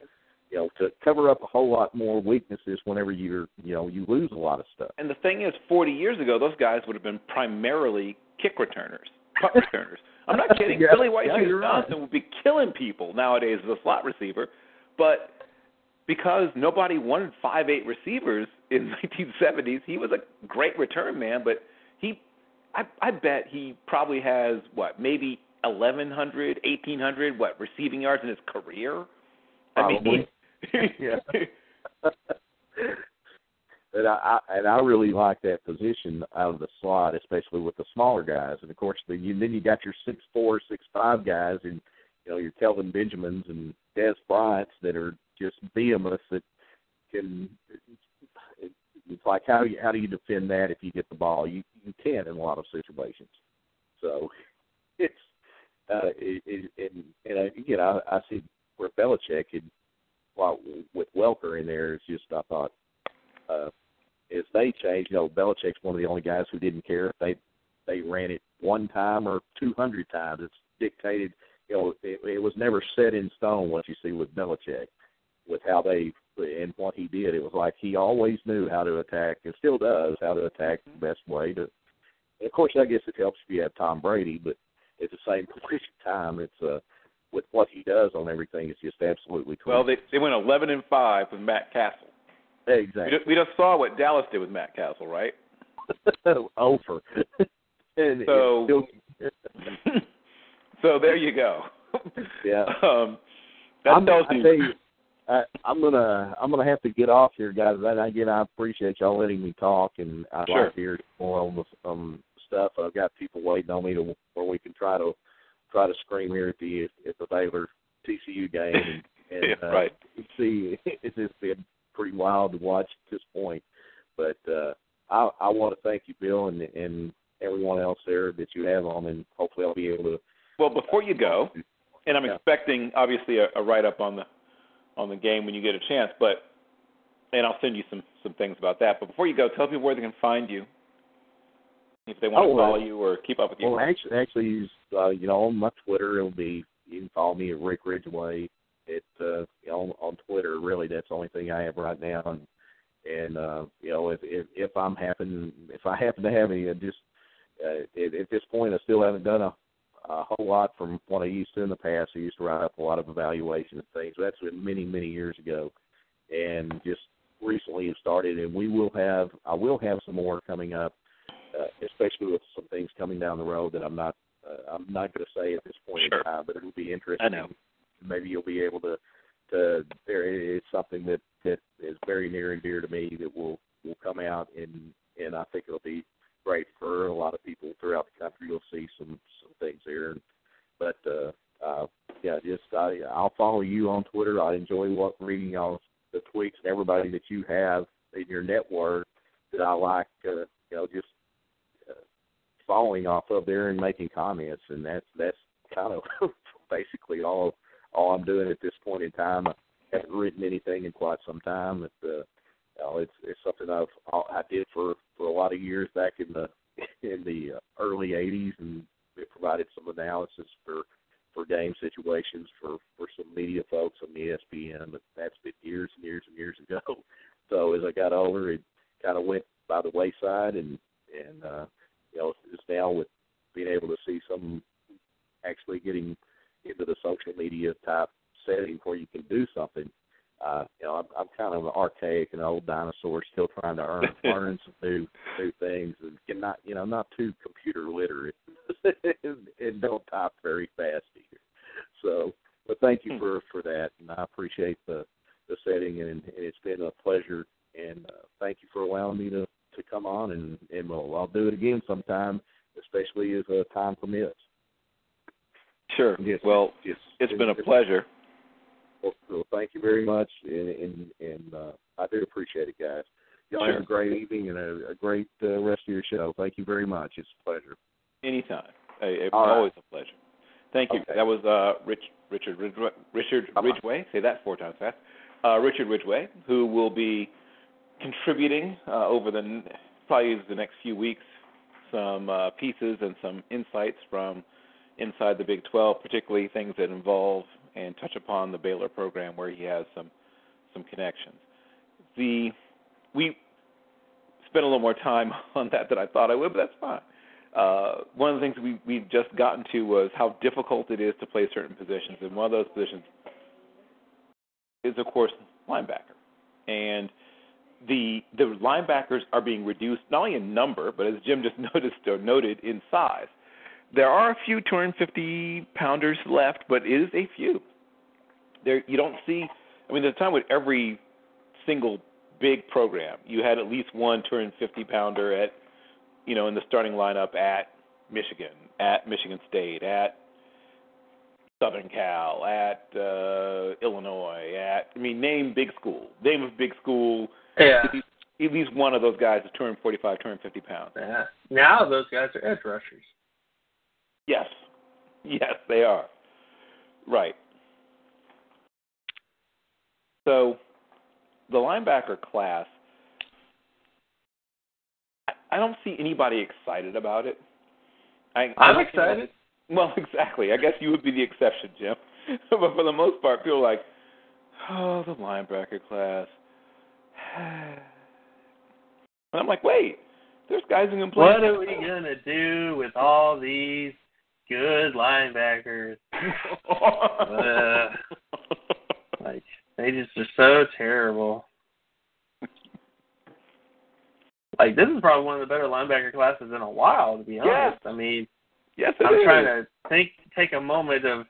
you know to cover up a whole lot more weaknesses whenever you're you know you lose a lot of stuff. and the thing is, 40 years ago, those guys would have been primarily kick returners, punt returners. I'm not kidding. Yeah, Billy White yeah, you're right. Johnson would be killing people nowadays as a slot receiver, but because nobody wanted five eight receivers in the 1970s, he was a great return man. But he, I, I bet he probably has what maybe 1,100, 1,800 what receiving yards in his career. I mean, Probably. Yeah. and I, I and I really like that position out of the slot, especially with the smaller guys. And of course, then you then you got your six four, six five guys, and you know your Kelvin Benjamins and Dez Bryant's that are just behemoths that can. It's like how you how do you defend that if you get the ball? You you can in a lot of situations. So it's uh, it, it, and and again I, I see where Belichick had well, with Welker in there, it's just I thought uh, as they changed. You know, Belichick's one of the only guys who didn't care if they they ran it one time or two hundred times. It's dictated. You know, it, it was never set in stone what you see with Belichick, with how they and what he did. It was like he always knew how to attack, and still does how to attack the best way to. And of course, I guess it helps if you have Tom Brady, but at the same point in time, it's uh with what he does on everything, it's just absolutely well, they they went 11 and five with Matt Cassel. We exactly. just, we just saw what Dallas did with Matt Cassel, right? over. and So- it's so there you go. yeah. Um, that I'm, tells I you. tell you, I, I'm gonna I'm gonna have to get off here, guys. And again, I appreciate y'all letting me talk, and I'd Sure. like to hear more on the um, stuff. I've got people waiting on me to where we can try to try to scream here at the at the Baylor TCU game, and, and Yeah, uh, right. see it's just been pretty wild to watch at this point. But uh, I I want to thank you, Bill, and and everyone else there that you have on, and hopefully I'll be able to. Well, before you go, and I'm Yeah. expecting obviously a, a write up on the on the game when you get a chance, but and I'll send you some some things about that. But before you go, tell people where they can find you if they want Oh, to follow you or keep up with you. Well, actually, actually, uh, you know, on my Twitter, it'll be you can follow me at Rick Ridgeway. It uh, you know, on, on Twitter, really, that's the only thing I have right now. And and uh, you know, if if, if I'm happen if I happen to have any, uh, just uh, at, at this point, I still haven't done a a whole lot from what I used to in the past. I used to write up a lot of evaluation and things. That's been many many years ago, and just recently it started. And we will have I will have some more coming up uh, especially with some things coming down the road that I'm not uh, I'm not going to say at this point Sure. in time, but it'll be interesting. I know. Maybe you'll be able to to there is something that that is very near and dear to me that will will come out and and I think it'll be great for a lot of people throughout the country. You'll see some some things there, but uh, uh, yeah, just I, I'll follow you on Twitter. I enjoy what reading y'all the tweets and everybody that you have in your network that I like. Uh, you know, just uh, following off of there and making comments, and that's that's kind of basically all all I'm doing at this point in time. I haven't written anything in quite some time. But, uh, you know, it's it's something I've I did for for a lot of years back in the in the early '80s, and it provided some analysis for for game situations for for some media folks on the ESPN. But that's been years and years and years ago. So as I got older, it kind of went by the wayside, and and uh, you know, just now with being able to see some actually getting into the social media type setting where you can do something. Uh, you know, I'm, I'm kind of an archaic and old dinosaur, still trying to earn, learn some new new things, and not, you know, not too computer literate, and, and don't type very fast either. So, but thank you hmm. for for that, and I appreciate the the setting, and, and it's been a pleasure. And uh, thank you for allowing me to to come on, and and we'll, I'll do it again sometime, especially as uh, time permits. Sure. Yes. Well, yes. it's been a pleasure. Well, well thank you very much, and and, and uh, I do appreciate it, guys. Y'all sure. have a great evening and a, a great uh, rest of your show. Thank you very much. It's a pleasure. Anytime. Always right. a pleasure. Thank you. Okay. That was uh, Rich, Richard Ridgway, Richard. Ridgway. Say that four times fast. Uh, Richard Ridgway, who will be contributing uh, over the probably the next few weeks some uh, pieces and some insights from inside the Big 12, particularly things that involve and touch upon the Baylor program where he has some some connections. The we spent a little more time on that than I thought I would, but that's fine. Uh, one of the things we we've just gotten to was how difficult it is to play certain positions, and one of those positions is, of course, linebacker. And the the linebackers are being reduced not only in number, but as Jim just noticed or noted in size. There are a few 250 pounders left, but it is a few. There you don't see. I mean, there's a time with every single big program, you had at least one 250 pounder at, you know, in the starting lineup at Michigan, at Michigan State, at Southern Cal, at uh, Illinois, at I mean, name big school, name of big school. Yeah. At least, at least one of those guys is 245, 250 pounds. Yeah. Now those guys are edge rushers. Yes, yes, they are. Right. So, the linebacker class, I, I don't see anybody excited about it. I, I'm excited. Well, exactly. I guess you would be the exception, Jim. but for the most part, people are like, oh, the linebacker class. and I'm like, wait, there's guys who can play. What are we gonna do with all these good linebackers? Uh, like they just are so terrible. Like this is probably one of the better linebacker classes in a while, to be honest. I mean, yes, I'm is. trying to think, take a moment of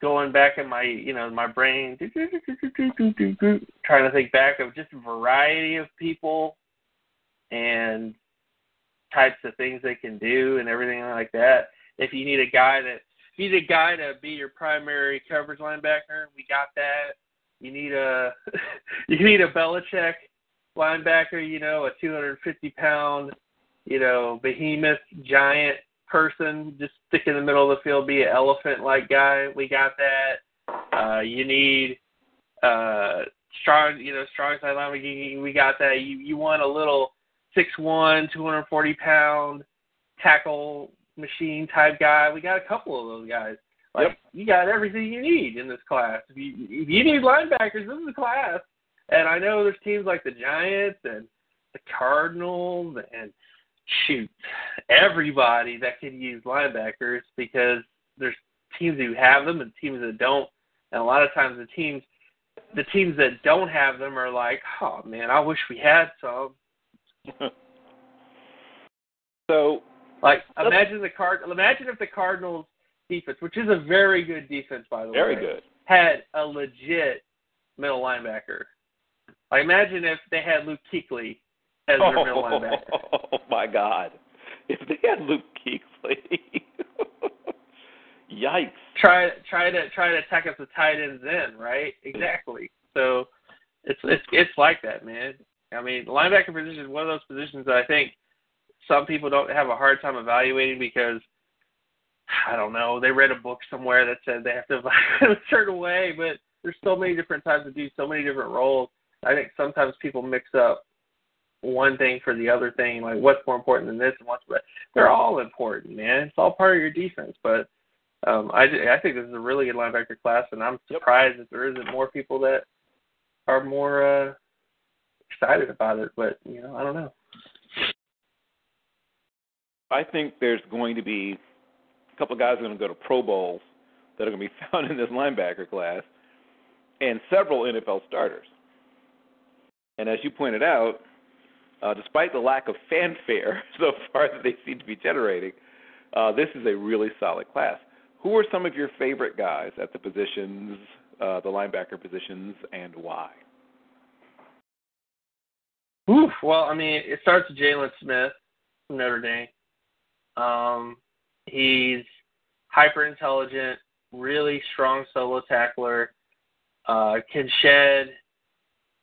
going back in my, you know, my brain, trying to think back of just a variety of people and types of things they can do and everything like that. If you need a guy that, you need a guy to be your primary coverage linebacker, we got that. You need a, you need a Belichick linebacker, you know, a 250 pound, you know, behemoth giant person, just stick in the middle of the field, be an elephant like guy. We got that. Uh, you need uh, strong, you know, strong side linebacker. We got that. You you want a little six one, two hundred forty pound tackle machine type guy. We got a couple of those guys. Like Yep. you got everything you need in this class. If you if you need linebackers, this is the class. And I know there's teams like the Giants and the Cardinals and shoot everybody that can use linebackers because there's teams who have them and teams that don't. And a lot of times the teams the teams that don't have them are like, oh man, I wish we had some. so, Like imagine the card imagine if the Cardinals defense, which is a very good defense by the very way, good. had a legit middle linebacker. Like imagine if they had Luke Kuechly as their middle oh, linebacker. Oh my God! If they had Luke Kuechly, yikes! Try try to try to attack us with tight ends in, right? Exactly. So it's it's it's like that, man. I mean, the linebacker position is one of those positions that I think some people don't have a hard time evaluating because I don't know, they read a book somewhere that said they have to evaluate a certain way, but there's so many different types to do so many different roles. I think sometimes people mix up one thing for the other thing, like what's more important than this and what's but they're all important, man. It's all part of your defense. But um I I think this is a really good linebacker class and I'm surprised that there isn't more people that are more uh excited about it, but you know, I don't know. I think there's going to be a couple of guys are going to go to Pro Bowls that are going to be found in this linebacker class, and several NFL starters. And as you pointed out, uh, despite the lack of fanfare so far that they seem to be generating, uh, this is a really solid class. Who are some of your favorite guys at the positions, uh, the linebacker positions, and why? Oof. Well, I mean, it starts with Jaylon Smith from Notre Dame. Um, he's hyper intelligent, really strong solo tackler, uh, can shed.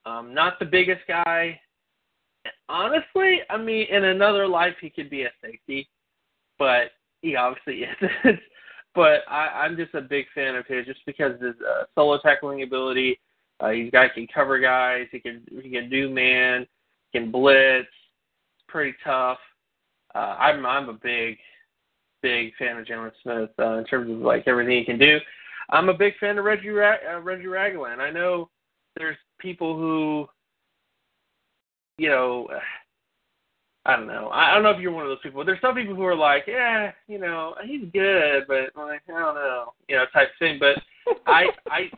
Um, not the biggest guy. Honestly, I mean, in another life he could be a safety, but he obviously isn't. but I, I'm just a big fan of his just because his uh, solo tackling ability. Uh, he's guy can cover guys. He can he can do man, can blitz. Pretty tough. Uh, I'm I'm a big big fan of Jaylon Smith uh, in terms of like everything he can do. I'm a big fan of Reggie Ra- uh, Reggie Ragland. I know there's people who, you know, I don't know. I don't know if you're one of those people. There's some people who are like, yeah, you know, he's good, but like I don't know, you know, type thing. But I I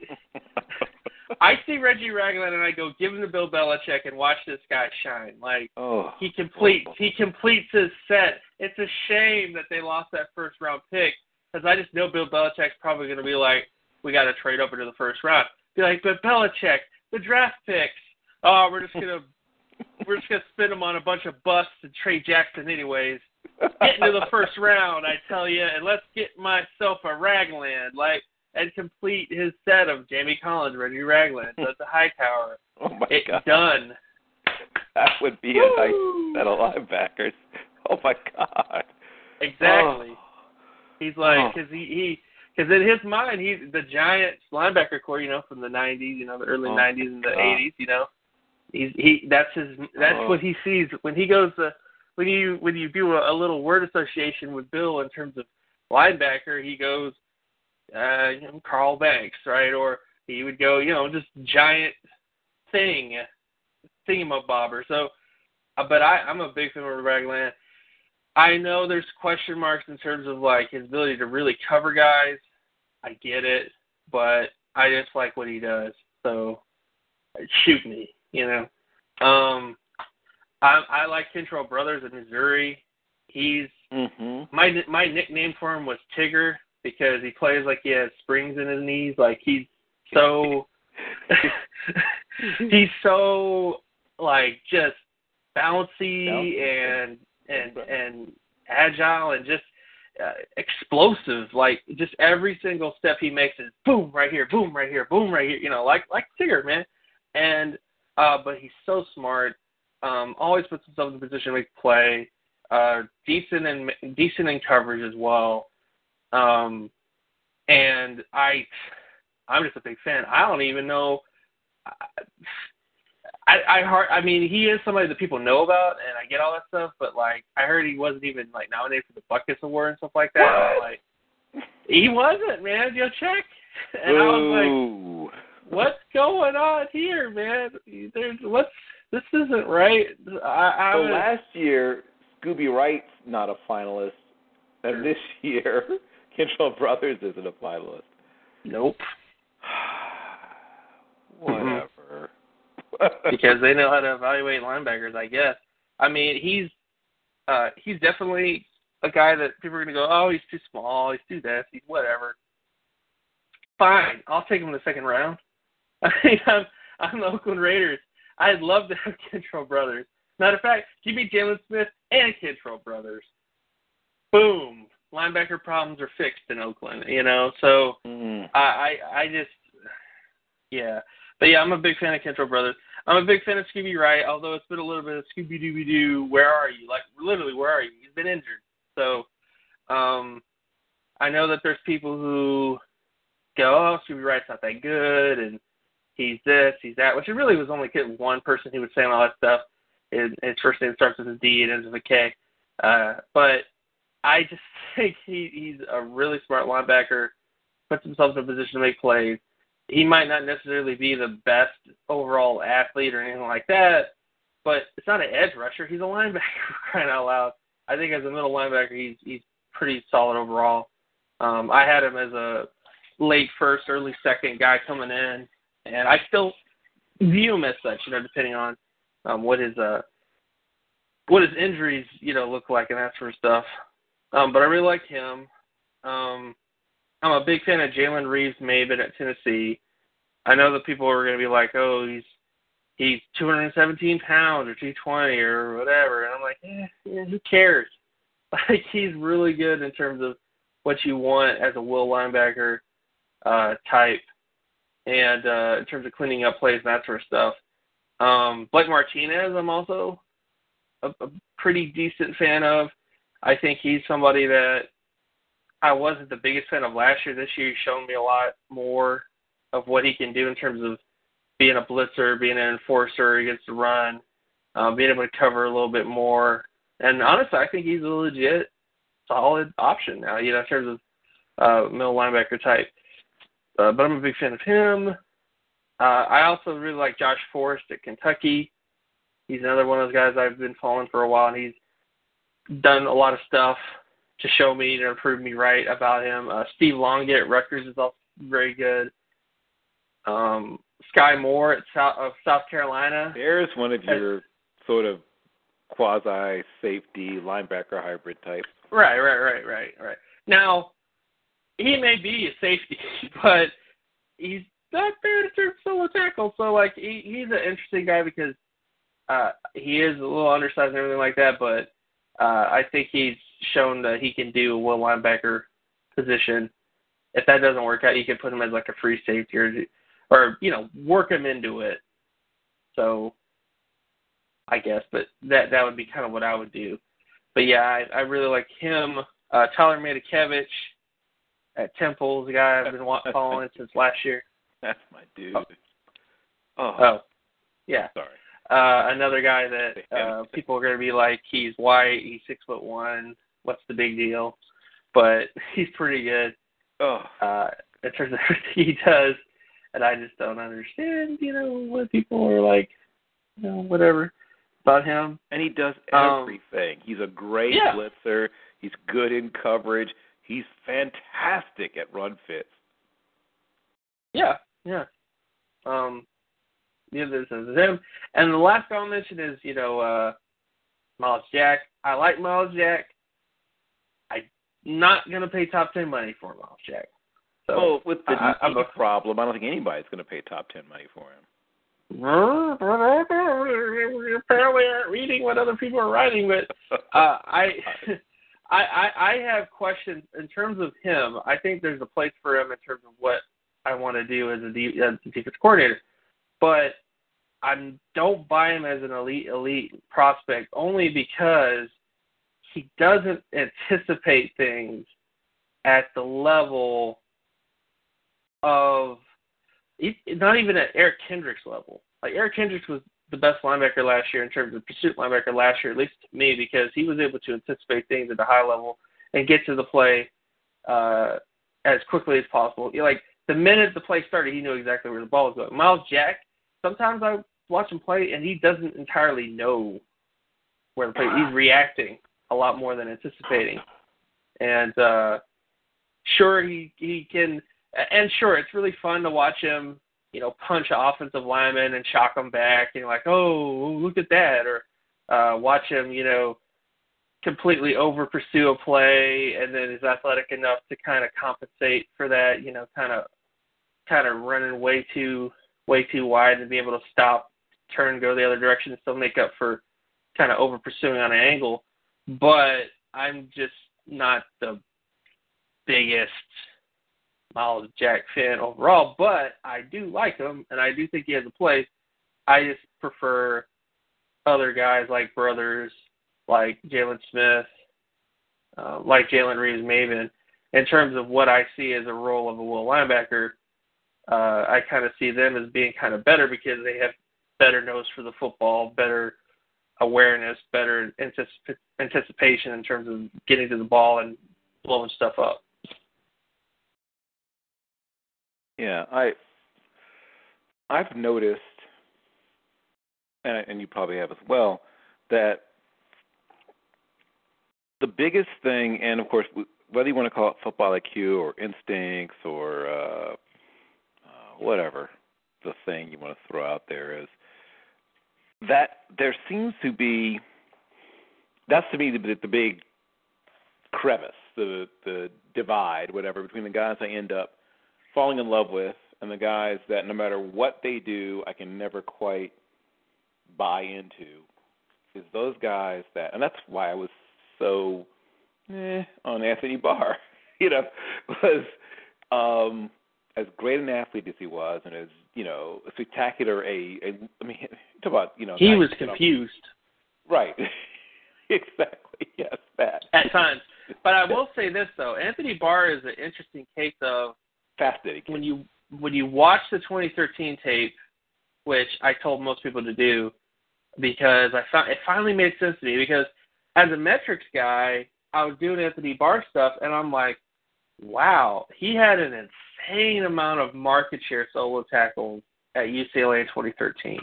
I see Reggie Ragland and I go, give him to Bill Belichick and watch this guy shine. Like oh, he completes oh, he completes his set. It's a shame that they lost that first round pick because I just know Bill Belichick's probably going to be like, we got to trade up into the first round. Be like, but Belichick, the draft picks. Oh, we're just gonna we're just gonna spin them on a bunch of busts and Trey Jackson anyways. Get into the first round, I tell you, and let's get myself a Ragland. Like and complete his set of Jamie Collins, Reggie Ragland, Dont'a Hightower. Oh my it, god, done. That would be a nice set of linebackers. Oh my god. Exactly. Oh. He's like, Oh. because he he because in his mind he's the Giants linebacker corps, you know, from the '90s, you know, the early Oh, '90s and the God. '80s, you know. He's he that's his that's Oh. what he sees when he goes to when you when you do a, a little word association with Bill in terms of linebacker, he goes uh you know, Carl Banks, right? Or he would go, you know, just giant thing thingamabobber. So uh, but I, I'm a big fan of Ragland. I know there's question marks in terms of like his ability to really cover guys. I get it, but I just like what he does. So shoot me, you know. Um, I I like Kentrell Brothers in Missouri. He's Mhm. my my nickname for him was Tigger because he plays like he has springs in his knees. Like he's so he's so like just bouncy and and and agile and just uh, explosive. Like just every single step he makes is boom right here, boom right here, boom right here. You know, like like Tigger, man. And uh, but he's so smart. Um, always puts himself in the position to make play. Uh, decent and decent in coverage as well. Um, and I, I'm just a big fan. I don't even know. I, I heard. I mean, he is somebody that people know about, and I get all that stuff. But like, I heard he wasn't even like nominated for the Butkus Award and stuff like that. I'm like, he wasn't, man. Yo, check. And I was like, Ooh. what's going on here, man? There's what's this isn't right. I, I So was, last year, Scooby Wright's not a finalist, and this year, Kentrell Brothers isn't a finalist. nope, Whatever. because they know how to evaluate linebackers. I guess. I mean, he's uh he's definitely a guy that people are gonna go, oh, he's too small, he's too this, he's whatever. Fine, I'll take him in the second round. I mean, I'm I'm the Oakland Raiders. I'd love to have Kentrell Brothers. Matter of fact, give me Jaylon Smith and Kentrell brothers. Boom. Linebacker problems are fixed in Oakland, you know. So Mm. I, I I just yeah. But yeah, I'm a big fan of Kentrell brothers. I'm a big fan of Scooby Wright, although it's been a little bit of Scooby Dooby Doo. Where are you? Like literally, where are you? He's been injured. So um I know that there's people who go, Oh, Scooby Wright's not that good and he's this, he's that, which it really was only one person who was saying all that stuff. His, his first name starts with a D and ends with a K. Uh, but I just think he, he's a really smart linebacker, puts himself in a position to make plays. He might not necessarily be the best overall athlete or anything like that, but it's not an edge rusher. He's a linebacker crying out loud. I think as a middle linebacker, he's he's pretty solid overall. Um, I had him as a late first, early second guy coming in, and I still view him as such. You know, depending on um, what his uh, what his injuries you know look like and that sort of stuff. Um, but I really like him. Um, I'm a big fan of Jalen Reeves Maybin at Tennessee. I know that people are going to be like, oh, he's he's 217 pounds or 220 or whatever, and I'm like, eh, yeah, who cares? Like he's really good in terms of what you want as a will linebacker uh, type, and uh, in terms of cleaning up plays and that sort of stuff. Um, Blake Martinez, I'm also a, a pretty decent fan of. I think he's somebody that I wasn't the biggest fan of last year. This year, he's shown me a lot more of what he can do in terms of being a blitzer, being an enforcer against the run, uh, being able to cover a little bit more. And honestly, I think he's a legit, solid option now. You know, in terms of uh, middle linebacker type. Uh, but I'm a big fan of him. Uh, I also really like Josh Forrest at Kentucky. He's another one of those guys I've been following for a while, and he's done a lot of stuff to show me to prove me right about him. Uh, Steve Longett at Rutgers is also very good. Um, Skai Moore at South, of South Carolina. There's one of your sort of quasi safety linebacker hybrid type. Right, right, right, right, right. Now, he may be a safety, but he's not bad in terms solo tackle. So, like, he, he's an interesting guy because uh, he is a little undersized and everything like that, but uh, I think he's shown that he can do a will linebacker position. If that doesn't work out, you can put him as like a free safety or, or you know, work him into it. So, I guess, but that that would be kind of what I would do. But yeah, I, I really like him. Uh, Tyler Matakevich at Temple, the guy I've been wa- following since last year. That's my dude. Oh. Oh, Oh, yeah. sorry. Uh, another guy that uh, people are going to be like, he's white, he's six foot one. What's the big deal? But he's pretty good Oh, uh, in terms of everything he does, and I just don't understand, you know, what people are like, you know, whatever about him. and he does Um, everything. He's a great yeah. blitzer. He's good in coverage. He's fantastic at run fits. Yeah, yeah. Um, this is him. And the last guy I'll mention is, you know, uh, Myles Jack. I like Myles Jack. I'm not gonna pay top ten money for Myles Jack. So well, with the I- I'm a- problem, I don't think anybody's going to pay top ten money for him. apparently aren't reading what other people are writing, but uh, I, I, I, I have questions in terms of him. I think there's a place for him in terms of what I want to do as a, de- as a defense coordinator, but I don't buy him as an elite elite prospect only because he doesn't anticipate things at the level of not even at Eric Kendricks level. Like Eric Kendricks was the best linebacker last year in terms of pursuit linebacker last year, at least to me, because he was able to anticipate things at a high level and get to the play uh, as quickly as possible. Like the minute the play started, he knew exactly where the ball was going. Myles Jack, sometimes I watch him play and he doesn't entirely know where the play. He's reacting a lot more than anticipating, and uh, sure he he can. And sure, it's really fun to watch him you know, punch offensive lineman and shock him back and like, oh, look at that, or uh, watch him, you know, completely over pursue a play and then is athletic enough to kind of compensate for that, you know, kind of kind of running way too way too wide and be able to stop, turn, go the other direction and still make up for kind of over pursuing on an angle, but I'm just not the biggest Myles Jack fan overall, but I do like him and I do think he has a place. I just prefer other guys like Brothers, like Jaylon Smith, uh, like Jalen Reeves-Maybin. In terms of what I see as a role of a will linebacker, uh, I kind of see them as being kind of better because they have better nose for the football, better awareness, better anticip- anticipation in terms of getting to the ball and blowing stuff up. Yeah, I I've noticed, and and you probably have as well, that the biggest thing, and of course, whether you want to call it football IQ or instincts or uh, uh, whatever the thing you want to throw out there is, that there seems to be that's to me the, the big crevice, the the divide, whatever, between the guys I end up falling in love with and the guys that no matter what they do, I can never quite buy into is those guys that, and that's why I was so eh, on Anthony Barr, you know, was um, as great an athlete as he was, and as you know, spectacular a, a I mean, talk about you know, he was confused, right? exactly. Yes, that at times. But I will say this though, Anthony Barr is an interesting case of fascinating. when you when you watch the 2013 tape, which I told most people to do, because I found it finally made sense to me. Because as a metrics guy, I was doing Anthony Barr stuff, and I'm like, wow, he had an insane amount of market share solo tackles at UCLA in 2013.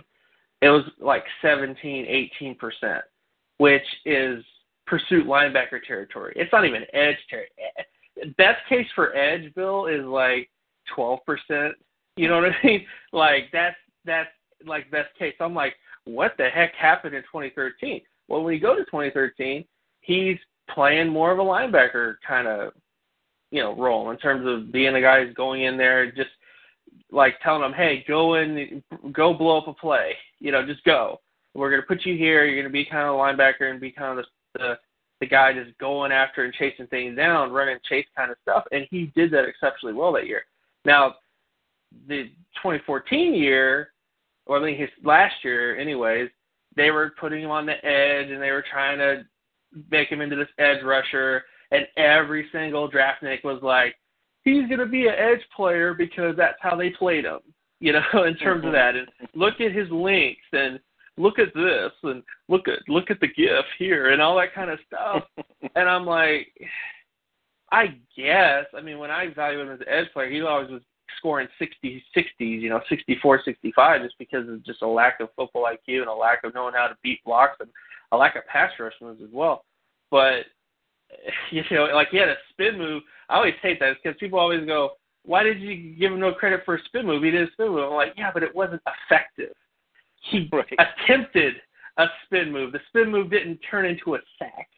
It was like 17, 18 percent, which is pursuit linebacker territory. It's not even edge territory. Eh, best case for edge, Bill, is like 12 percent. You know what I mean? Like that's that's like best case. I'm like, what the heck happened in 2013? Well, when you go to 2013, he's playing more of a linebacker kind of, you know, role in terms of being the guy who's going in there, just like telling them, hey, go in, go blow up a play. You know, just go. We're gonna put you here. You're gonna be kind of a linebacker and be kind of the, the the guy just going after and chasing things down, running chase kind of stuff, and he did that exceptionally well that year. Now, the 2014 year, or I mean his last year, anyways, they were putting him on the edge and they were trying to make him into this edge rusher, and every single draftnik was like, he's going to be an edge player because that's how they played him, you know, in terms of mm-hmm. that. And look at his links and look at this and look at look at the gif here and all that kind of stuff. and I'm like, I guess. I mean, when I evaluate him as an edge player, he always was scoring 60, 60s, you know, 64, 65, just because of just a lack of football IQ and a lack of knowing how to beat blocks and a lack of pass rush moves as well. But you know, like he had a spin move. I always hate that because people always go, "Why did you give him no credit for a spin move? He did a spin move." I'm like, "Yeah, but it wasn't effective. He Right. attempted a spin move. The spin move didn't turn into a sack.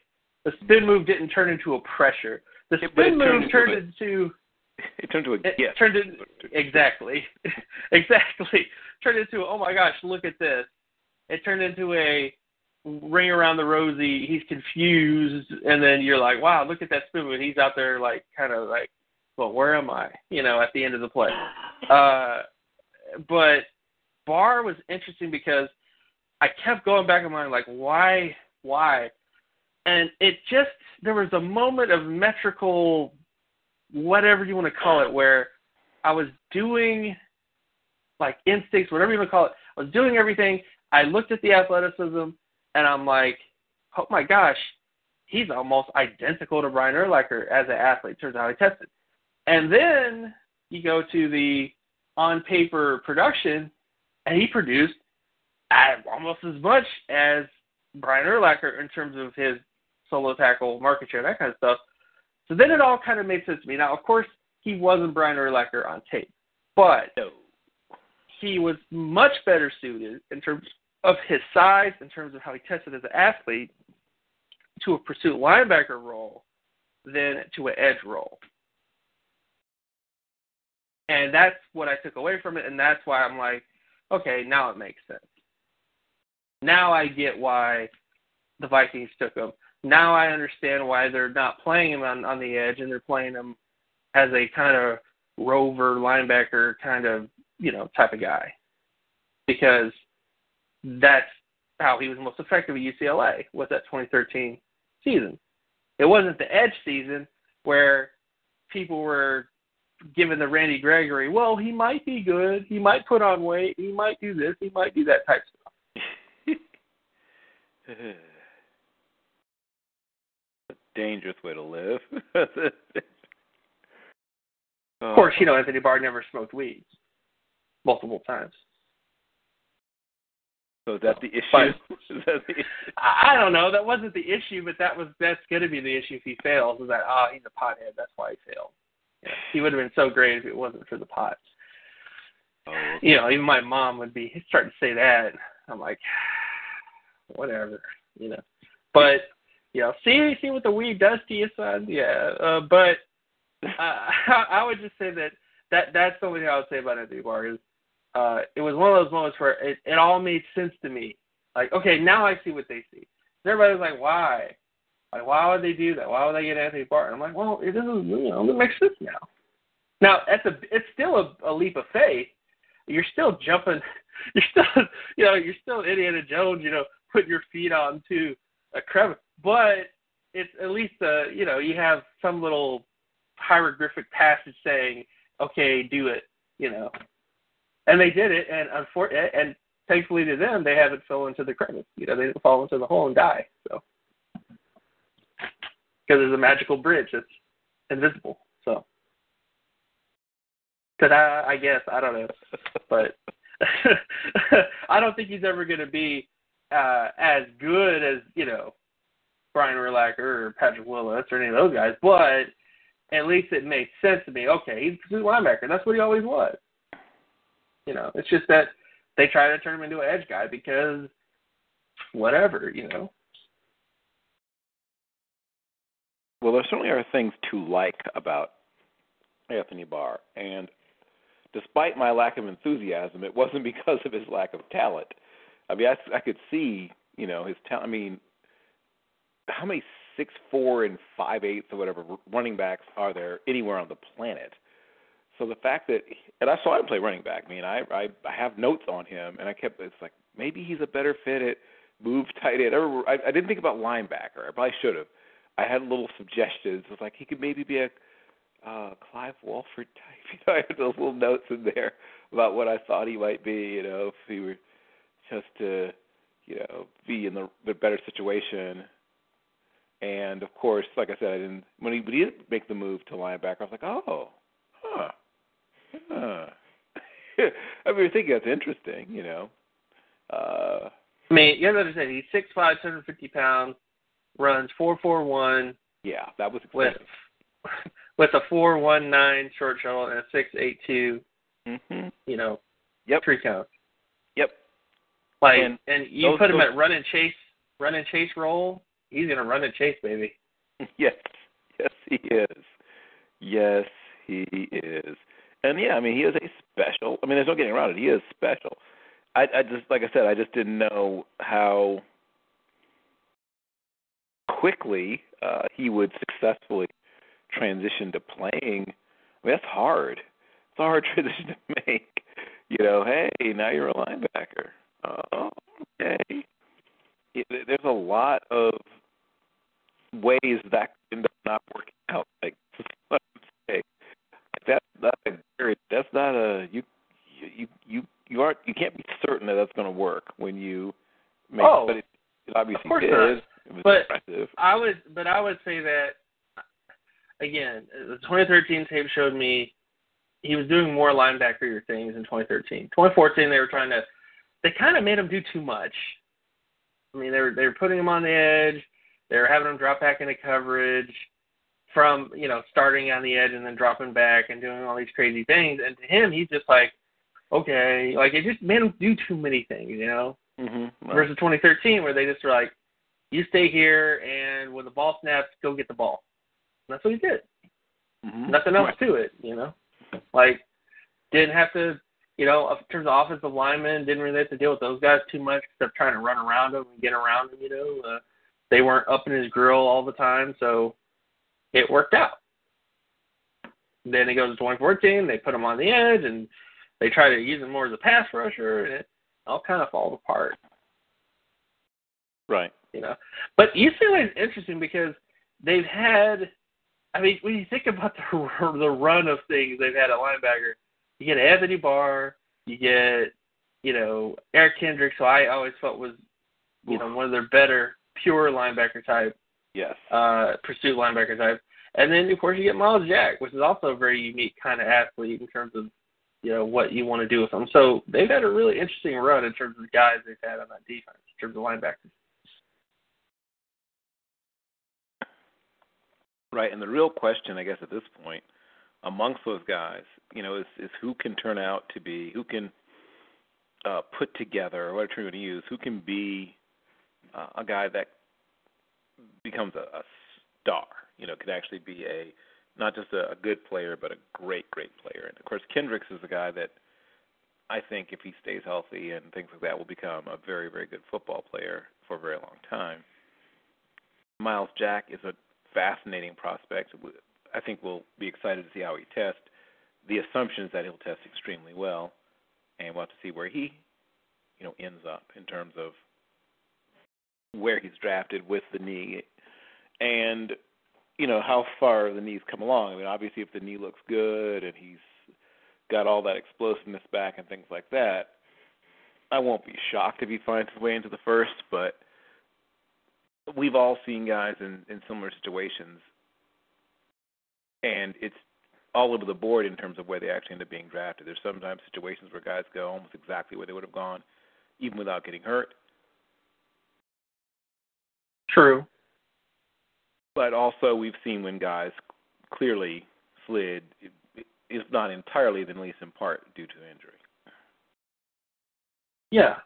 The spin move didn't turn into a pressure. The Yeah, spin move into turned a- into It turned into a it gift. turned in exactly, exactly. Turned into oh my gosh, look at this. It turned into a ring around the rosy. He's confused, and then you're like, wow, look at that move. He's out there like kind of like, well, where am I? You know, at the end of the play. Uh, but Barr was interesting because I kept going back in my mind like, why, why? And it just there was a moment of metrical whatever you want to call it, where I was doing like instincts, whatever you want to call it. I was doing everything. I looked at the athleticism, and I'm like, oh my gosh, he's almost identical to Brian Urlacher as an athlete. Turns out he tested. And then you go to the on paper production, and he produced almost as much as Brian Urlacher in terms of his solo tackle market share, that kind of stuff. So then it all kind of made sense to me. Now, of course, he wasn't Brian Urlacher on tape, but he was much better suited in terms of his size, in terms of how he tested as an athlete, to a pursuit linebacker role than to an edge role. And that's what I took away from it, and that's why I'm like, okay, now it makes sense. Now I get why the Vikings took him. Now I understand why they're not playing him on on the edge and they're playing him as a kind of rover linebacker kind of you know type of guy because that's how he was most effective at UCLA was that 2013 season. It wasn't the edge season where people were giving the Randy Gregory, well, he might be good, he might put on weight, he might do this, he might do that type of stuff. a dangerous way to live. of course, you know Anthony Barr never smoked weeds multiple times. So is that the issue? But- is that the issue? I don't know. That wasn't the issue, but that was that's going to be the issue if he fails. Is that oh he's a pothead? That's why he failed. Yeah. He would have been so great if it wasn't for the pot. Oh, You know, even my mom would be starting to say that. I'm like, whatever, you know. But you know, see see what the weed does to you, son. Yeah, uh, but uh, I would just say that that that's the only thing I would say about Anthony Barr is uh, it was one of those moments where it, it all made sense to me. Like, okay, now I see what they see. Everybody was like, why? Like, why would they do that? Why would they get Anthony Barr? And I'm like, well, it doesn't, you know, it makes sense now. Now, that's a, it's still a, a leap of faith. You're still jumping. You're still, you know, you're still Indiana Jones. You know, putting your feet onto a crevice, but it's at least, uh, you know, you have some little hieroglyphic passage saying, okay, do it. You know, and they did it, and unfor- and thankfully to them, they haven't fell into the credits. You know, they didn't fall into the hole and die. So, because there's a magical bridge that's invisible. So, because I, guess I don't know, but I don't think he's ever going to be uh, as good as you know Brian Urlacher or Patrick Willis or any of those guys. But at least it makes sense to me. Okay, he's a linebacker. That's what he always was. You know, it's just that they try to turn him into an edge guy because whatever, you know. Well, there certainly are things to like about Anthony Barr, and despite my lack of enthusiasm, it wasn't because of his lack of talent. I mean, I, I could see, you know, his talent. I mean, how many six four and five eighths or whatever running backs are there anywhere on the planet? So the fact that, and I saw him play running back. I mean, I I, I have notes on him, and I kept it's like maybe he's a better fit at move tight end. I, I didn't think about linebacker. I probably should have. I had little suggestions. It was like he could maybe be a uh Clive Walford type. You know, I had those little notes in there about what I thought he might be. You know, if he were just to, you know, be in the, the better situation. And of course, like I said, I didn't when he when he did make the move to linebacker. I was like, oh, huh, huh. I mean, I think that's interesting. You know. Uh, I mean, you have to understand he's six five, seven hundred fifty pounds, runs four four one yeah, that was with with a four one nine short shuttle and a six eight two, Mm-hmm. you know, Yep. three count. Yep. Like And and, you those- put him those- at run and chase run and chase role, he's gonna run and chase, baby. Yes, yes, he is. Yes, he is. And yeah, I mean, he is a special. I mean, there's no getting around it. He is special. I, I just, like I said, I just didn't know how quickly uh, he would successfully transition to playing. I mean, that's hard. It's a hard transition to make. You know, hey, now you're a linebacker. Oh, okay. It, there's a lot of ways that end up not working out. Like what I'm saying. Like that's not a that's not a you you you you aren't you can't be certain that that's going to work when you make Oh, but it, it obviously of course did. not. It was But- impressive. I would, but I would say that again, the 2013 tape showed me he was doing more linebacker things in 2013. 2014, they were trying to, they kind of made him do too much. I mean, they were they were putting him on the edge. They were having him drop back into coverage from you know starting on the edge and then dropping back and doing all these crazy things. And to him, he's just like, okay, like it just made him do too many things, you know Mm-hmm. versus 2013 where they just were like, you stay here and when the ball snaps, go get the ball. And that's what he did. mm-hmm. Nothing else to it, you know. Like didn't have to, you know, in terms of offensive linemen, didn't really have to deal with those guys too much except trying to run around them and get around them, you know. Uh, they weren't up in his grill all the time, so it worked out. Then he goes to 2014. They put him on the edge, and they try to use him more as a pass rusher, and it all kind of falls apart. Right. You know, but UCLA is interesting because they've had. I mean, when you think about the the run of things they've had at linebacker, you get Anthony Barr, you get you know Eric Kendricks, who I always felt was you know one of their better pure linebacker type Yes. uh, pursuit linebacker type. And then of course you get Myles Jack, which is also a very unique kind of athlete in terms of you know what you want to do with them. So they've had a really interesting run in terms of the guys they've had on that defense in terms of linebackers. Right, and the real question, I guess, at this point, amongst those guys, you know, is is who can turn out to be, who can uh, put together, or what term you to use, who can be uh, a guy that becomes a, a star. You know, could actually be a not just a, a good player, but a great, great player. And of course, Kendricks is a guy that I think, if he stays healthy and things like that, will become a very, very good football player for a very long time. Myles Jack is a fascinating prospect. I think we'll be excited to see how he tests. The assumption is that he'll test extremely well, and we'll have to see where he, you know, ends up in terms of where he's drafted with the knee, and you know how far the knees come along. I mean, obviously, if the knee looks good and he's got all that explosiveness back and things like that, I won't be shocked if he finds his way into the first, but we've all seen guys in, in similar situations, and it's all over the board in terms of where they actually end up being drafted. There's sometimes situations where guys go almost exactly where they would have gone, even without getting hurt. True. But also, we've seen when guys clearly slid, if not entirely, then at least in part due to injury. Yeah.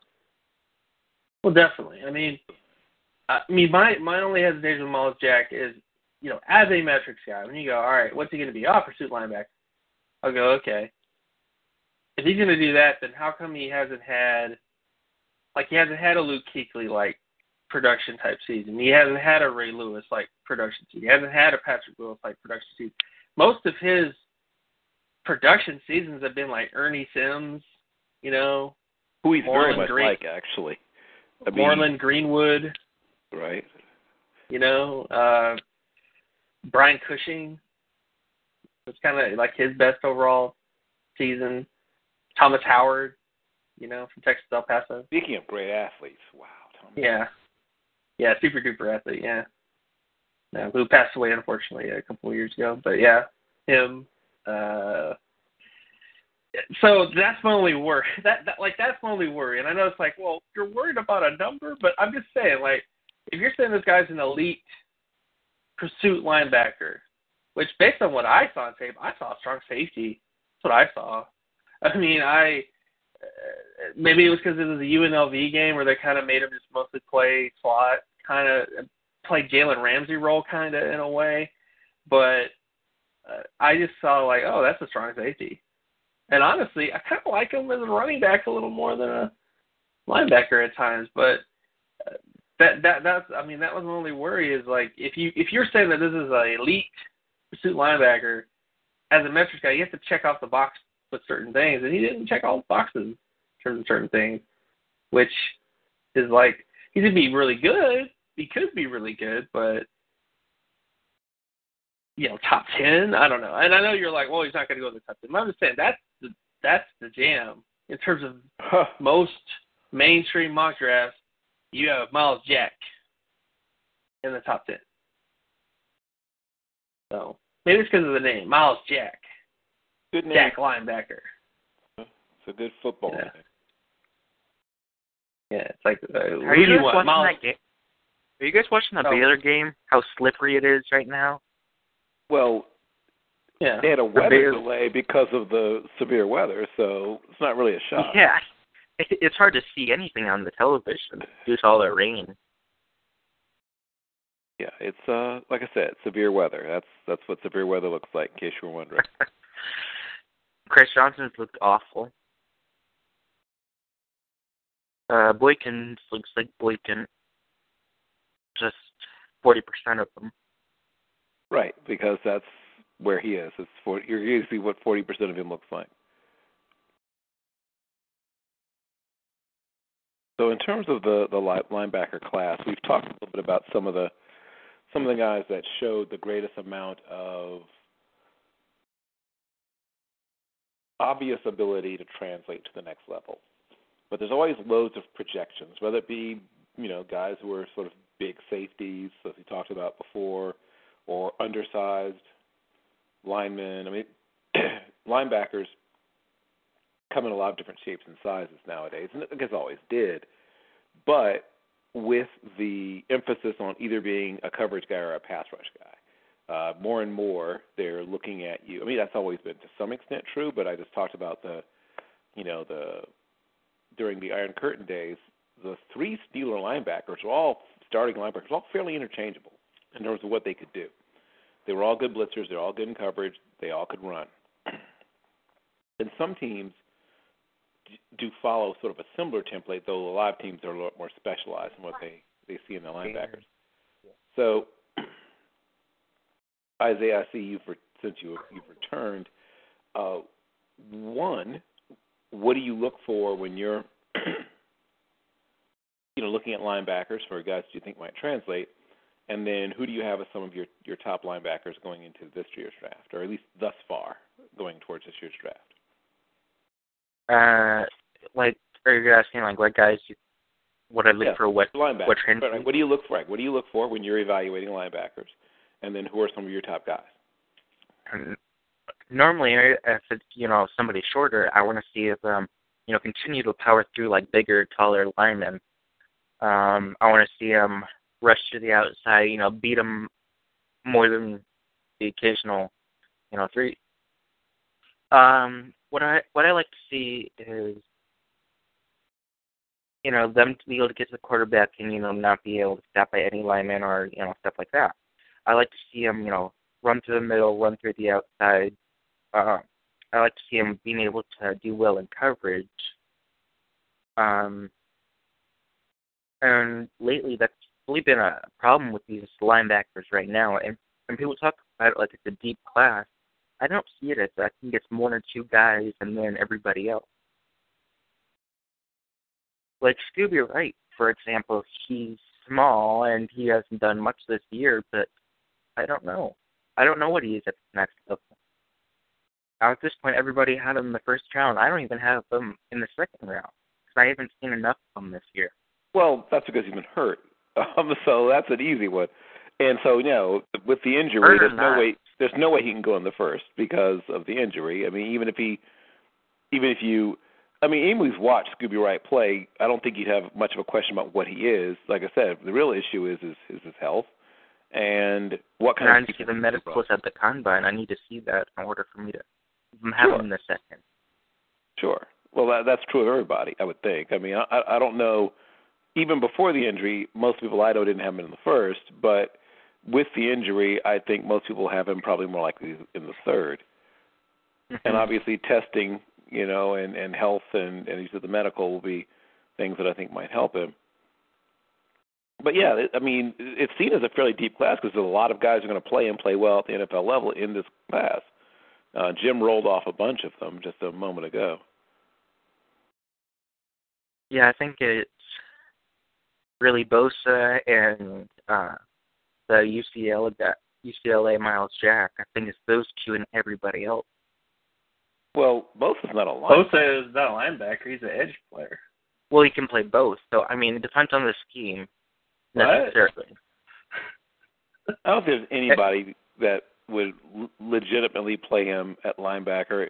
Well, definitely. I mean, I mean, my my only hesitation with Myles Jack is, you know, as a metrics guy, when you go, all right, what's he going to be? Oh, pursuit linebacker. I'll go, okay. If he's going to do that, then how come he hasn't had, like, he hasn't had a Luke Kuechly like production type season? He hasn't had a Ray Lewis like production season. He hasn't had a Patrick Willis like production season. Most of his production seasons have been like Ernie Sims, you know, Who he's very Morlon much Green- like, actually. I mean, Morlon Greenwood. Right. you know, uh, Brian Cushing was kind of like his best overall season. Thomas Howard, you know, from Texas El Paso. Speaking of great athletes, wow. Tom Yeah, yeah, super duper athlete. Yeah, no, who passed away unfortunately a couple of years ago. But yeah, him. Uh, so that's my only worry. That, that like that's my only worry. And I know it's like, well, you're worried about a number, but I'm just saying, like, if you're saying this guy's an elite pursuit linebacker, which based on what I saw on tape, I saw a strong safety. That's what I saw. I mean, I maybe it was because it was a UNLV game where they kind of made him just mostly play slot, kind of play Jalen Ramsey role, kind of in a way. But uh, I just saw like, oh, that's a strong safety. And honestly, I kind of like him as a running back a little more than a linebacker at times. But uh, that that that's I mean that was my only worry is like if you if you're saying that this is an elite pursuit linebacker as a metrics guy, you have to check off the box with certain things, and he didn't check all the boxes in terms of certain things, which is like he could be really good. He could be really good, but you know, top ten. I don't know. And I know you're like, well, he's not going to go to the top ten. But I'm just saying that's the that's the jam in terms of Huh. most mainstream mock drafts. You have Myles Jack in the top ten. So maybe it's because of the name, Myles Jack, Good name. Jack linebacker. It's a good football Yeah. name. Yeah, it's like uh, Are who you guys watching Miles, that game? Are you guys watching the Oh. Baylor game? How slippery it is right now. Well, yeah. they had a weather Bears- delay because of the severe weather, so it's not really a shock. Yeah, it's hard to see anything on the television due to all the rain. Yeah, it's uh like I said, severe weather. That's that's what severe weather looks like, in case you were wondering. Chris Johnson's looked awful. Uh, Boykins looks like Boykin. Just forty percent of them. Right, because that's where he is. It's 40, you're going to see what forty percent of him looks like. So in terms of the the linebacker class, we've talked a little bit about some of the some of the guys that showed the greatest amount of obvious ability to translate to the next level. But there's always loads of projections, whether it be you know guys who are sort of big safeties, as we talked about before, or undersized linemen. I mean, linebackers come in a lot of different shapes and sizes nowadays, and I guess always did. But with the emphasis on either being a coverage guy or a pass rush guy, uh, more and more they're looking at you. I mean, that's always been to some extent true, but I just talked about the, you know, the during the Iron Curtain days, the three Steeler linebackers were all starting linebackers, all fairly interchangeable in terms of what they could do. They were all good blitzers. They're all good in coverage. They all could run. and some teams do follow sort of a similar template, though a lot of teams are a lot more specialized in what they they see in the linebackers. So, Isaiah, I see you for since you you've returned. Uh, one, what do you look for when you're, you know, looking at linebackers for guys you think might translate? And then, who do you have as some of your your top linebackers going into this year's draft, or at least thus far going towards this year's draft? Uh, like, are you asking like what guys? You, what I look yeah, for? What linebackers? What, right. what do you look for? What do you look for when you're evaluating linebackers? And then, who are some of your top guys? Normally, if it's you know somebody shorter, I want to see if um you know continue to power through like bigger, taller linemen. Um, I want to see them rush to the outside, you know, beat them more than the occasional, you know, three. Um, what I what I like to see is, you know, them to be able to get to the quarterback and you know not be able to stop by any lineman or you know stuff like that. I like to see them, you know, run through the middle, run through the outside. Uh, I like to see them being able to do well in coverage. Um, and lately, that's really been a problem with these linebackers right now. And when people talk about it like it's a deep class, I don't see it as I think it's one or two guys and then everybody else. Like Scooby Wright, for example, he's small and he hasn't done much this year, but I don't know. I don't know what he is at the next level. Now, at this point, everybody had him in the first round. I don't even have him in the second round because I haven't seen enough of him this year. Well, that's because he's been hurt. Um, so that's an easy one. And so, you know, with the injury, there's no way there's no way he can go in the first because of the injury. I mean, even if he, even if you, I mean, even if we've watched Scooby Wright play, I don't think you'd have much of a question about what he is. Like I said, the real issue is is, is his health and what kind And of see the medicals at the combine. I need to see that in order for me to have Sure. him in the second. Sure. Well, that, that's true of everybody, I would think. I mean, I, I don't know. Even before the injury, most people I know didn't have him in the first, but with the injury, I think most people have him probably more likely in the third. Mm-hmm. And obviously, testing, you know, and and health and and use of the medical will be things that I think might help him. But yeah, it- I mean, it's seen as a fairly deep class because there's a lot of guys who are going to play and play well at the NFL level in this class. Uh, Jim rolled off a bunch of them just a moment ago. Yeah, I think it's really Bosa and uh the UCLA UCLA Myles Jack. I think it's those two and everybody else. Well, Bosa's not a line. Bosa is not a linebacker; he's an edge player. Well, he can play both. So I mean, it depends on the scheme What? I don't think there's anybody that would l- legitimately play him at linebacker,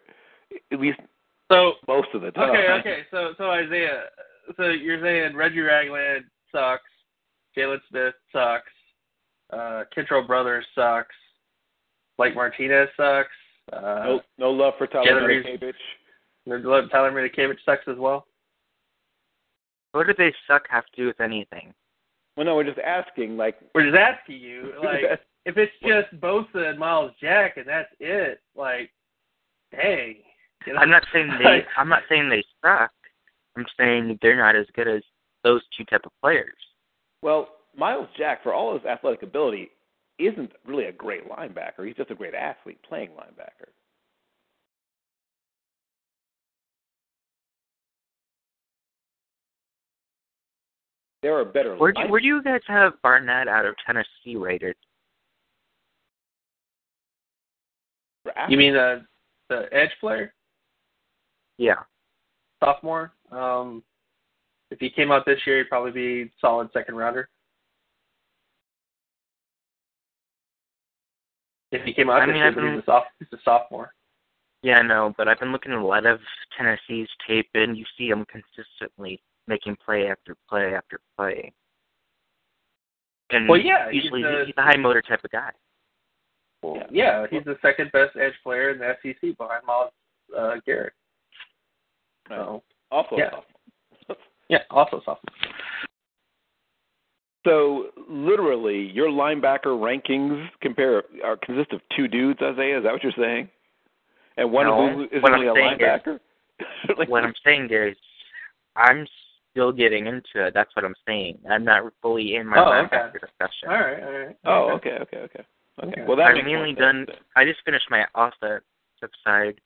at least So most of the time. okay, okay. So so Isaiah, so you're saying Reggie Ragland sucks, Jaylon Smith sucks, uh, Kentrell Brothers sucks, Blake Martinez sucks. Uh, No, no love for Tyler Jalen Reeves. Matakevich. Tyler Minikevich sucks as well. What do they suck have to do with anything? Well, no, we're just asking. Like, We're just asking you, like, if it's just Bosa and Myles Jack and that's it, like, dang. You know? I'm not saying they. I'm not saying they suck. I'm saying they're not as good as those two type of players. well, Myles Jack, for all his athletic ability, isn't really a great linebacker. He's just a great athlete playing linebacker. There are better. Where do you, where do you guys have Barnett out of Tennessee rated? You mean the the edge player, Yeah. sophomore? Um, if he came out this year, he'd probably be solid second rounder. If he came out I this mean, year, I've but been- he's a soph- he's a sophomore. Yeah, I know, but I've been looking at a lot of Tennessee's tape, and you see him consistently making play after play after play. And Well, yeah, he's usually the- he's a high motor type of guy. Well, Yeah. yeah, he's the second best edge player in the SEC behind Myles uh, Garrett. Right. So Also, a yeah. sophomore. yeah, also sophomore. So literally, your linebacker rankings compare are consist of two dudes. Isaiah, is that what you're saying? And one No, of whom is what I'm really a saying is- linebacker. Like- what I'm saying is, I'm still getting into it. That's what I'm saying. I'm not fully in my Oh, linebacker okay. discussion. All right, all right. Oh, okay, okay, okay. Okay. Okay. Well, that I've mainly done. then. I just finished my offensive side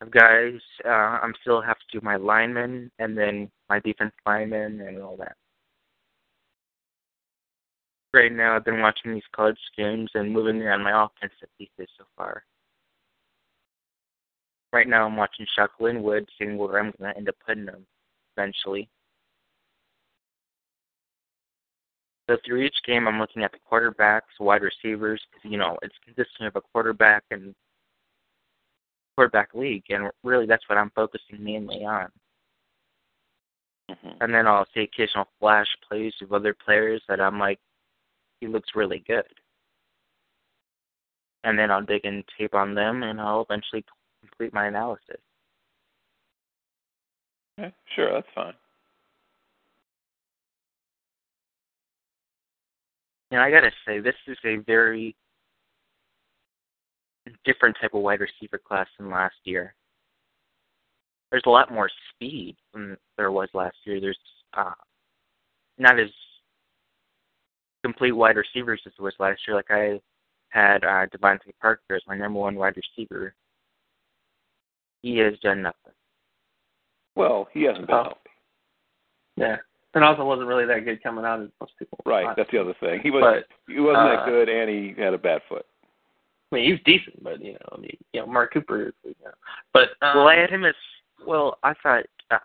of guys. Uh, I'm still have to do my lineman and then my defense lineman and all that. Right now, I've been watching these college games and moving around my offensive pieces so far. Right now, I'm watching Chuck Linwood, seeing where I'm going to end up putting him eventually. So through each game, I'm looking at the quarterbacks, wide receivers, because you know it's consistent of a quarterback and quarterback league, and really that's what I'm focusing mainly on. Mhm. And then I'll see occasional flash plays of other players that I'm like, he looks really good. And then I'll dig in tape on them, and I'll eventually complete my analysis. Okay, sure, that's fine. And I gotta say, this is a very different type of wide receiver class than last year. There's a lot more speed than there was last year. There's uh, not as complete wide receivers as there was last year. Like I had uh, DeVante Parker as my number one wide receiver. He has done nothing. Well, he hasn't been Oh. healthy. Yeah. And also wasn't really that good coming out as most people Right, thought. that's the other thing. He was But he wasn't uh, that good, and he had a bad foot. I mean, he was decent, but you know, I mean, you know, Mark Cooper, you know, but um, well, I had him as well. I thought uh,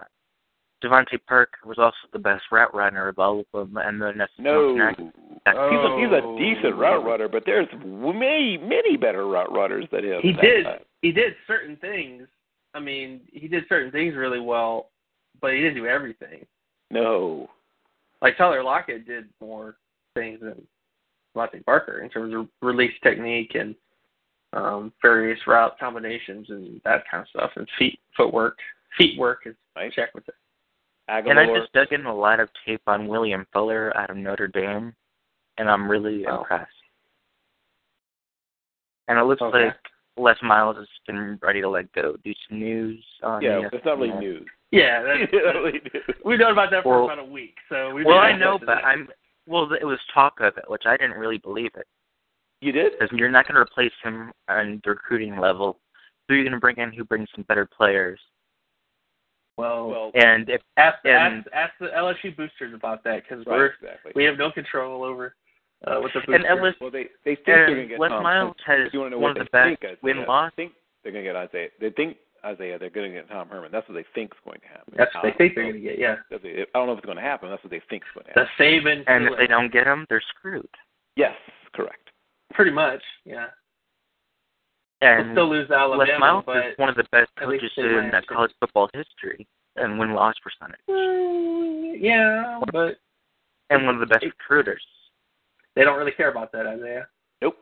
DeVante Parker was also the best route runner of all of them, and then that's No, Jack- he's a he's a Oh. decent route runner, but there's many many better route runners than him. he did time. he did certain things. I mean, he did certain things really well, but he didn't do everything. No, Like Tyler Lockett did more things than DeVante Parker in terms of release technique and um, various route combinations and that kind of stuff, and feet footwork, feet work is right? check with it. And I just dug in a lot of tape on William Fuller out of Notre Dame, and I'm really Oh. impressed. And it looks Okay. like Les Miles has been ready to let go. Do some news on yeah, ESPN. it's not really news. Yeah, that's, It's not really news. we've known about that for Well- about a week. So we Well, I know, but I'm well. It was talk of it, which I didn't really believe it, You did? because you're not going to replace him on the recruiting level. Who are you going to bring in? Who brings some better players? well, Well, And if ask, and- ask ask the LSU boosters about that because right, we're exactly. we have no control over uh, what the boosters. and LSU well, they they think they're going to get Les Tom. Miles has you want to know one what of the best think, win loss. They think they're going to get Isaiah. They think Isaiah. They're going to get Tom Herman. That's what they think's going to happen. that's what they think they're going to get. Yeah, that's it. I don't know if it's going to happen. That's what they think's going to happen. the happen. Saban. And if they don't get him, they're screwed. Yes, correct. pretty much, yeah. And we'll still lose to Alabama, Les Miles but is one of the best coaches in managed college football history and win loss percentage, yeah, but and one of the best recruiters. They don't really care about that, Isaiah. Nope.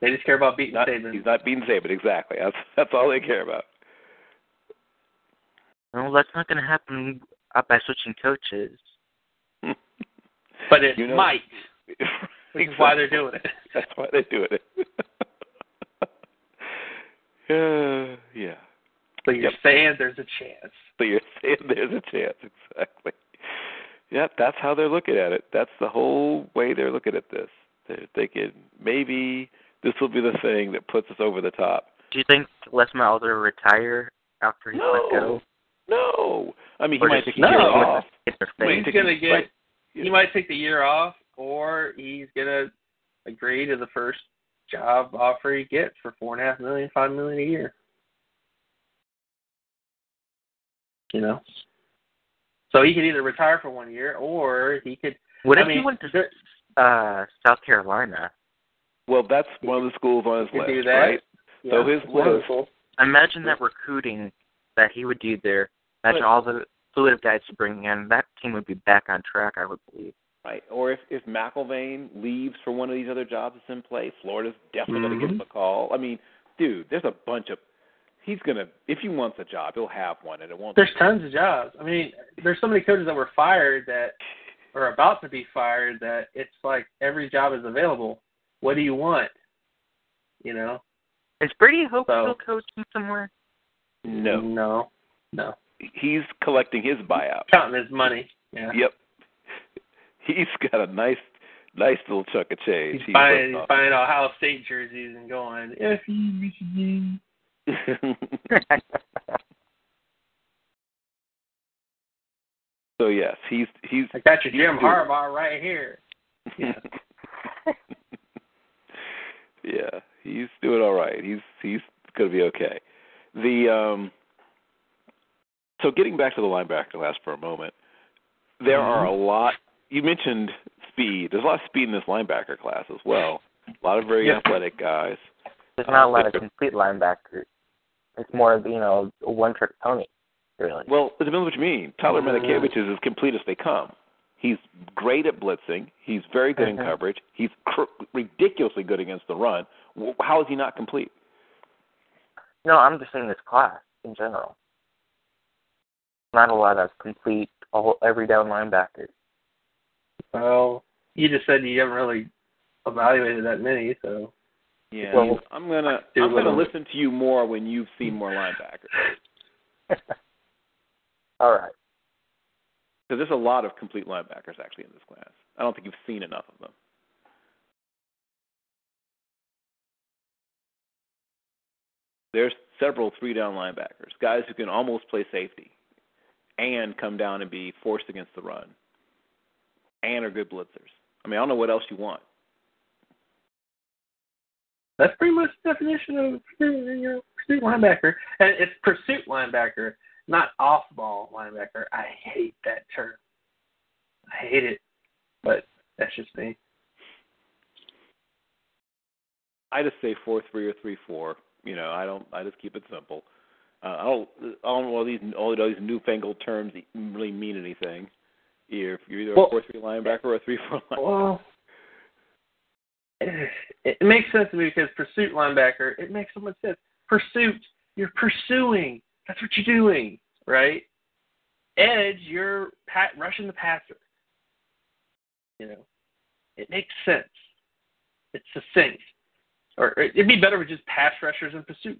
They just care about beating Not, Saban. he's not being Saban. Exactly. That's that's all they care about. Well, that's not going to happen uh, by switching coaches. but it You know- might, which is why they're doing it. That's why they're doing it. uh, yeah. So you're Yep. saying there's a chance. So you're saying there's a chance, exactly. Yep, that's how they're looking at it. That's the whole way they're looking at this. They're thinking maybe this will be the thing that puts us over the top. Do you think Les Miles will retire after he's no, let go? no. I mean, he Or might take a year off. He's gonna get. Right. He might take the year off, or he's gonna agree to the first job offer he gets for four and a half million, five million a year. You know. So he could either retire for one year, or he could. What I if he went to there- uh South Carolina? Well, that's one of the schools on his list, do that. right? So Yeah, his wonderful. Imagine that recruiting that he would do there. Imagine But- all the fluid guys to bring in. That team would be back on track, I would believe. Right. Or if if McElwain leaves for one of these other jobs that's in play, Florida's definitely going to give him a call. I mean, dude, there's a bunch of. He's gonna if he wants a job, he'll have one, and it won't. There's tons of jobs. I mean, there's so many coaches that were fired that are about to be fired that it's like every job is available. What do you want? You know? Is Brady Hoke So- still coaching somewhere? no, No. No. he's collecting his buyout. Counting his money. Yeah. Yep. He's got a nice, nice little chunk of change. He's buying working he's buying Ohio State jerseys and going, F you Michigan. Off. so yes, he's he's I got your Jim. Harbaugh right here. Yeah. yeah, he's doing all right. He's he's going to be okay. The um so getting back to the linebacker class for a moment, there are a lot. You mentioned speed. There's a lot of speed in this linebacker class as well. A lot of very Yeah. athletic guys. There's not a lot of Uh, complete linebackers. It's more of you know a one trick pony, really. Well, it depends what you mean. Tyler. Matakevich is as complete as they come. He's great at blitzing. He's very good in Mhm. coverage. He's cr- ridiculously good against the run. How is he not complete? No, I'm just saying this class in general. Not a lot of complete all every down linebackers. Well, you just said you haven't really evaluated that many, so Yeah, Well, I'm gonna do a I'm gonna little- listen to you more when you've seen more linebackers All right. because there's a lot of complete linebackers actually in this class. I don't think you've seen enough of them. There's several three down linebackers, guys who can almost play safety and come down and be forced against the run and are good blitzers. I mean, I don't know what else you want. That's pretty much the definition of you know, pursuit linebacker. And it's pursuit linebacker, not off ball linebacker. I hate that term. I hate it. But that's just me. I just say four three or three four. You know, I don't. I just keep it simple. Uh, I don't. I don't know all these all these newfangled terms really mean anything. You're, you're either Well- a four three linebacker or a three four linebacker. Well, it, makes sense to me because pursuit linebacker, it makes so much sense. Pursuit, you're pursuing. That's what you're doing, right? Edge, you're pat, rushing the passer. You know, it makes sense. It's succinct. Or it'd be better with just pass rushers and pursuit.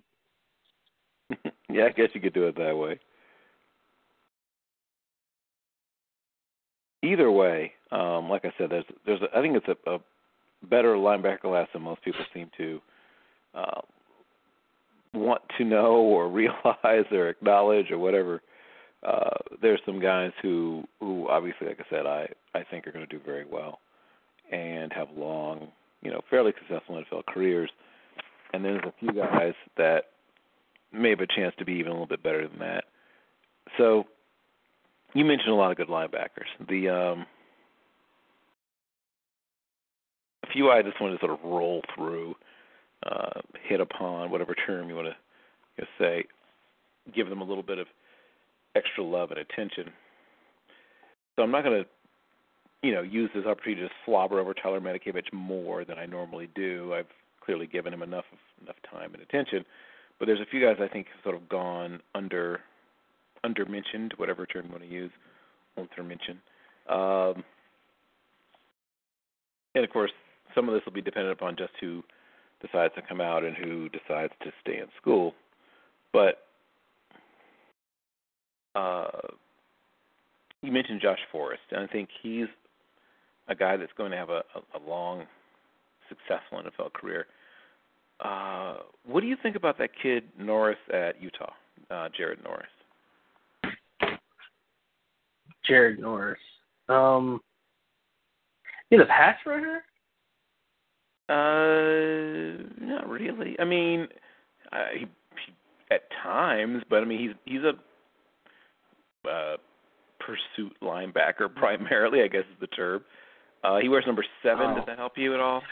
yeah, I guess you could do it that way. Either way, um, like I said, there's there's a, I think it's a, a better linebacker class than most people seem to uh, want to know or realize or acknowledge or whatever. Uh, there's some guys who who obviously, like I said, I I think are going to do very well and have long, you know, fairly successful NFL careers. And there's a few guys that may have a chance to be even a little bit better than that. So you mentioned a lot of good linebackers. The um few I just wanted to sort of roll through, uh, hit upon, whatever term you want to you know, say, give them a little bit of extra love and attention. So I'm not going to, you know, use this opportunity to slobber over Tyler Matakevich more than I normally do. I've clearly given him enough enough time and attention. But there's a few guys I think have sort of gone under under mentioned, whatever term you want to use, under mention. Um, and of course, some of this will be dependent upon just who decides to come out and who decides to stay in school. But uh, you mentioned Josh Forrest, and I think he's a guy that's going to have a, a, a long, successful NFL career. Uh, what do you think about that kid Norris at Utah, uh, Jared Norris? Jared Norris. Um, he's a pass rusher. Uh, not really. I mean, uh, he, he at times, but I mean, he's he's a uh, pursuit linebacker primarily, I guess is the term. Uh, he wears number seven. Oh. Does that help you at all?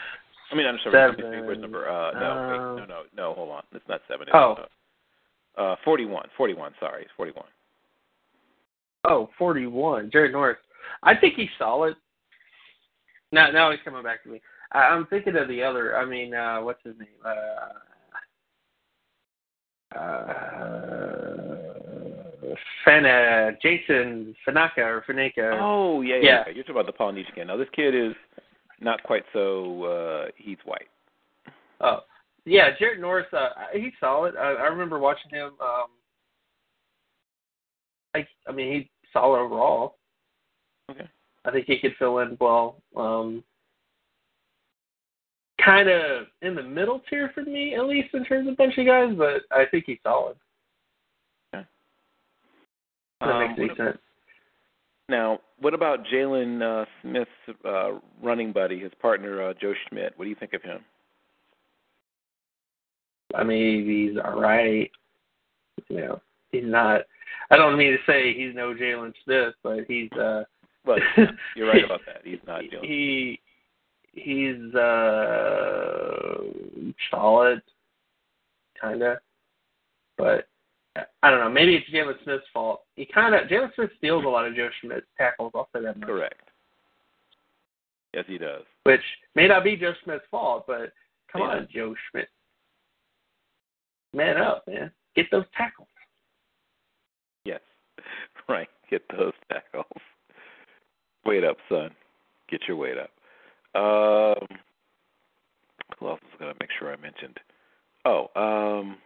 I mean, I'm sorry. Seven. He wears number. Uh, no, wait, Uh, no, no, no. Hold on. It's not seven. It's, Oh. uh, uh, forty-one. Forty-one. Sorry, it's forty-one. Oh, 41. Jared Norris. I think he's solid. Now, now he's coming back to me. I, I'm thinking of the other. I mean, uh, what's his name? Uh, uh, Fana, Jason Fanaika or Fanaika. Oh yeah, yeah. Yeah. yeah. You're talking about the Polynesian kid. Now this kid is not quite so. uh He's white. Oh, yeah, Jared Norris. Uh, he's solid. I, I remember watching him. Um, I, I mean, he's solid overall. Okay. I think he could fill in well. Um, kind of in the middle tier for me, at least in terms of bunch of guys, but I think he's solid. Okay. That Um, makes any sense. Now, what about Jaylon uh, Smith's uh, running buddy, his partner uh, Joe Schmidt? What do you think of him? I mean, he's all right. You know, he's not. I don't mean to say he's no Jaylon Smith, but he's. uh Well, you're right about that. He's not Jaylon. He he's uh solid, kinda, but I don't know. Maybe it's Jaylon Smith's fault. He kind of Jaylon Smith steals a lot of Joe Schmidt's tackles. I'll say that much. Correct. Yes, he does. Which may not be Joe Smith's fault, but come on, Joe Schmidt, man up, man. Get those tackles. Yes. Right. Get those tackles. Wait up, son. Get your weight up. Um, who else was going to make sure I mentioned? Oh, um,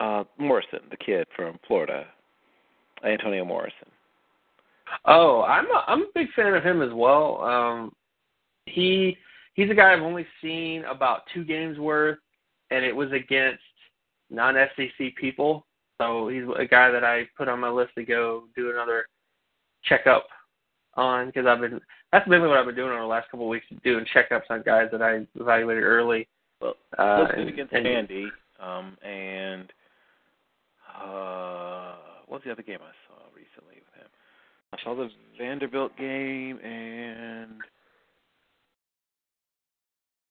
uh, Morrison, the kid from Florida, Antonio Morrison. Oh, I'm a, I'm a big fan of him as well. Um, he he's a guy I've only seen about two games worth, and it was against non-SEC people. So he's a guy that I put on my list to go do another checkup on because I've been that's mainly what I've been doing over the last couple of weeks, doing checkups on guys that I evaluated early. Well, Uh, Listed and- against and- Andy, um, and uh, was the other game I saw recently with him? I saw the Vanderbilt game, and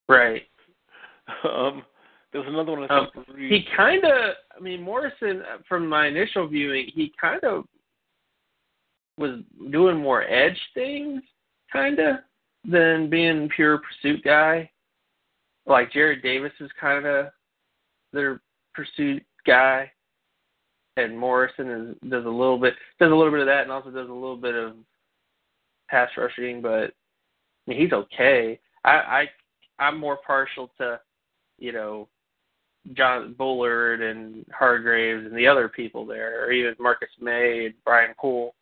Right. um, there was another one I Um, he kind of i mean morrison from my initial viewing he kind of was doing more edge things kind of than being pure pursuit guy. Like jarrad davis is kind of their pursuit guy and morrison is does a little bit does a little bit of that and also does a little bit of pass rushing but I mean, he's okay. I i i'm more partial to you know John Bullard and Hargreaves and the other people there, or even Marcus Maye and Brian Poole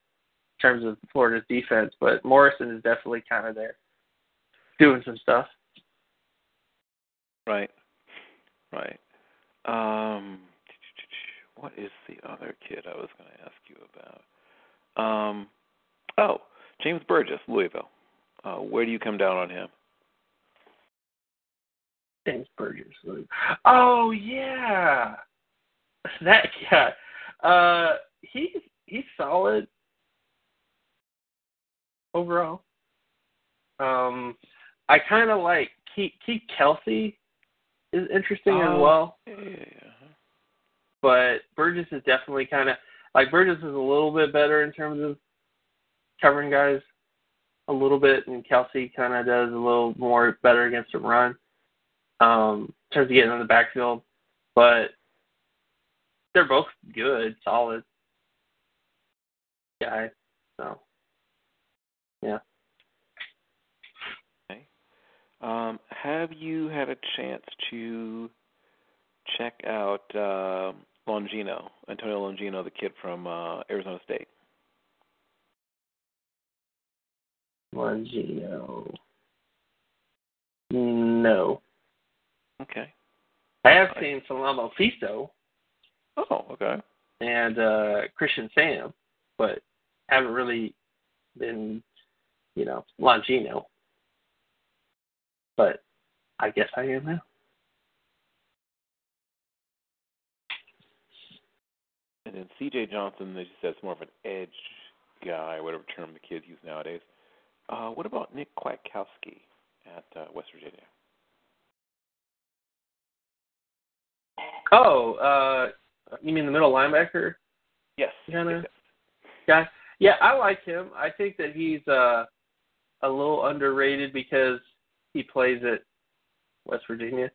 terms of Florida's defense. But Morrison is definitely kind of there doing some stuff. Right. Right. Um, what is the other kid I was going to ask you about? Um, oh, James Burgess, Louisville. Uh, where do you come down on him? James Burgess. Louisville. Oh yeah, that guy. Uh, he's he's solid overall. Um, I kind of like Keith, Keith Kelsey is interesting as Oh. well. Yeah, but Burgess is definitely kind of like Burgess is a little bit better in terms of covering guys a little bit, and Kelsey kind of does a little more better against the run um, in terms of getting in the backfield. But they're both good, solid guys. So yeah. Um, have you had a chance to check out uh, Longino, Antonio Longino, the kid from uh, Arizona State? Longino. No. Okay. I have seen Salamo Fiso Oh, okay. and uh Christian Sam, but haven't really been, you know, Longino. But I guess I am now. And then C.J. Johnson, they just said it's more of an edge guy, whatever term the kids use nowadays. Uh, what about Nick Kwiatkowski at uh, West Virginia? Oh, uh you mean the middle linebacker Yes. Kinda. yes. guy? Yeah, I like him. I think that he's uh a little underrated because he plays at West Virginia.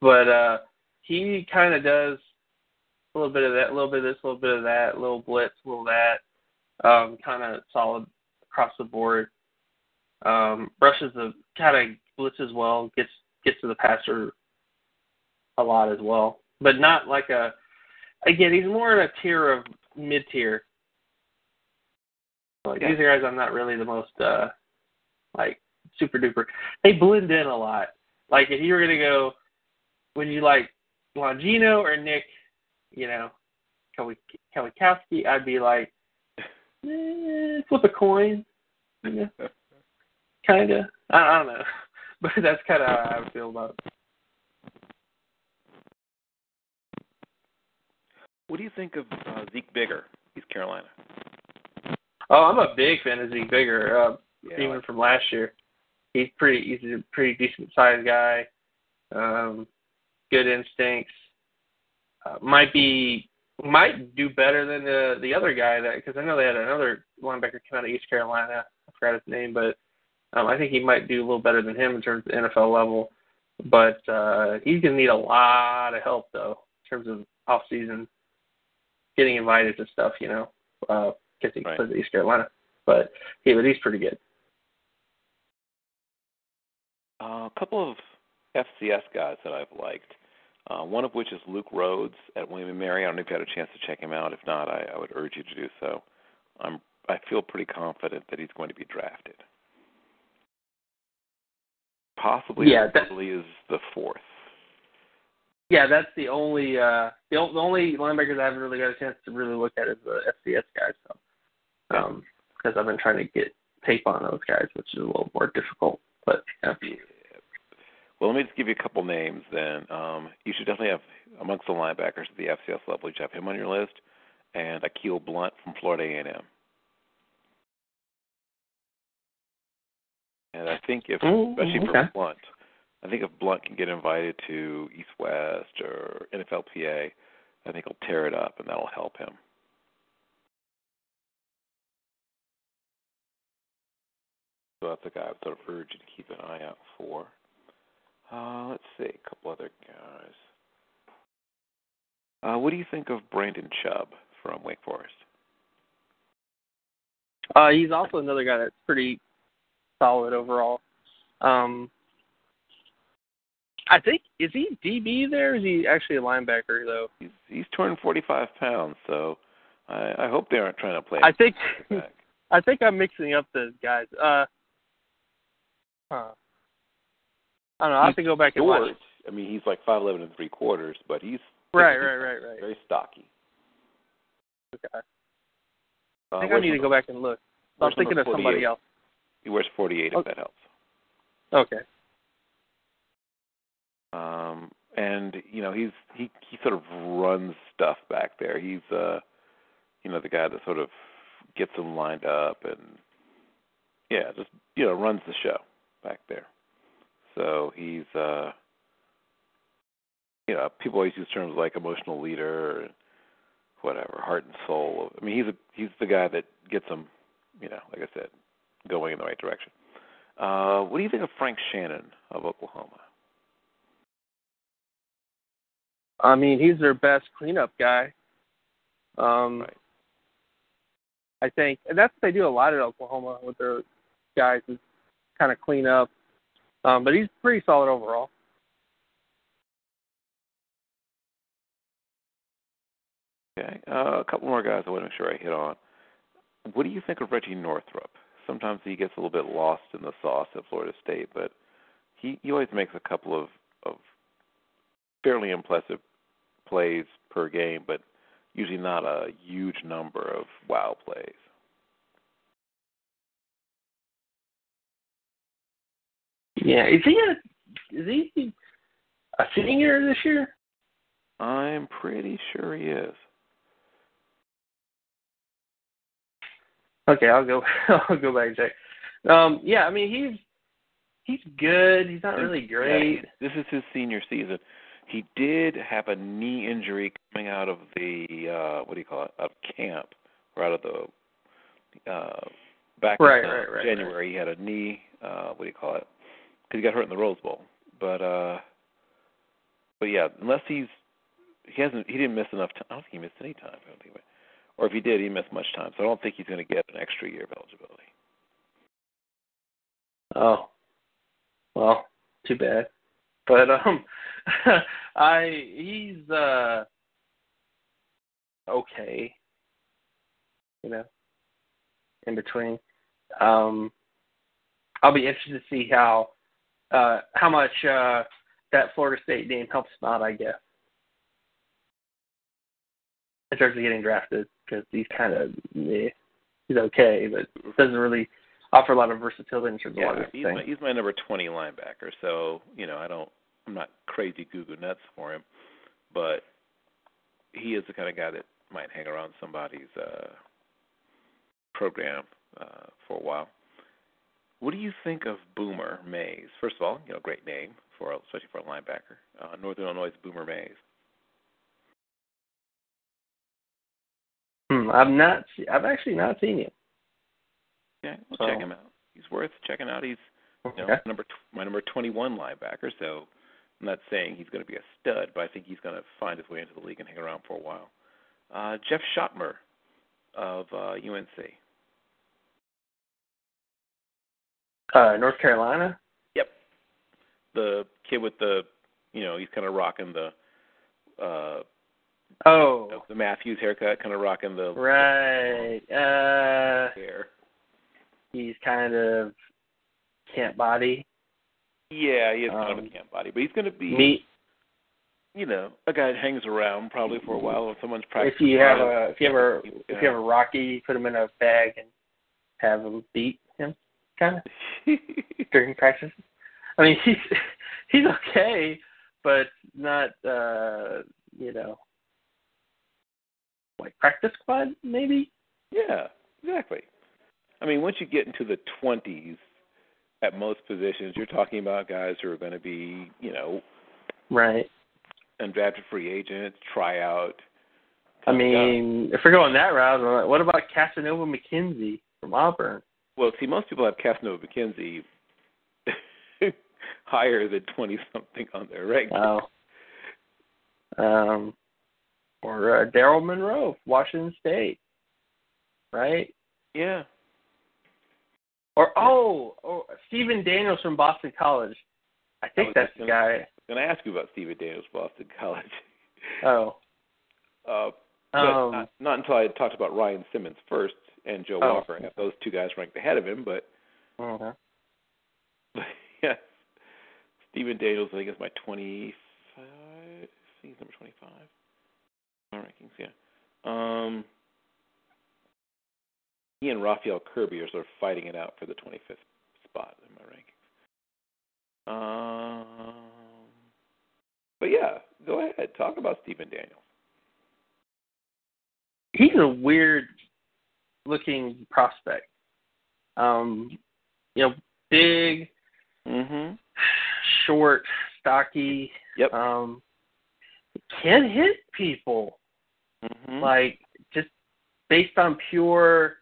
But uh he kinda does a little bit of that, a little bit of this, a little bit of that, a little blitz, a little that. Um, kinda solid across the board. Um, rushes the kinda blitzes well, gets gets to the passer a lot as well. But not like a again, he's more in a tier of mid tier. Like Yeah. these guys I'm not really the most uh like super duper. They blend in a lot. Like if you were gonna go would you like Longino or Nick, you know, Kelly Kowalski, I'd be like eh, flip a coin. Yeah. Kinda. I, I don't know. But that's kinda how I feel about it. What do you think of uh, Zeek Bigger? He's Carolina. Oh, I'm a big fan of Zeek Bigger. Uh, Yeah, even from last year. He's pretty he's a pretty decent sized guy. Um good instincts. Uh, might be might do better than the the other guy that because I know they had another linebacker come out of East Carolina. I forgot his name, but um, I think he might do a little better than him in terms of NFL level. But uh, he's gonna need a lot of help though in terms of off season getting invited to stuff. You know, because he Right. plays at East Carolina. But yeah, but he's pretty good. Uh, a couple of FCS guys that I've liked. Uh, one of which is Luke Rhodes at William and Mary. I don't know if you had a chance to check him out. If not, I, I would urge you to do so. I'm I feel pretty confident that he's going to be drafted. Possibly Yeah, that- early as the fourth. Yeah, that's the only uh the, the only linebackers I haven't really got a chance to really look at is the FCS guys. So, um, because I've been trying to get tape on those guys, which is a little more difficult. But yeah. Well, let me just give you a couple names then. Um, you should definitely have, amongst the linebackers at the FCS level, you should have him on your list, and Akil Blount from Florida A&M. And I think if, Mm, especially okay. for Blount, I think if Blount can get invited to East West or NFLPA, I think he'll tear it up, and that'll help him. So that's a guy I would sort of urge you to keep an eye out for. Uh, let's see, a couple other guys. Uh, what do you think of Brandon Chubb from Wake Forest? Uh, he's also another guy that's pretty solid overall. Um, I think is he DB there? Or is he actually a linebacker though? He's he's 245 pounds, so I, I hope they aren't trying to play. I think. I think I'm mixing up the guys. Uh, huh. I don't know. I have to go back and watch. I mean, he's like 5'11 and three quarters, but he's Right, right, right, right. very stocky. Okay. Uh, I think I need to go back and look. I was thinking of somebody else. He wears 48, if Okay. that helps. Okay. Um, and you know, he's he he sort of runs stuff back there. He's uh, you know, the guy that sort of gets them lined up and yeah, just you know, runs the show back there. So he's uh, you know, people always use terms like emotional leader, and whatever, heart and soul. I mean, he's a he's the guy that gets them, you know, like I said, going in the right direction. Uh, what do you think of Frank Shannon of Oklahoma? I mean, he's their best cleanup guy. Um, Right. I think, and that's what they do a lot at Oklahoma with their guys is kind of clean up. Um, but he's pretty solid overall. Okay. Uh, a couple more guys I want to make sure I hit on. What do you think of Reggie Northrup, sometimes he gets a little bit lost in the sauce at Florida State, but he he always makes a couple of of fairly impressive plays per game, but usually not a huge number of wow plays. Yeah, is he a is he a senior this year? I'm pretty sure he is. Okay, I'll go. I'll go back and check. Um, yeah, I mean he's he's good. He's not really great. Yeah, this is his senior season. He did have a knee injury coming out of the uh what do you call it? Out of camp or out of the uh back right, in uh, right, right, January. He had a knee uh what do you call it? Because he got hurt in the Rose Bowl. But uh but yeah, unless he's he hasn't he didn't miss enough time. I don't think he missed any time. I don't think, or if he did, he missed much time. So I don't think he's going to get an extra year of eligibility. Oh, well, too bad. But um, I he's uh okay, you know, in between. Um, I'll be interested to see how uh how much uh that Florida State name helps him out. I guess in terms of getting drafted because he's kind of yeah, he's okay, but doesn't really offer a lot of versatility in terms of a lot of he's things. my, he's my number twenty linebacker. So you know, I don't, I'm not crazy goo goo nuts for him, but he is the kind of guy that might hang around somebody's uh program uh for a while. What do you think of Boomer Mays? First of all, you know, great name for especially for a linebacker. Uh, Northern Illinois Boomer Mays. Hmm, I've not. I've actually not seen him. Yeah, we'll So- check him out. He's worth checking out. He's you know, Okay. number tw- my number 21 linebacker. So I'm not saying he's going to be a stud, but I think he's going to find his way into the league and hang around for a while. Uh, Jeff Schoettmer of uh, UNC. Uh, North Carolina. Yep, the kid with the you know he's kind of rocking the uh, Oh, the Matthews haircut, kind of rocking the right. Uh, hair. he's kind of can't body. Yeah, he is kind of Um, a camp body, but he's going to be Meet you know a guy that hangs around probably for a while when someone's if you have a if you have a if you have a Rocky, put him in a bag and have him beat kind of during practice. I mean, he's he's okay, but not uh, you know like practice squad maybe. Yeah, exactly. I mean, once you get into the twenties, at most positions, you're talking about guys who are going to be, you know, Right. undrafted free agents, tryout. I mean, if we're going that route, what about Cassanova McKinzy from Auburn? Well, see, most people have Cassanova McKinzy higher than twenty something on their ranking. Oh. Um, or uh, Darryl Monroe, Washington State, right? Yeah, Or oh, oh, Steven Daniels from Boston College. I I think was that's the gonna- guy. I'm going to ask you about Steven Daniels, Boston College. Oh, Uh, but um, not, not until I had talked about Ryan Simmons first and Joe Oh. Walker. I have those two guys ranked ahead of him, but uh-huh. yes. Steven Daniels, I think, is my 25. I think he's number 25. My rankings, yeah. Um, he and Raphael Kirby are sort of fighting it out for the 25th spot in my rankings. Um, but yeah, go ahead. Talk about Steven Daniels. he's a weird looking prospect. Um, you know, big, Mm-hmm. short, stocky. Yep. Um, can hit people Mm-hmm. like just based on pure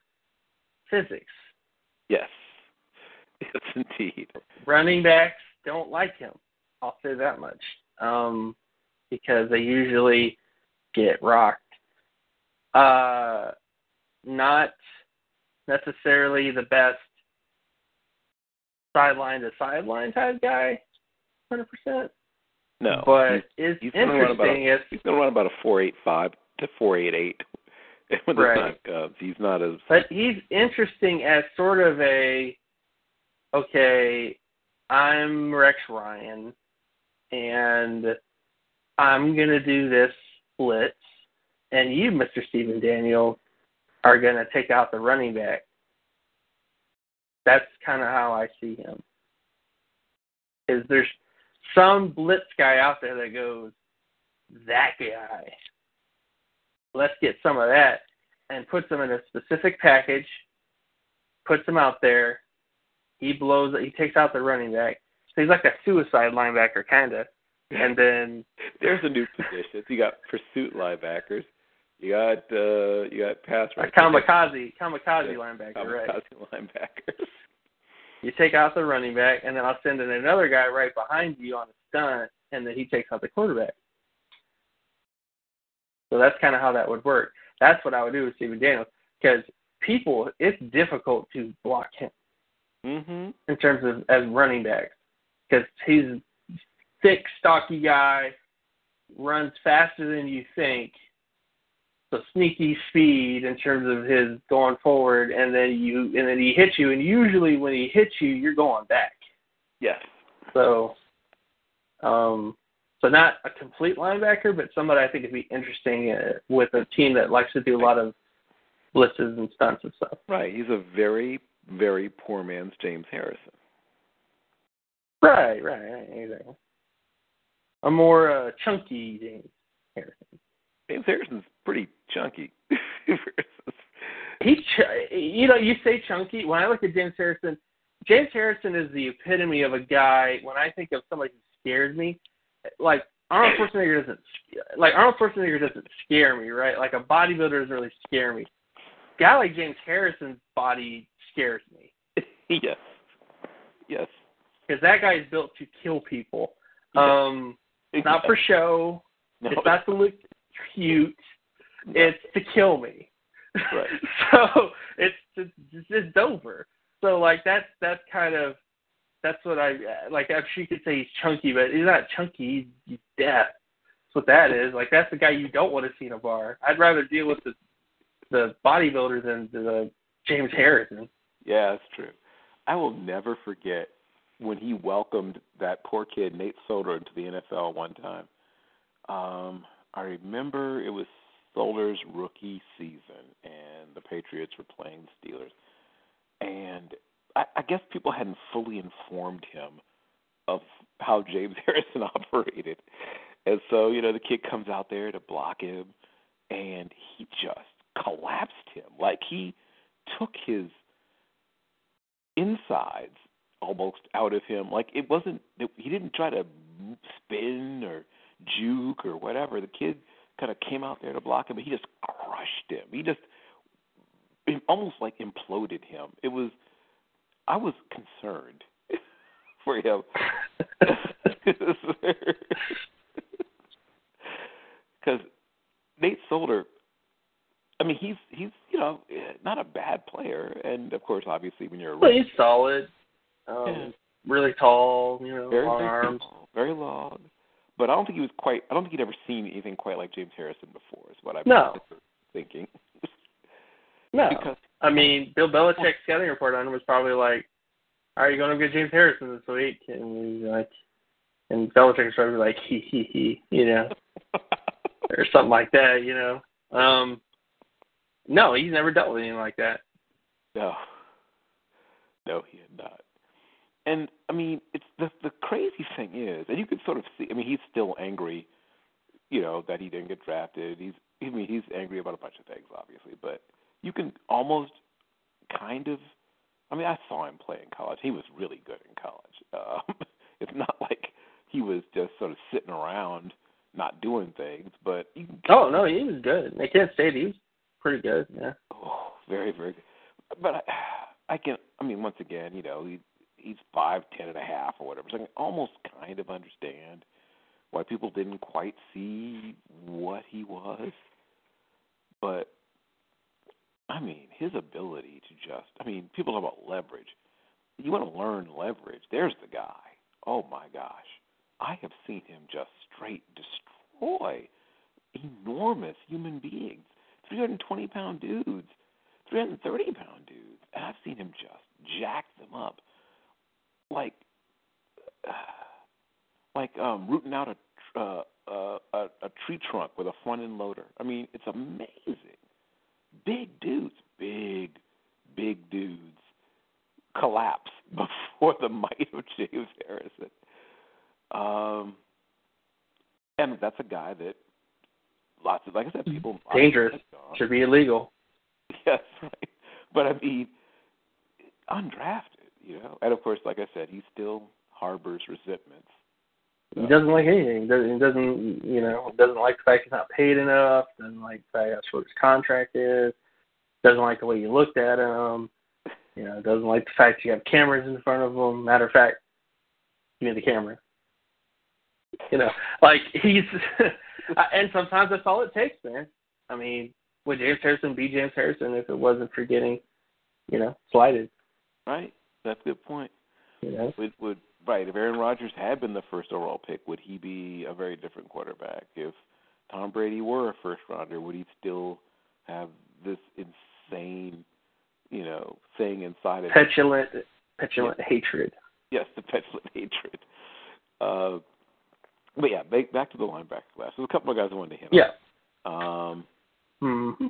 physics. yes. Yes, indeed. Running backs don't like him. I'll say that much. Um, because they usually get rocked. Uh, not necessarily the best sideline to sideline type guy, hundred percent. No. But he's, is he's gonna run about interesting is he's going to run about a 4.85 to 4.88 when Right. time comes. Uh, he's not as But he's interesting as sort of a okay, I'm Rex Ryan and I'm gonna do this blitz and you, Mr. Steven Daniel, are gonna take out the running back. That's kinda how I see him. Is there's some blitz guy out there that goes, That guy. Let's get some of that and puts them in a specific package, puts them out there. He blows. He takes out the running back. So he's like a suicide linebacker, kind of. And then there's a new position. You got pursuit linebackers. You got uh you got pass a rush. kamikaze, kamikaze Yeah, linebacker, right? kamikaze linebackers. You take out the running back, and then I'll send in another guy right behind you on a stunt, and then he takes out the quarterback. So that's kind of how that would work. That's what I would do with Steven Daniels because people, it's difficult to block him. Mhm. in terms of as running backs because he's thick, stocky guy, runs faster than you think. So sneaky speed in terms of his going forward, and then you and then he hits you, and usually when he hits you, you're going back. Yes. So, um, so not a complete linebacker, but somebody I think would be interesting uh, with a team that likes to do a lot of blitzes and stunts and stuff. Right. He's a very, very poor man's James Harrison. Right, right, right, exactly. A more uh, chunky James Harrison. James Harrison's pretty chunky. He, ch- you know, you say chunky. When I look at James Harrison, James Harrison is the epitome of a guy. When I think of somebody who scares me, like Arnold Schwarzenegger doesn't, like Arnold Schwarzenegger doesn't scare me, right? Like a bodybuilder doesn't really scare me. A guy like James Harrison's body scares me yes. Yes. because that guy is built to kill people. Um, it's not for show. no. It's not to look cute. It's to kill me. Right. so it's just, it's just over. So like that's that's kind of that's what I like. I'm sure you could say he's chunky, but he's not chunky. He's, he's deaf. That's what that is. Like that's the guy you don't want to see in a bar. I'd rather deal with the the bodybuilder than the James Harrison. Yeah, that's true. I will never forget when he welcomed that poor kid Nate Solder into the NFL one time. Um, I remember it was Solder's rookie season, and the Patriots were playing the Steelers, and I, I guess people hadn't fully informed him of how James Harrison operated, and so you know the kid comes out there to block him, and he just collapsed him like he took his insides almost out of him. Like it wasn't. He didn't try to spin or juke or whatever. The kid kind of came out there to block him, but he just crushed him. He just it almost like imploded him. It was. I was concerned for him. Because Nate Solder, I mean, he's he's you know not a bad player, and of course, obviously, when you're a Well, he's solid. Um, Yeah. Really tall. You know, very long very arms. tall, very long. But I don't think he was quite. I don't think he'd ever seen anything quite like James Harrison before. Is what I'm No. thinking. No. because I mean, Bill Belichick's scouting report on him was probably like, "Are you going to get James Harrison this week?" And he's like, and Belichick's probably like, "He he he," you know, or something like that, you know. Um, no, he's never dealt with anything like that. No. No, he had not. And I mean, it's the the crazy thing is, and you can sort of see. I mean, he's still angry, you know, that he didn't get drafted. He's, I mean, he's angry about a bunch of things, obviously, but you can almost kind of. I mean, I saw him play in college. He was really good in college. Um, it's not like he was just sort of sitting around not doing things, but you can Oh no, he was good. At Kent State, he was pretty good. Yeah. Oh, very, very good. But I, I can. I mean, once again, you know, he he's five, ten and a half or whatever. So I can almost kind of understand why people didn't quite see what he was. But I mean, his ability to just. I mean, people talk about leverage. You want to learn leverage? There's the guy. Oh my gosh, I have seen him just straight destroy enormous human beings, 320 pound dudes, 330 pound dudes, and I've seen him just jack them up, like like um rooting out a uh, uh, a, a tree trunk with a front end loader. I mean, it's amazing. Big dudes, big, big dudes collapse before the might of James Harrison. Um, and that's a guy that lots of, like I said, people dangerous should be illegal. Yes, right. But I mean, undrafted, you know. And of course, like I said, he still harbors resentments. He doesn't like anything. He doesn't, he doesn't, you know, doesn't like the fact he's not paid enough. Doesn't like the fact how short his contract is. Doesn't like the way you looked at him. You know, doesn't like the fact you have cameras in front of him. Matter of fact, give me the camera. You know, like he's, and sometimes that's all it takes, man. I mean, would James Harrison be James Harrison if it wasn't for getting, you know, slighted? Right. That's a good point. Know, would would right if Aaron Rodgers had been the first overall pick, would he be a very different quarterback? If Tom Brady were a first rounder, would he still have this insane, you know, thing inside of petulant, petulant Yeah. hatred. Yes, the petulant hatred. Uh, but yeah, back back to the linebacker class. There's a couple of guys I wanted to hit. Yeah. On. Um, hmm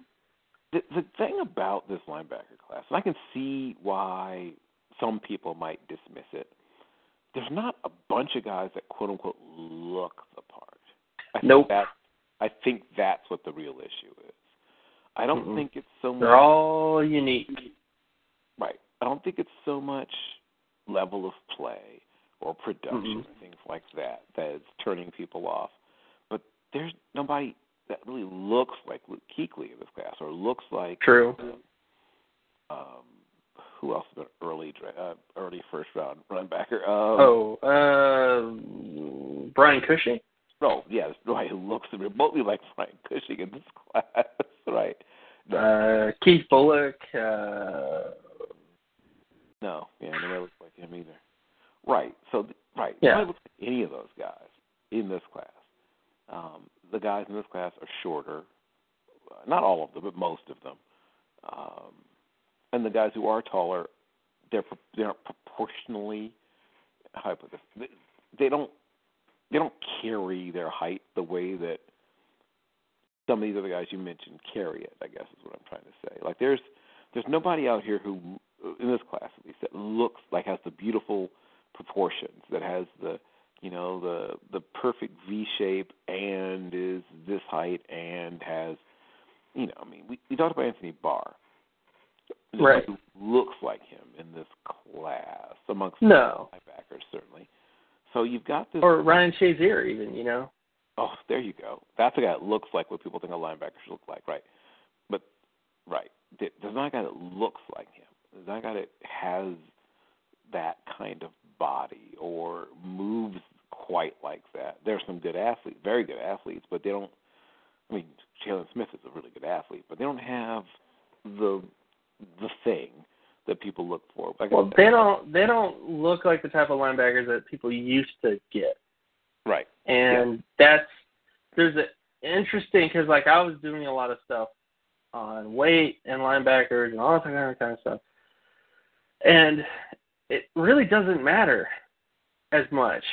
the the thing about this linebacker class, and I can see why some people might dismiss it. There's not a bunch of guys that quote unquote look the part. I think Nope. That, I think that's what the real issue is. I don't Mm-mm. think it's so much They're all unique. right. I don't think it's so much level of play or production Mhm. or things like that that's turning people off. But there's nobody that really looks like Luke Kuechly in this class, or looks like True. um, who else is an early uh, early first round linebacker? Um, Oh, uh, Brian Cushing. no, yeah, that's right. Who looks remotely like Brian Cushing in this class? right? No, Uh, Keith Bulluck. Uh, no, yeah, nobody looks like him either. Right. So, right, Yeah. nobody looks like any of those guys in this class. Um, the guys in this class are shorter. Uh, not all of them, but most of them. Um, and the guys who are taller, they're they're proportionally. This? They, don't they don't carry their height the way that some of these other guys you mentioned carry it. I guess is what I'm trying to say. Like there's there's nobody out here who in this class at least that looks like has the beautiful proportions that has the you know the the perfect V shape and is this height and has you know I mean we we talked about Anthony Barr Right. looks like him in this class amongst No. linebackers certainly so you've got this or Ryan Shazier, even. You know. Oh, there you go. That's a guy that looks like what people think a linebacker should look like, right? But right, there's not a guy that looks like him. There's not a guy that has that kind of body or moves quite like that. There's some good athletes, very good athletes, but they don't. I mean, Jaylon Smith is a really good athlete, but they don't have the the thing that people look for. Like Well, they don't. They don't look like the type of linebackers that people used to get. Right. and that's there's a interesting because like I was doing a lot of stuff on weight and linebackers and all that kind of kind of stuff, and it really doesn't matter as much.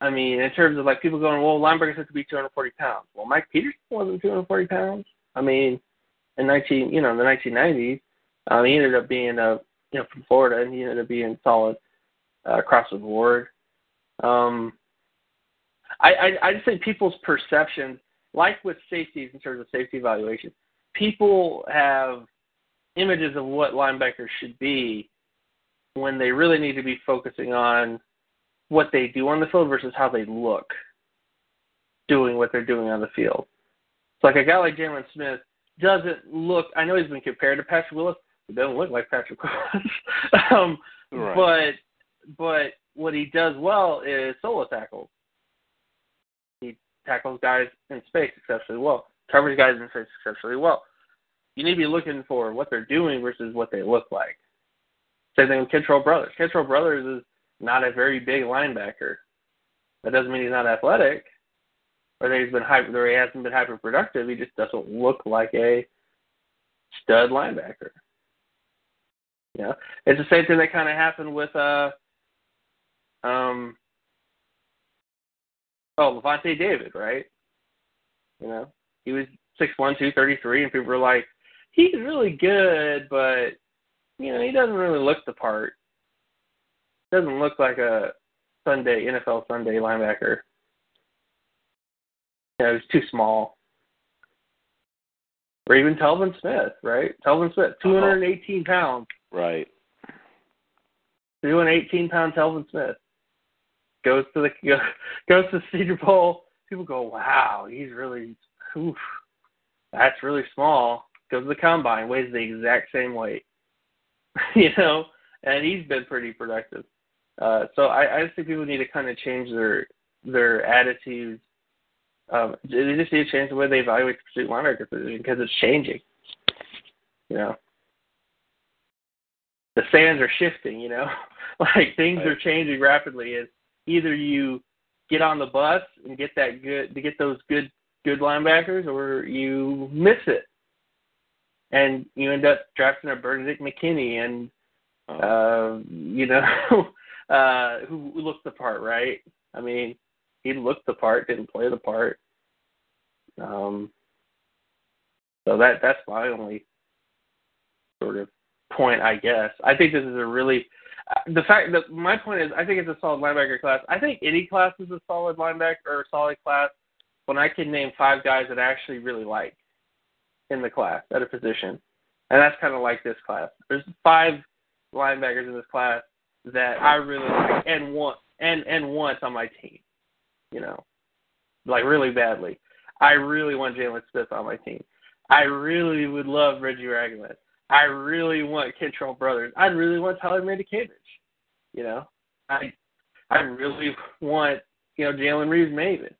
I mean, in terms of like people going, well, linebackers have to be 240 pounds. Well, Mike Peterson wasn't 240 pounds. I mean, in 19, you know, in the 1990s, um, he ended up being a, you know, from Florida, and he ended up being solid uh, across the board. Um, I, I just think people's perceptions, like with safeties in terms of safety evaluation, people have images of what linebackers should be when they really need to be focusing on what they do on the field versus how they look doing what they're doing on the field. So like a guy like Jaylon Smith doesn't look I know he's been compared to Patrick Willis, he doesn't look like Patrick Willis. um Right. but but what he does well is solo tackles. He tackles guys in space exceptionally well, covers guys in space exceptionally well. You need to be looking for what they're doing versus what they look like. Same thing with Kentrell Brothers. Kentrell Brothers is not a very big linebacker. That doesn't mean he's not athletic, or that he's been hyper, or he hasn't been hyper productive. He just doesn't look like a stud linebacker. You know, it's the same thing that kind of happened with uh, um, oh Lavonte David, right? You know, he was six one, two thirty three, and people were like, he's really good, but you know, he doesn't really look the part. Doesn't look like a Sunday NFL Sunday linebacker. You know, he's too small. Or even Telvin Smith, right? Telvin Smith, 218 pounds. Right. 218 pound Telvin Smith goes to the goes to Senior Bowl. People go, "Wow, he's really, oof, that's really small." Goes to the combine, weighs the exact same weight, you know, and he's been pretty productive. Uh, so I, I just think people need to kind of change their their attitudes. Um, they just need to change the way they evaluate the pursuit linebacker position because it's changing. You know, the sands are shifting. You know, like things Right. are changing rapidly. It's either you get on the bus and get that good to get those good good linebackers, or you miss it, and you end up drafting a Benardrick McKinney and Oh. uh, you know, uh, who looked the part, right? I mean, he looked the part, didn't play the part. Um, so that that's my only sort of point, I guess. I think this is a really the fact that my point is, I think it's a solid linebacker class. I think any class is a solid linebacker or a solid class when I can name five guys that I actually really like in the class at a position, and that's kind of like this class. There's five linebackers in this class that I really like and want and and want on my team. You know, like really badly. I really want Jaylon Smith on my team. I really would love Reggie Ragland. I really want Kentrell Brothers. I really want Tyler Matakevich. You know, I I really want you know Jalen Reeves-Maybin.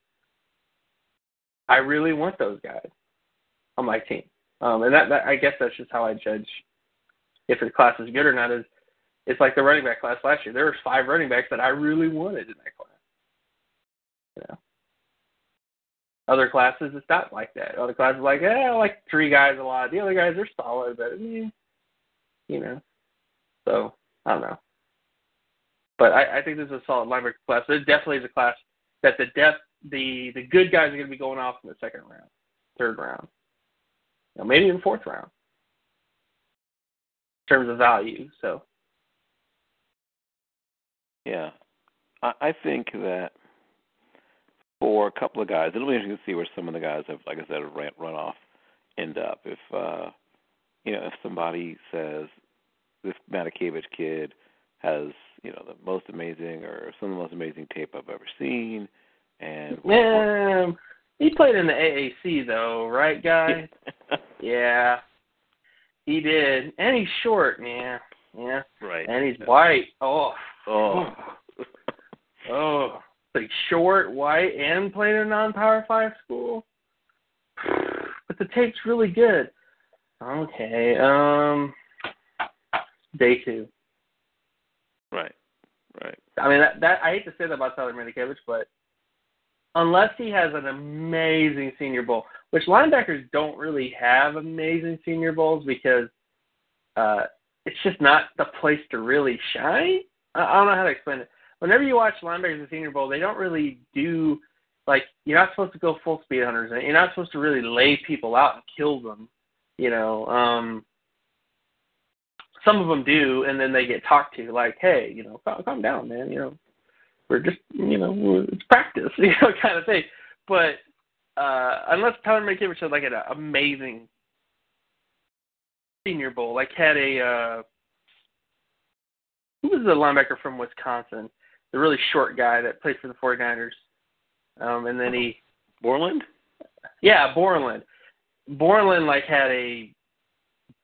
I really want those guys on my team. Um, and that, that I guess that's just how I judge if the class is good or not. Is it's like the running back class last year. There were five running backs that I really wanted in that class. You know, other classes it's not like that. Other classes like, eh, I like three guys a lot. The other guys are solid, but eh, you know. So I don't know. But I, I think this is a solid linebacker class. There definitely is a class that the depth, the the good guys are going to be going off in the second round, third round, you know, maybe in fourth round in terms of value. So Yeah, I, I think that for a couple of guys, it'll be interesting to see where some of the guys have, like I said, ran, run off, end up. If uh, you know, if somebody says this Matakevich kid has, you know, the most amazing or some of the most amazing tape I've ever seen, and yeah, he played in the AAC though, right, guy? yeah, he did, and he's short, man. Yeah, right, and he's white. Oh, oh, oh, he's short, white, and played in a non-power five school. But the tape's really good. Okay, um, day two. right, right, I mean, that, that I hate to say that about Tyler Matakevich, but unless he has an amazing Senior Bowl, which linebackers don't really have amazing Senior Bowls because uh, it's just not the place to really shine. I, I don't know how to explain it. Whenever you watch linebackers in Senior Bowl, they don't really do like you're not supposed to go full speed hunters, you're not supposed to really lay people out and kill them. You know, um, some of them do, and then they get talked to, like, "Hey, you know, calm, calm down, man. You know, we're just, you know, it's practice, you know, kind of thing." But uh unless Tyler Matakevich had like an amazing Senior Bowl, like had a uh who was the linebacker from Wisconsin, the really short guy that played for the 49ers, um, and then he Borland. yeah, Borland. Borland like had a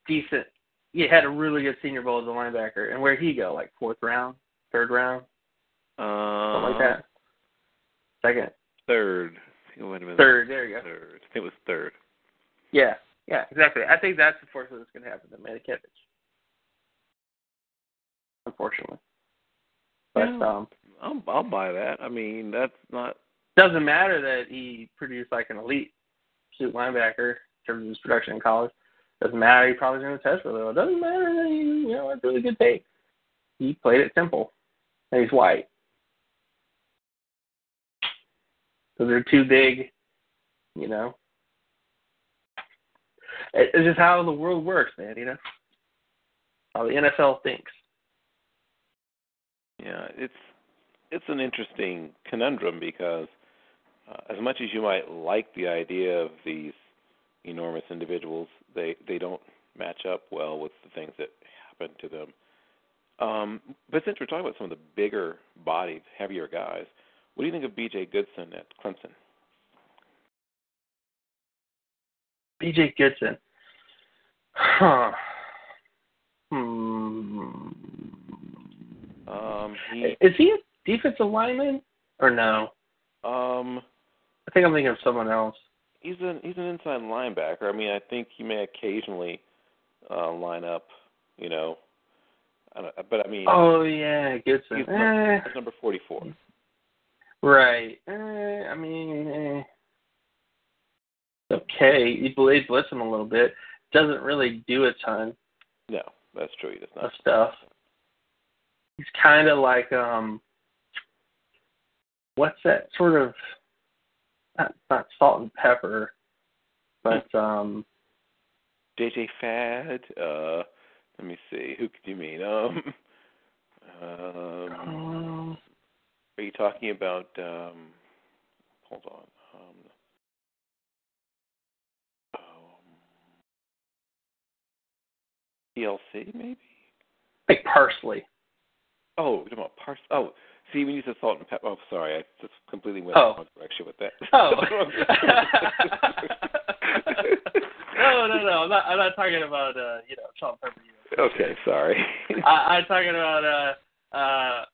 decent he had a really good senior bowl as a linebacker. And where'd he go? Like fourth round, third round, Uh, something like that. Second, Third. Wait a minute. third, there you go. Third. I think it was third. Yeah, yeah, exactly. I think that's the unfortunately what's gonna happen to Matakevich. Unfortunately. But Yeah. um I'll I'll buy that. I mean, that's not. doesn't matter that he produced like an elite suit linebacker in terms of his production in college. Doesn't matter. He probably going to test really well. It doesn't matter that he, you know, had really good tape. He played at Temple, and he's white. So they're too big, you know. It's just how the world works, man. You know, how the NFL thinks. Yeah, it's it's an interesting conundrum because uh, as much as you might like the idea of these enormous individuals, they they don't match up well with the things that happen to them. Um, but since we're talking about some of the bigger bodied, heavier guys, what do you think of B.J. Goodson at Clemson? B.J. Goodson. Huh. Hmm. Um, he, Is he a defensive lineman or no? um, I think I'm thinking of someone else. he's an he's an inside linebacker. I mean, I think he may occasionally uh, line up, you know. I don't, but I mean, Oh yeah, Goodson. he's, Eh, num- he's number forty-four. right. Eh, I mean, eh. okay. He blade blitz him a little bit. Doesn't really do a ton No, that's true. He does of not. stuff. He's kind of like um, what's that sort of? Not, not salt and pepper, but um, JJ Fad. Uh, let me see. Who could you mean? Um, um, um are you talking about? Um, hold on. Um, um, TLC maybe. like parsley. Oh, you're talking about pars. Oh, see, when you said salt and pepper. Oh, sorry, I just completely went Oh. the wrong direction with that. Oh. no, no, no. I'm not. I'm not talking about uh, you know, salt and pepper. Okay, sorry. I, I'm talking about uh, uh,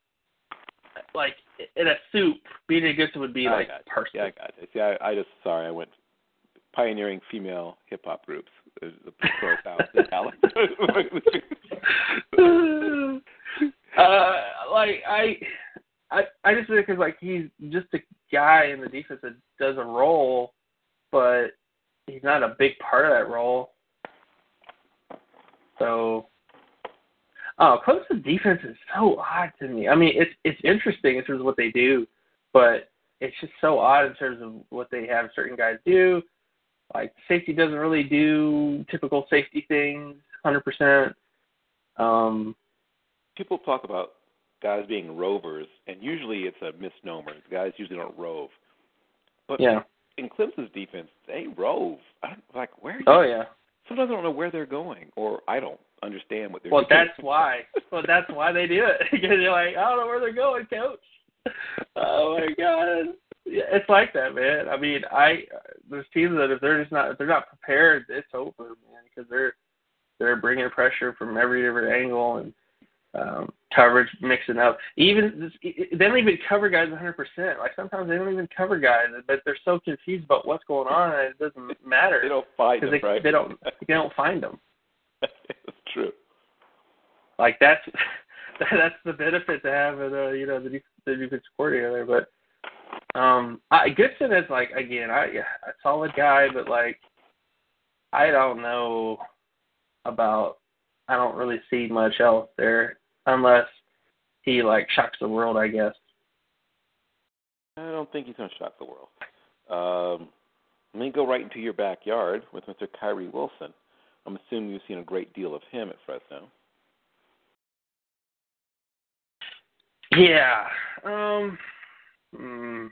like in a soup. BJ Goodson would be I like parsley. Yeah, I got it. See, I, I just sorry, I went pioneering female hip hop groups. Uh, like I, I, I just think because like he's just a guy in the defense that does a role, but he's not a big part of that role. So, oh, Clemson defense is so odd to me. I mean, it's it's interesting in terms of what they do, but it's just so odd in terms of what they have certain guys do. Like safety doesn't really do typical safety things, hundred percent. Um, People talk about guys being rovers, and usually it's a misnomer. Guys usually don't rove. But yeah. in Clemson's defense, they rove. I don't, like where? Are you? Oh yeah. Sometimes I don't know where they're going, or I don't understand what they're doing. Well, doing. that's why. Well, that's why they do it because you're like, I don't know where they're going, coach. Oh my god, yeah, it's like that, man. I mean, I there's teams that if they're just not if they're not prepared, it's over, man, because they're they're bringing pressure from every different angle and um, coverage mixing up. Even they don't even cover guys 100. percent Like sometimes they don't even cover guys, but they're so confused about what's going on, and it doesn't matter they don't find them, they right? they don't they don't find them. it's true. Like that's that's the benefit to having uh, you know the def- the defense coordinator. But um, I, Goodson is like again, I a solid guy, but like I don't know about. I don't really see much else there unless he like shocks the world. I guess. I don't think he's going to shock the world. Um, let me go right into your backyard with Mr. Kyrie Wilson. I'm assuming you've seen a great deal of him at Fresno. Yeah. Um. mm,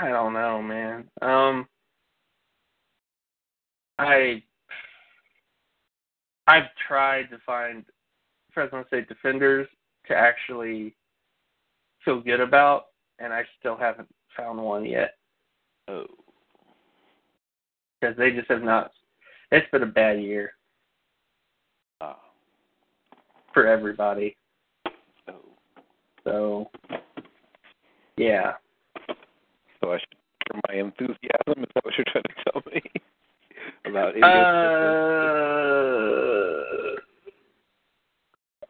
I don't know, man. Um. I. I've tried to find Fresno State defenders to actually feel good about, and I still haven't found one yet Oh, because they just have not. It's been a bad year ah, for everybody. oh. So, yeah. So I should my enthusiasm. Is that what you're trying to tell me about Uh,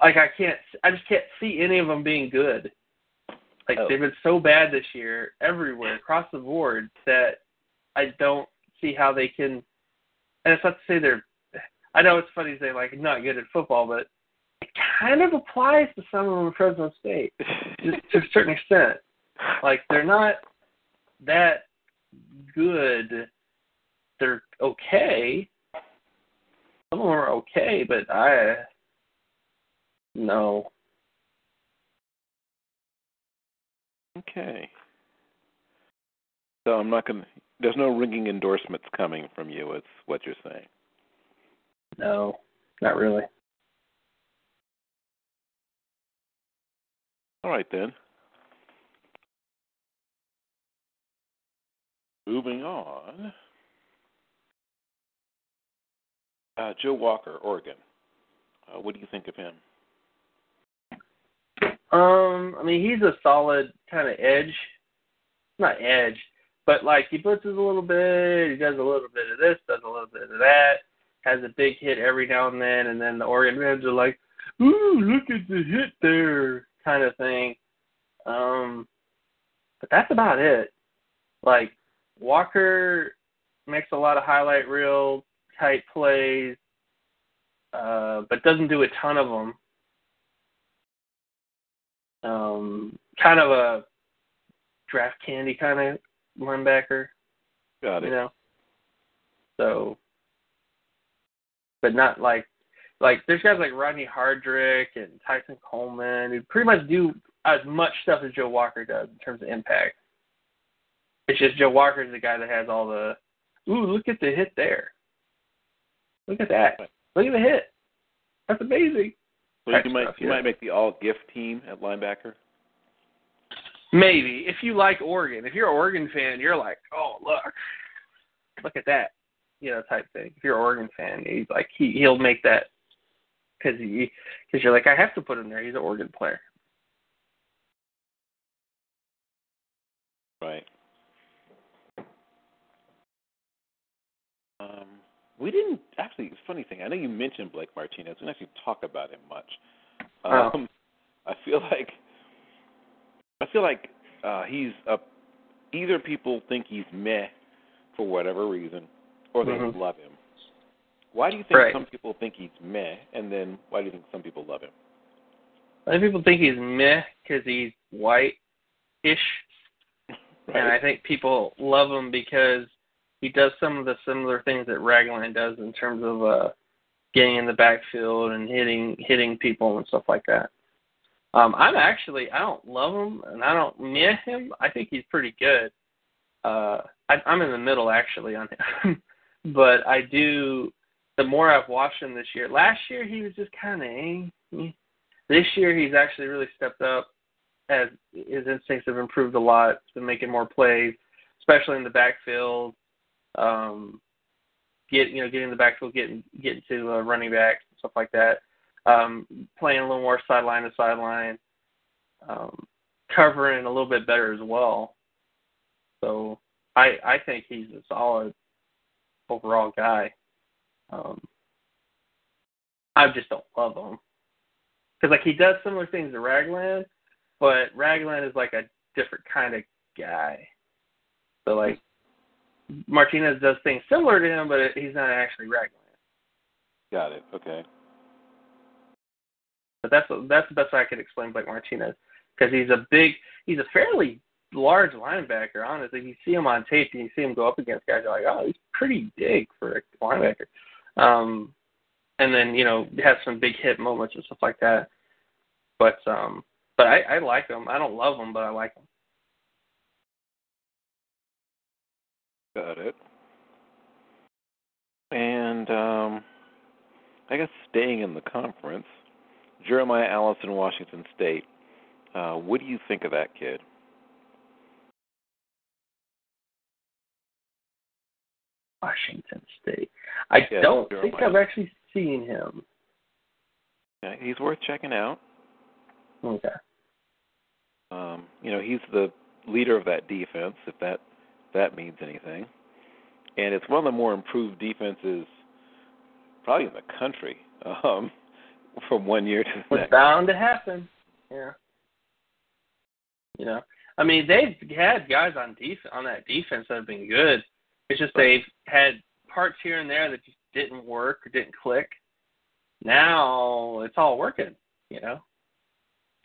like I can't, I just can't see any of them being good. Like Oh. they've been so bad this year, everywhere across the board, that I don't see how they can. And it's not to say they're I know it's funny to say like not good at football, but it kind of applies to some of them in Fresno State, just to a certain extent. Like they're not that good. They're okay. Some of them are okay, but I no. Okay. So I'm not going to. There's no ringing endorsements coming from you. It's what you're saying. No, not really. All right then. Moving on. Uh, Joe Walker, Oregon. Uh, what do you think of him? Um, I mean, he's a solid kind of edge, not edge, but like he blitzes a little bit, he does a little bit of this, does a little bit of that, has a big hit every now and then, and then the Oregon fans are like, "Ooh, look at the hit there," kind of thing. Um, but that's about it. Like Walker makes a lot of highlight reel type plays, uh, but doesn't do a ton of them. Um, kind of a draft candy kind of linebacker, Got you it. know. So, but not like like there's guys like Rodney Hardrick and Tyson Coleman who pretty much do as much stuff as Joe Walker does in terms of impact. It's just Joe Walker's the guy that has all the ooh, look at the hit there. Look at that. Look at the hit. That's amazing. So you might stuff, you yeah. might make the all gift team at linebacker. Maybe if you like Oregon, if you're an Oregon fan, you're like, oh look, look at that, you know, type thing. If you're an Oregon fan, he's like he he'll make that because he because you're like I have to put him there. He's an Oregon player. Right. Um, we didn't actually. It's a funny thing. I know you mentioned Blake Martinez. We didn't actually talk about him much. Oh. Um, I feel like I feel like uh, he's a. Either people think he's meh for whatever reason, or they Mhm. love him. Why do you think Right. some people think he's meh, and then why do you think some people love him? Think people think he's meh because he's white-ish, and I think people love him because he does some of the similar things that Ragland does in terms of uh, getting in the backfield and hitting hitting people and stuff like that. Um, I'm actually I don't love him and I don't meh him. I think he's pretty good. Uh, I, I'm in the middle actually on him, but I do. The more I've watched him this year, last year he was just kind of. Eh. This year he's actually really stepped up as his instincts have improved a lot. He's been making more plays, especially in the backfield. Um, get you know getting the backfield, getting getting to uh, running backs and stuff like that. Um, playing a little more sideline to sideline, um, covering a little bit better as well. So I I think he's a solid overall guy. Um, I just don't love him because like he does similar things to Ragland, but Ragland is like a different kind of guy. So like Martinez does things similar to him, but he's not actually Ragland. Got it. Okay. But that's that's the best way I could explain Blake Martinez because he's a big, he's a fairly large linebacker. Honestly, you see him on tape and you see him go up against guys, you're like, oh, he's pretty big for a linebacker. Um, and then you know has some big hit moments and stuff like that. But um, but I, I like him. I don't love him, but I like him. Got it. And um, I guess staying in the conference, Jeremiah Allison, Washington State. Uh, what do you think of that kid? Washington State. I Yeah, don't Jeremiah. think I've actually seen him. Yeah, he's worth checking out. Okay. Um, you know, he's the leader of that defense, if that that means anything. And it's one of the more improved defenses, probably in the country, um, from one year to the next. It's bound to happen. Yeah. You know, I mean, they've had guys on def- on that defense that have been good. It's just they've had parts here and there that just didn't work or didn't click. Now it's all working. You know,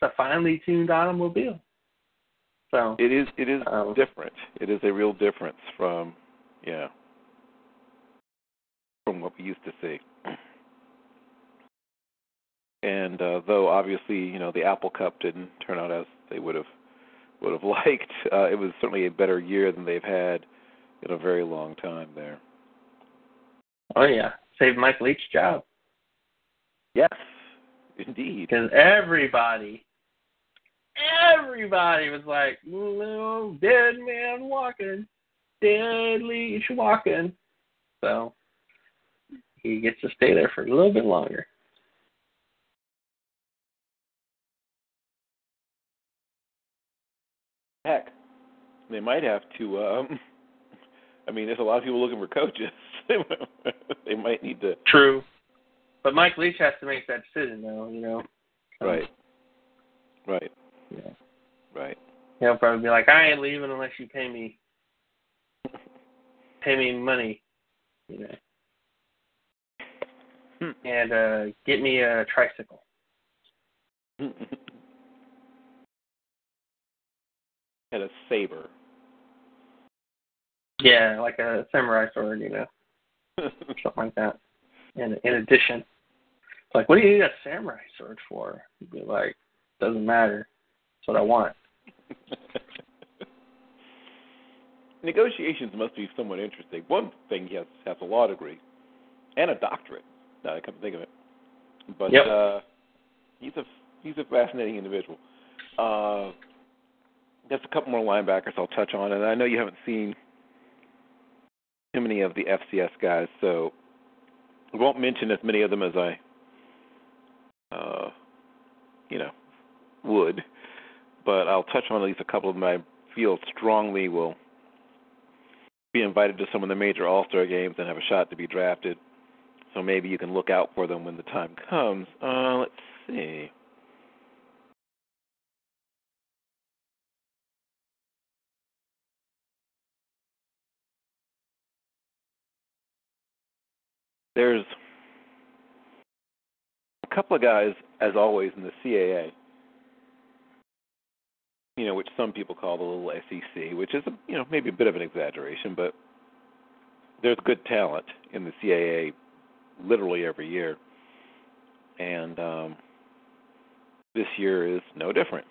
it's a finely tuned automobile. So It is it is Um, different. It is a real difference from yeah from what we used to see. And uh, though obviously you know the Apple Cup didn't turn out as they would have would have liked, uh, it was certainly a better year than they've had in a very long time there. oh yeah, saved Mike Leach's job Yes, indeed. because everybody, everybody was like, "No, dead man walking, dead Leach walking." So he gets to stay there for a little bit longer. Heck, they might have to. um I mean, there's a lot of people looking for coaches. they might need to. True. But Mike Leach has to make that decision though, you know. Right. Right. Yeah. Right. He'll probably be like, I ain't leaving unless you pay me pay me money. You know. Hmm. And uh get me a tricycle. and a saber. Yeah, like a samurai sword, you know, something like that. And in addition. Like, what do you need a samurai sword for? You'd be like, doesn't matter. That's what I want. Negotiations must be somewhat interesting. One thing he has has a law degree and a doctorate. Now that I come to think of it, but Yep. uh, he's a he's a fascinating individual. Uh, there's a couple more linebackers I'll touch on, and I know you haven't seen too many of the FCS guys, so I won't mention as many of them as I, uh, you know, would. But I'll touch on at least a couple of them I feel strongly will be invited to some of the major All Star games and have a shot to be drafted. So maybe you can look out for them when the time comes. Uh, let's see. There's a couple of guys, as always, in the CAA. You know, which some people call the little SEC, which is a, you know maybe a bit of an exaggeration, but there's good talent in the CAA literally every year, and um, this year is no different.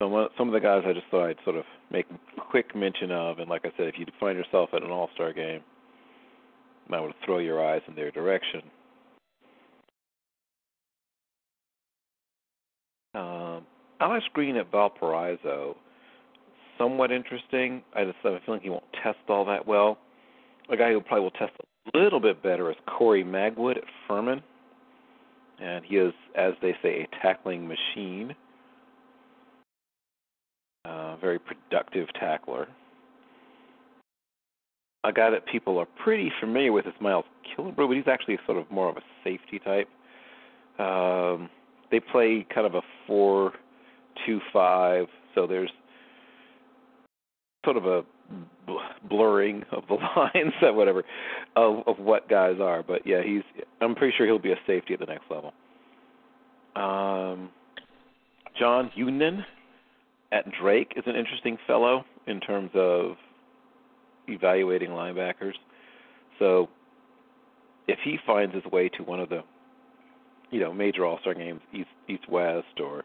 So some of the guys I just thought I'd sort of make quick mention of, and like I said, if you find yourself at an All-Star game, you might want to throw your eyes in their direction. Um, Alex Green at Valparaiso, somewhat interesting. I just have a feeling he won't test all that well. A guy who probably will test a little bit better is Corey Magwood at Furman, and he is, as they say, a tackling machine. Uh, very productive tackler. A guy that people are pretty familiar with is Miles Killebrew, but he's actually sort of more of a safety type. Um, they play kind of a four two five, so there's sort of a blurring of the lines, or whatever, of of what guys are. But yeah, he's. I'm pretty sure he'll be a safety at the next level. Um, John Union at Drake is an interesting fellow in terms of evaluating linebackers. So if he finds his way to one of the you know major All Star games, East East West, or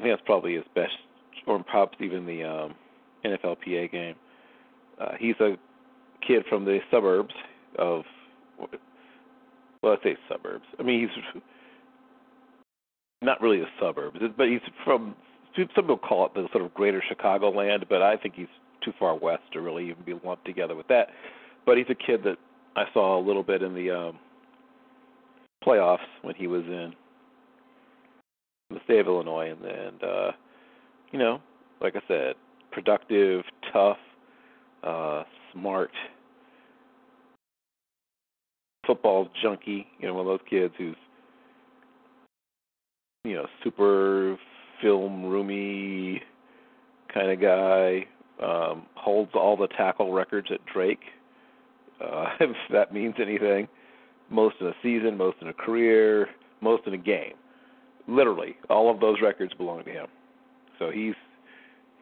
I think that's probably his best, or perhaps even the um, NFLPA game. Uh, he's a kid from the suburbs of, well, I say suburbs. I mean, he's not really the suburbs, but he's from. Some people call it the sort of greater Chicagoland, but I think he's too far west to really even be lumped together with that. But he's a kid that I saw a little bit in the um, playoffs when he was in the state of Illinois, and, and uh, you know, like I said, productive, tough, uh, smart, football junkie. You know, one of those kids who's you know super film roomy kind of guy. Um, holds all the tackle records at Drake. uh, if that means anything. Most in a season, most in a career, most in a game. Literally, all of those records belong to him. So he's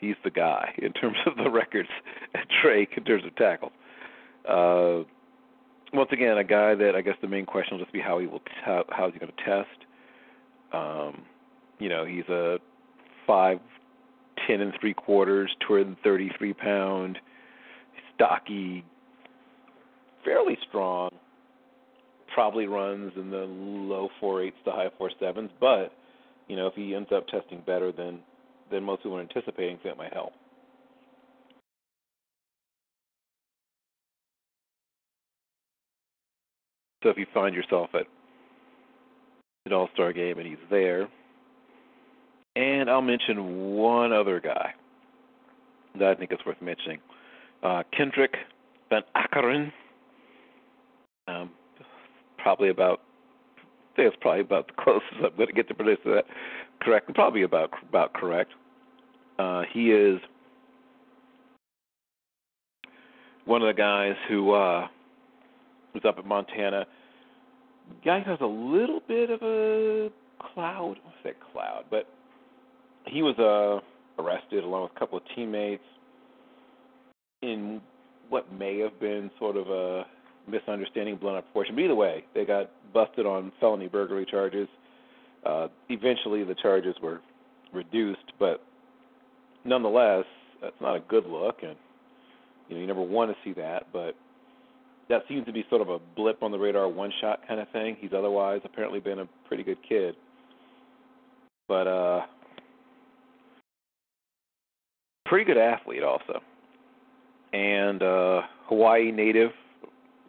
he's the guy in terms of the records at Drake in terms of tackles. Uh, once again, a guy that I guess the main question will just be how he will t- how is he going to test. Um, you know, he's a five ten and three quarters, two hundred and thirty three pound, stocky, fairly strong. Probably runs in the low four eights to high four sevens, but you know if he ends up testing better than than most people are anticipating, that might help. So if you find yourself at an All Star game and he's there, and I'll mention one other guy that I think is worth mentioning uh, Kendrick Van Ackeren. Um, probably about, I think it's probably about the closest I'm going to get to pronounce that correct. Probably about about correct. Uh, he is one of the guys who uh, was up at Montana. Guy has a little bit of a cloud. I say cloud, but he was uh, arrested along with a couple of teammates in what may have been sort of a misunderstanding, blown up portion. But either way, they got busted on felony burglary charges. Uh, eventually, the charges were reduced, but nonetheless, that's not a good look, and you know you never want to see that. But that seems to be sort of a blip on the radar, one shot kind of thing. He's otherwise apparently been a pretty good kid, but uh, pretty good athlete also, and uh, Hawaii native,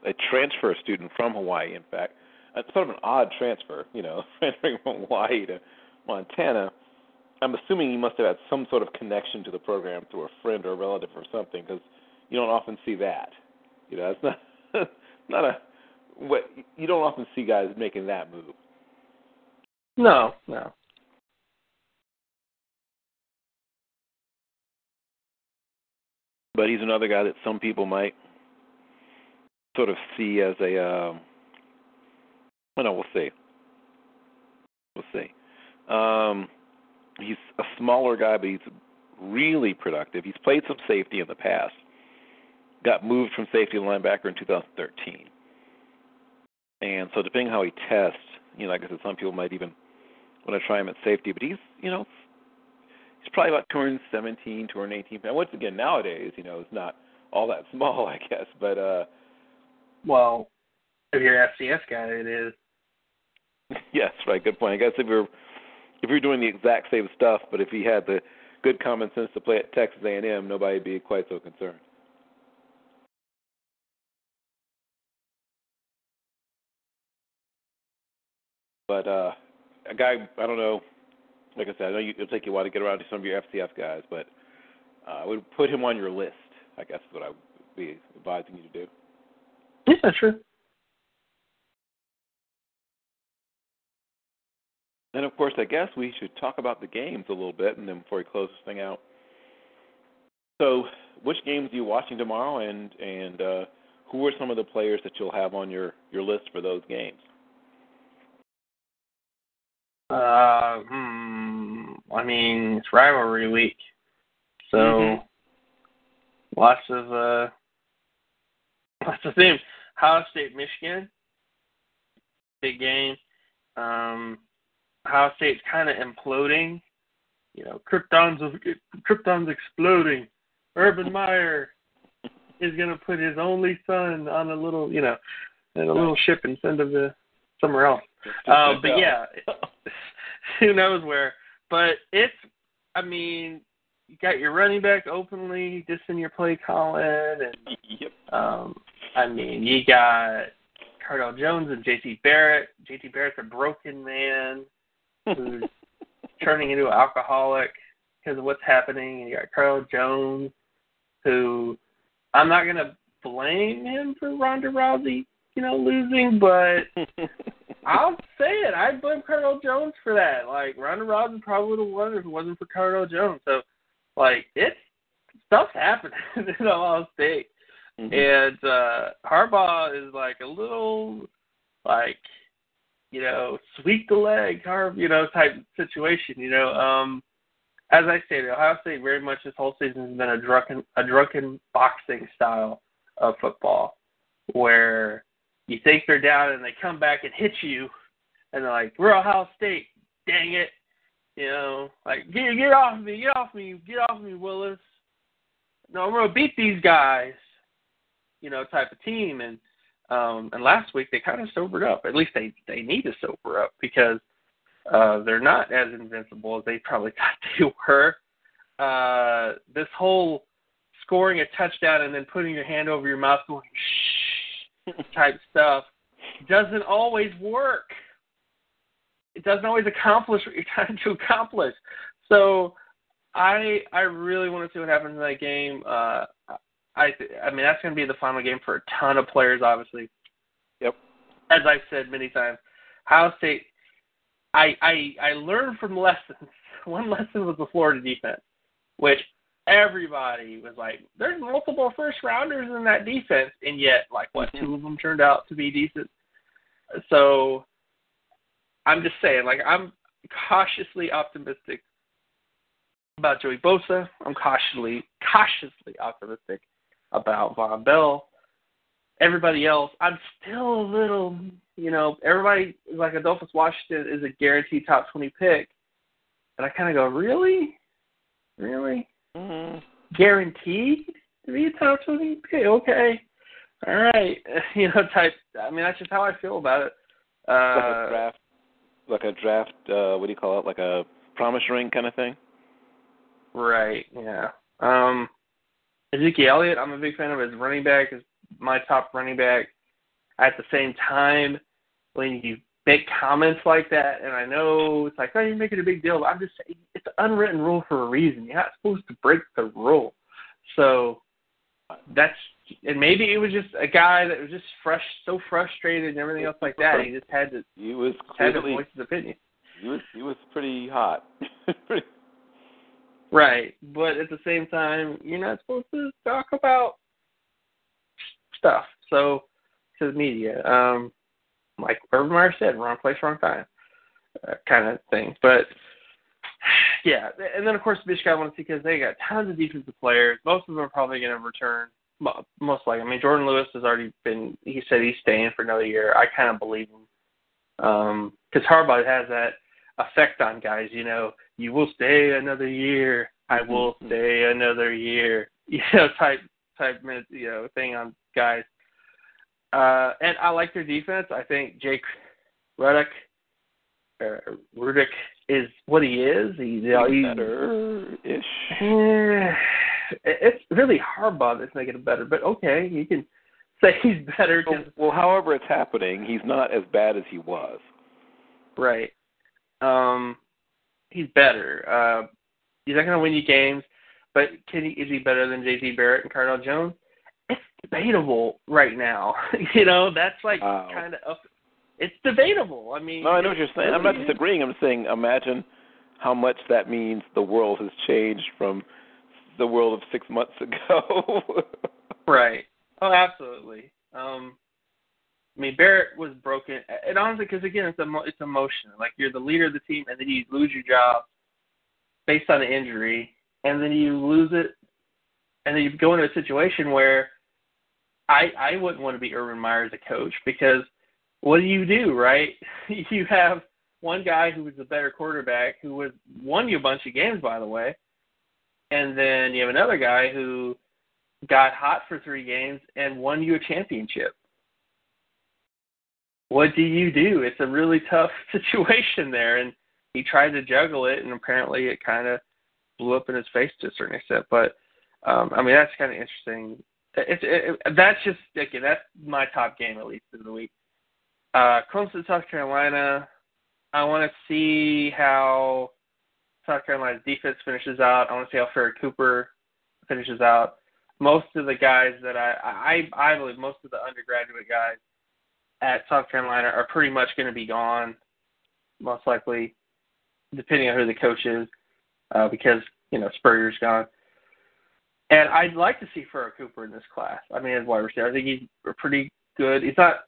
a transfer student from Hawaii, in fact. It's sort of an odd transfer, you know, transferring from Hawaii to Montana. I'm assuming he must have had some sort of connection to the program through a friend or a relative or something, because you don't often see that. You know, it's not not a what you don't often see guys making that move. No, no. But he's another guy that some people might sort of see as a. Um, well, no, we'll see. We'll see. Um, he's a smaller guy, but he's really productive. He's played some safety in the past. Got moved from safety to linebacker in 2013. And so, depending how he tests, you know, like I said, some people might even want to try him at safety. But he's, you know, he's probably about 217, 218 pounds. Once again, nowadays, you know, it's not all that small, I guess. But uh, well, if you're an FCS guy, it is. yes, right. Good point. I guess if you're if you're doing the exact same stuff, but if he had the good common sense to play at Texas A&M, nobody'd be quite so concerned. But uh, a guy, I don't know. Like I said, I know you, it'll take you a while to get around to some of your FCS guys, but uh, I would put him on your list. I guess is what I would be advising you to do. Yeah, sure. And of course, I guess we should talk about the games a little bit, and then before we close this thing out. So, which games are you watching tomorrow, and and uh, who are some of the players that you'll have on your your list for those games? Uh, hmm. I mean, it's rivalry week, so Mm-hmm. lots of uh, lots of things. Ohio State, Michigan, big game. Um, Ohio State's kind of imploding. You know, Krypton's Krypton's exploding. Urban Meyer is going to put his only son on a little, you know, in a little ship and send him to somewhere else. Uh, but yeah, who knows where? But it's, I mean, you got your running back openly dissing your play calling, and yep. um, I mean, you got Cardale Jones and JT Barrett. JT Barrett's a broken man who's turning into an alcoholic because of what's happening. And you got Cardale Jones, who I'm not gonna blame him for Ronda Rousey, you know, losing, but I'll say it. I blame Cardale Jones for that. Like Ronda Rousey probably would have won if it wasn't for Cardale Jones. So, like, it's stuff's happening in Ohio State. Mhm. and uh Harbaugh is like a little like you know sweep the leg Harb you know type situation you know um as I stated Ohio State very much this whole season has been a drunken a drunken boxing style of football where you think they're down and they come back and hit you and they're like we're Ohio State dang it you know like get get off me get off me get off me Willis no I'm gonna beat these guys you know, type of team. And um, and last week they kind of sobered up. At least they they need to sober up because uh, they're not as invincible as they probably thought they were. Uh, this whole scoring a touchdown and then putting your hand over your mouth going shh type stuff doesn't always work. It doesn't always accomplish what you're trying to accomplish. So I I really want to see what happens in that game. Uh, I I mean that's going to be the final game for a ton of players, obviously. Yep. As I've said many times, Ohio State. I I I learned from lessons. One lesson was the Florida defense, which everybody was like, "There's multiple first rounders in that defense," and yet, like, what two of them turned out to be decent. So, I'm just saying, like, I'm cautiously optimistic about Joey Bosa. I'm cautiously cautiously optimistic about Vonn Bell. Everybody else, I'm still a little, you know, everybody like Adolphus Washington is a guaranteed top 20 pick, and I kind of go, really, really, Mm-hmm. guaranteed to be a top 20 pick? Okay, all right, you know, type. I mean, that's just how I feel about it. Uh, draft, like a draft. Uh, what do you call it? Like a promise ring kind of thing. Right. Yeah. Um, Ezekiel Elliott, I'm a big fan of his running back. Is my top running back. At the same time, when you make comments like that, and I know it's like, oh, you're making a big deal. But I'm just saying, it's an unwritten rule for a reason. You're not supposed to break the rule. So that's and maybe it was just a guy that was just fresh, so frustrated and everything else like that. He just had to He was had to clearly voice his opinion. he was he was pretty hot. pretty, Right, but at the same time, you're not supposed to talk about stuff. So to the media, um, like Urban Meyer said, wrong place, wrong time, uh, kind of thing. But yeah, and then of course Michigan I want to see because they got tons of defensive players. Most of them are probably going to return. Mo- Most likely, I mean Jourdan Lewis has already been. He said he's staying for another year. I kind of believe him because Harbaugh has that effect on guys. You know, you will stay another year. I will Mhm. stay another year. You know, type type you know thing on guys. Uh, and I like their defense. I think Jake Rudock, uh, Rudock is what he is. He's, he's better ish. It's really Harbaugh that's making it better. But okay, you can say he's better Well, well, however it's happening, he's not as bad as he was. right. Um, he's better. Uh, he's not going to win you games, but can he? Is he better than J.T. Barrett and Cardale Jones? It's debatable right now. you know, that's like Wow. kind of up. It's debatable. I mean, No, I know what you're saying. I'm not disagreeing. I'm saying imagine how much that means the world has changed from the world of six months ago. Right. Oh, absolutely. Um, I mean, Barrett was broken, and honestly, because again, it's emo- it's emotional. Like you're the leader of the team, and then you lose your job based on an injury, and then you lose it, and then you go into a situation where I I wouldn't want to be Urban Meyer as a coach because what do you do, right? you have one guy who was a better quarterback who was won you a bunch of games, by the way, and then you have another guy who got hot for three games and won you a championship. What do you do? It's a really tough situation there, and he tried to juggle it, and apparently it kind of blew up in his face to a certain extent. But um, I mean, that's kind of interesting. It's it, it, that's just again, that's my top game at least of the week. Uh, Clemson, South Carolina. I want to see how South Carolina's defense finishes out. I want to see how Pharoh Cooper finishes out most of the guys that I I I believe most of the undergraduate guys at South Carolina are pretty much going to be gone, most likely, depending on who the coach is, uh, because you know Spurrier's gone. And I'd like to see Pharoh Cooper in this class. I mean, as wide receiver, I think he's pretty good. He's not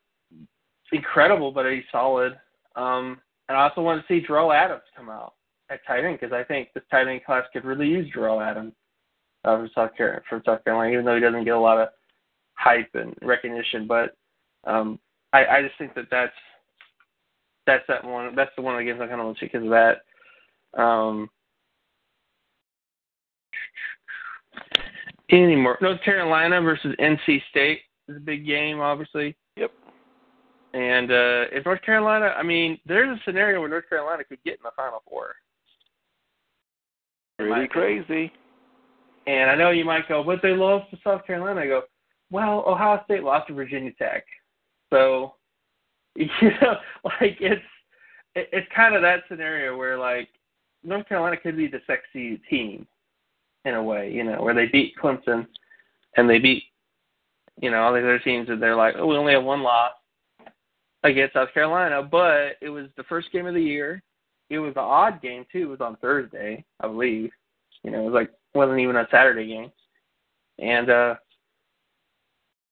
incredible, but he's solid. Um, and I also want to see Jerell Adams come out at tight end because I think this tight end class could really use Jerell Adams uh, from South Carolina, from South Carolina, even though he doesn't get a lot of hype and recognition. But um, I, I just think that that's that's that one. That's the one of the games I kind of see because of that. Um, any more? North Carolina versus NC State is a big game, obviously. Yep. And uh, if North Carolina, I mean, there's a scenario where North Carolina could get in the Final Four. Really crazy. And I know you might go, but they lost to South Carolina. I go, well, Ohio State lost to Virginia Tech, so you know, like it's it's kind of that scenario where like North Carolina could be the sexy team in a way, you know, where they beat Clemson and they beat you know all the other teams, and they're like, oh, we only have one loss against South Carolina, but it was the first game of the year. It was an odd game too. It was on Thursday, I believe. You know, it was like wasn't even a Saturday game, and uh,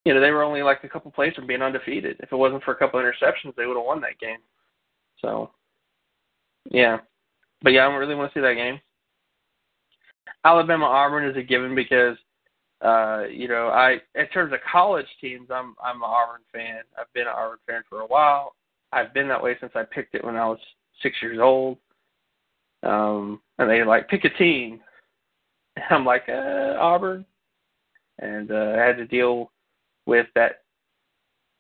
you know they were only like a couple plays from being undefeated. If it wasn't for a couple interceptions, they would have won that game. So, yeah, but yeah, I don't really want to see that game. Alabama Auburn is a given because uh, you know, I in terms of college teams, I'm I'm an Auburn fan. I've been an Auburn fan for a while. I've been that way since I picked it when I was six years old. Um, and they like pick a team, and I'm like uh, Auburn, and uh, I had to deal with that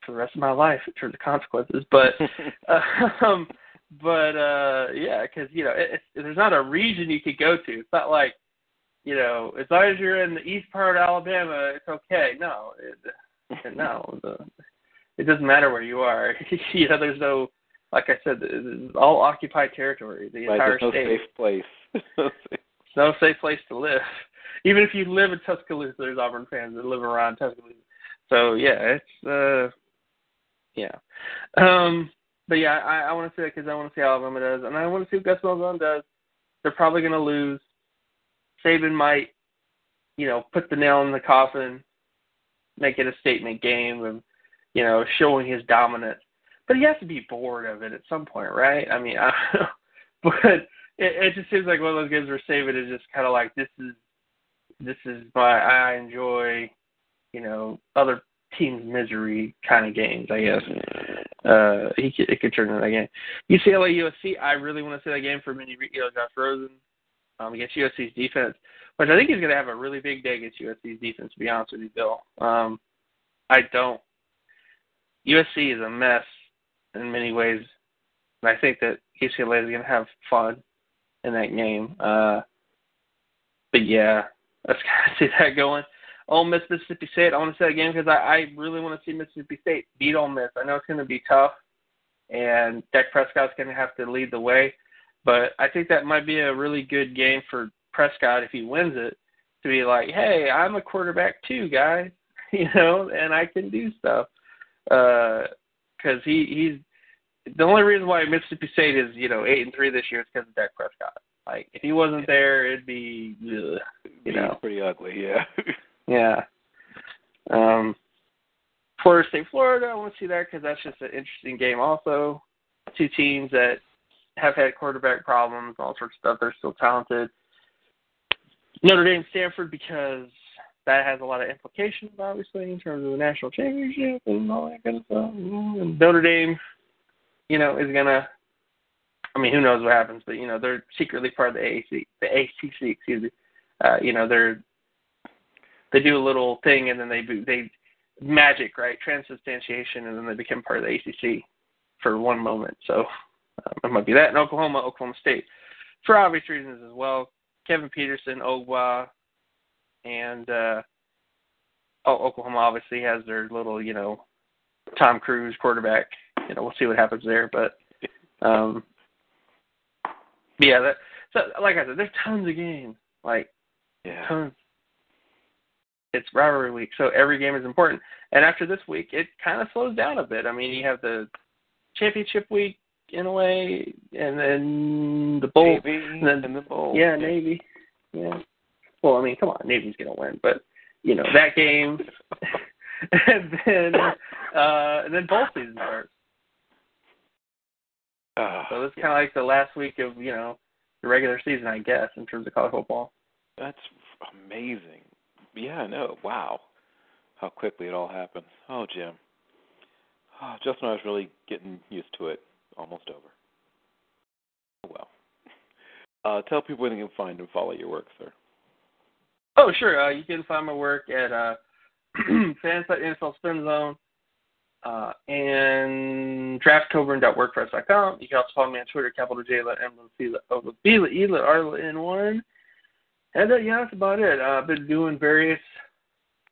for the rest of my life in terms of consequences. But um, but uh, yeah, because you know, it, it, there's not a region you could go to. It's not like you know, as long as you're in the east part of Alabama, it's okay. No, it, no, the, it doesn't matter where you are. you know, there's no, like I said, it's all occupied territory. The right, entire there's no state. safe place. It's no safe place to live. Even if you live in Tuscaloosa, there's Auburn fans that live around Tuscaloosa. So yeah, it's uh, yeah. Um, but yeah, I, I want to see it because I want to see how Alabama does, and I want to see what Gus Malzahn does. They're probably going to lose. Saban might, you know, put the nail in the coffin, make it a statement game and you know, showing his dominance. But he has to be bored of it at some point, right? I mean, I don't know. But it, it just seems like one of those games where Saban is just kind of like, this is, this is my, I enjoy, you know, other teams' misery kind of games, I guess. Uh, he could, it could turn into that game. UCLA USC, I really want to see that game for mini, you know, Josh Rosen um, against USC's defense, which I think he's going to have a really big day against USC's defense. To be honest with you, Bill, um, I don't. USC is a mess in many ways, and I think that UCLA is going to have fun in that game. Uh, but yeah, let's kind of see that going. Ole Miss, Mississippi State. I want to say that game because I, I really want to see Mississippi State beat Ole Miss. I know it's going to be tough, and Dak Prescott's going to have to lead the way. But I think that might be a really good game for Prescott if he wins it to be like, hey, I'm a quarterback too, guys, you know, and I can do stuff. Because uh, he he's the only reason why Mississippi State is you know eight and three this year is because of Dak Prescott. Like if he wasn't there, it'd be ugh, you know pretty ugly, yeah. yeah. Um, Florida State, Florida. I want to see that because that's just an interesting game. Also, two teams that have had quarterback problems, all sorts of stuff. They're still talented. Notre Dame, Stanford, because that has a lot of implications, obviously, in terms of the national championship and all that kind of stuff. And Notre Dame, you know, is gonna. I mean, who knows what happens? But you know, they're secretly part of the AAC, the ACC. Excuse me. Uh, you know, they're they do a little thing and then they they magic, right? Transubstantiation, and then they become part of the ACC for one moment. So um, it might be that in Oklahoma, Oklahoma State, for obvious reasons as well. Kevin Peterson, Ogbah, and uh, oh, Oklahoma obviously has their little, you know, Tom Cruise quarterback. You know, we'll see what happens there, but um, yeah, that. So, like I said, there's tons of games, like yeah. tons. It's rivalry week, so every game is important. And after this week, it kind of slows down a bit. I mean, you have the championship week, in a way, and then the bowl, Navy, and then and the bowl. yeah, Navy, yeah. Well, I mean, come on, Navy's gonna win, but you know that game, and then uh, and then bowl season starts. Uh, So it's kind of like the last week of you know the regular season, I guess, in terms of college football. That's amazing. Yeah, no, wow. How quickly it all happens. Oh, Jim. Oh, just when I was really getting used to it, almost over. Oh, well. Uh, tell people where they can find and follow your work, sir. Oh, sure. Uh, you can find my work at uh, FanSided NFL Spin Zone uh, and draftcoburn.wordpress.com. You can also follow me on Twitter, capital J, let M, let B, E, let R, let N, one. And uh, yeah, that's about it. Uh, I've been doing various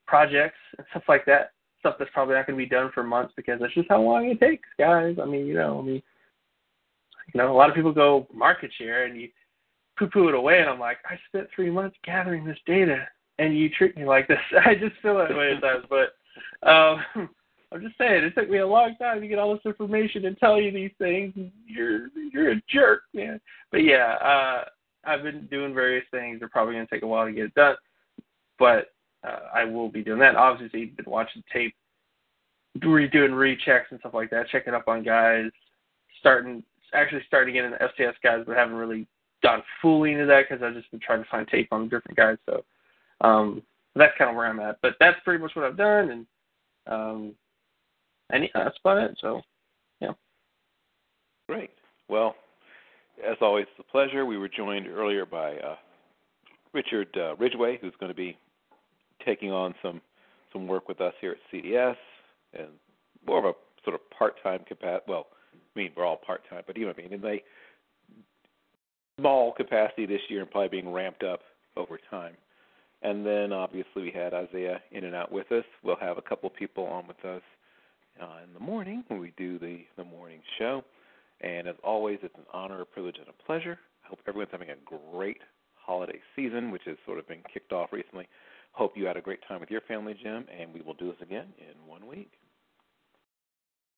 projects and stuff like that. Stuff that's probably not going to be done for months because that's just how long it takes, guys. I mean, you know, I mean, you know, a lot of people go market share and you poo-poo it away, and I'm like, I spent three months gathering this data, and you treat me like this. I just feel that way at times, but um, I'm just saying, it took me a long time to get all this information and tell you these things. You're you're a jerk, man. But yeah, uh, I've been doing various things. They're probably to take a while to get it done, but uh, I will be doing that. Obviously, been watching tape, redoing rechecks and stuff like that, checking up on guys, starting actually starting getting the FCS guys, but haven't really gone fully into that because I've just been trying to find tape on different guys. So um, that's kind of where I'm at. But that's pretty much what I've done, and um, and that's about it. So yeah. Great. Well, as always, it's a pleasure. We were joined earlier by uh, Richard uh, Ridgway, who's going to be taking on some some work with us here at CDS, and more of a sort of part-time capacity. Well, I mean, we're all part-time, but you know what I mean. In a small capacity this year, and probably being ramped up over time. And then obviously we had Isaiah in and out with us. We'll have a couple people on with us uh, in the morning when we do the the morning show. And as always, it's an honor, a privilege, and a pleasure. I hope everyone's having a great holiday season, which has sort of been kicked off recently. Hope you had a great time with your family, Jim, and we will do this again in one week.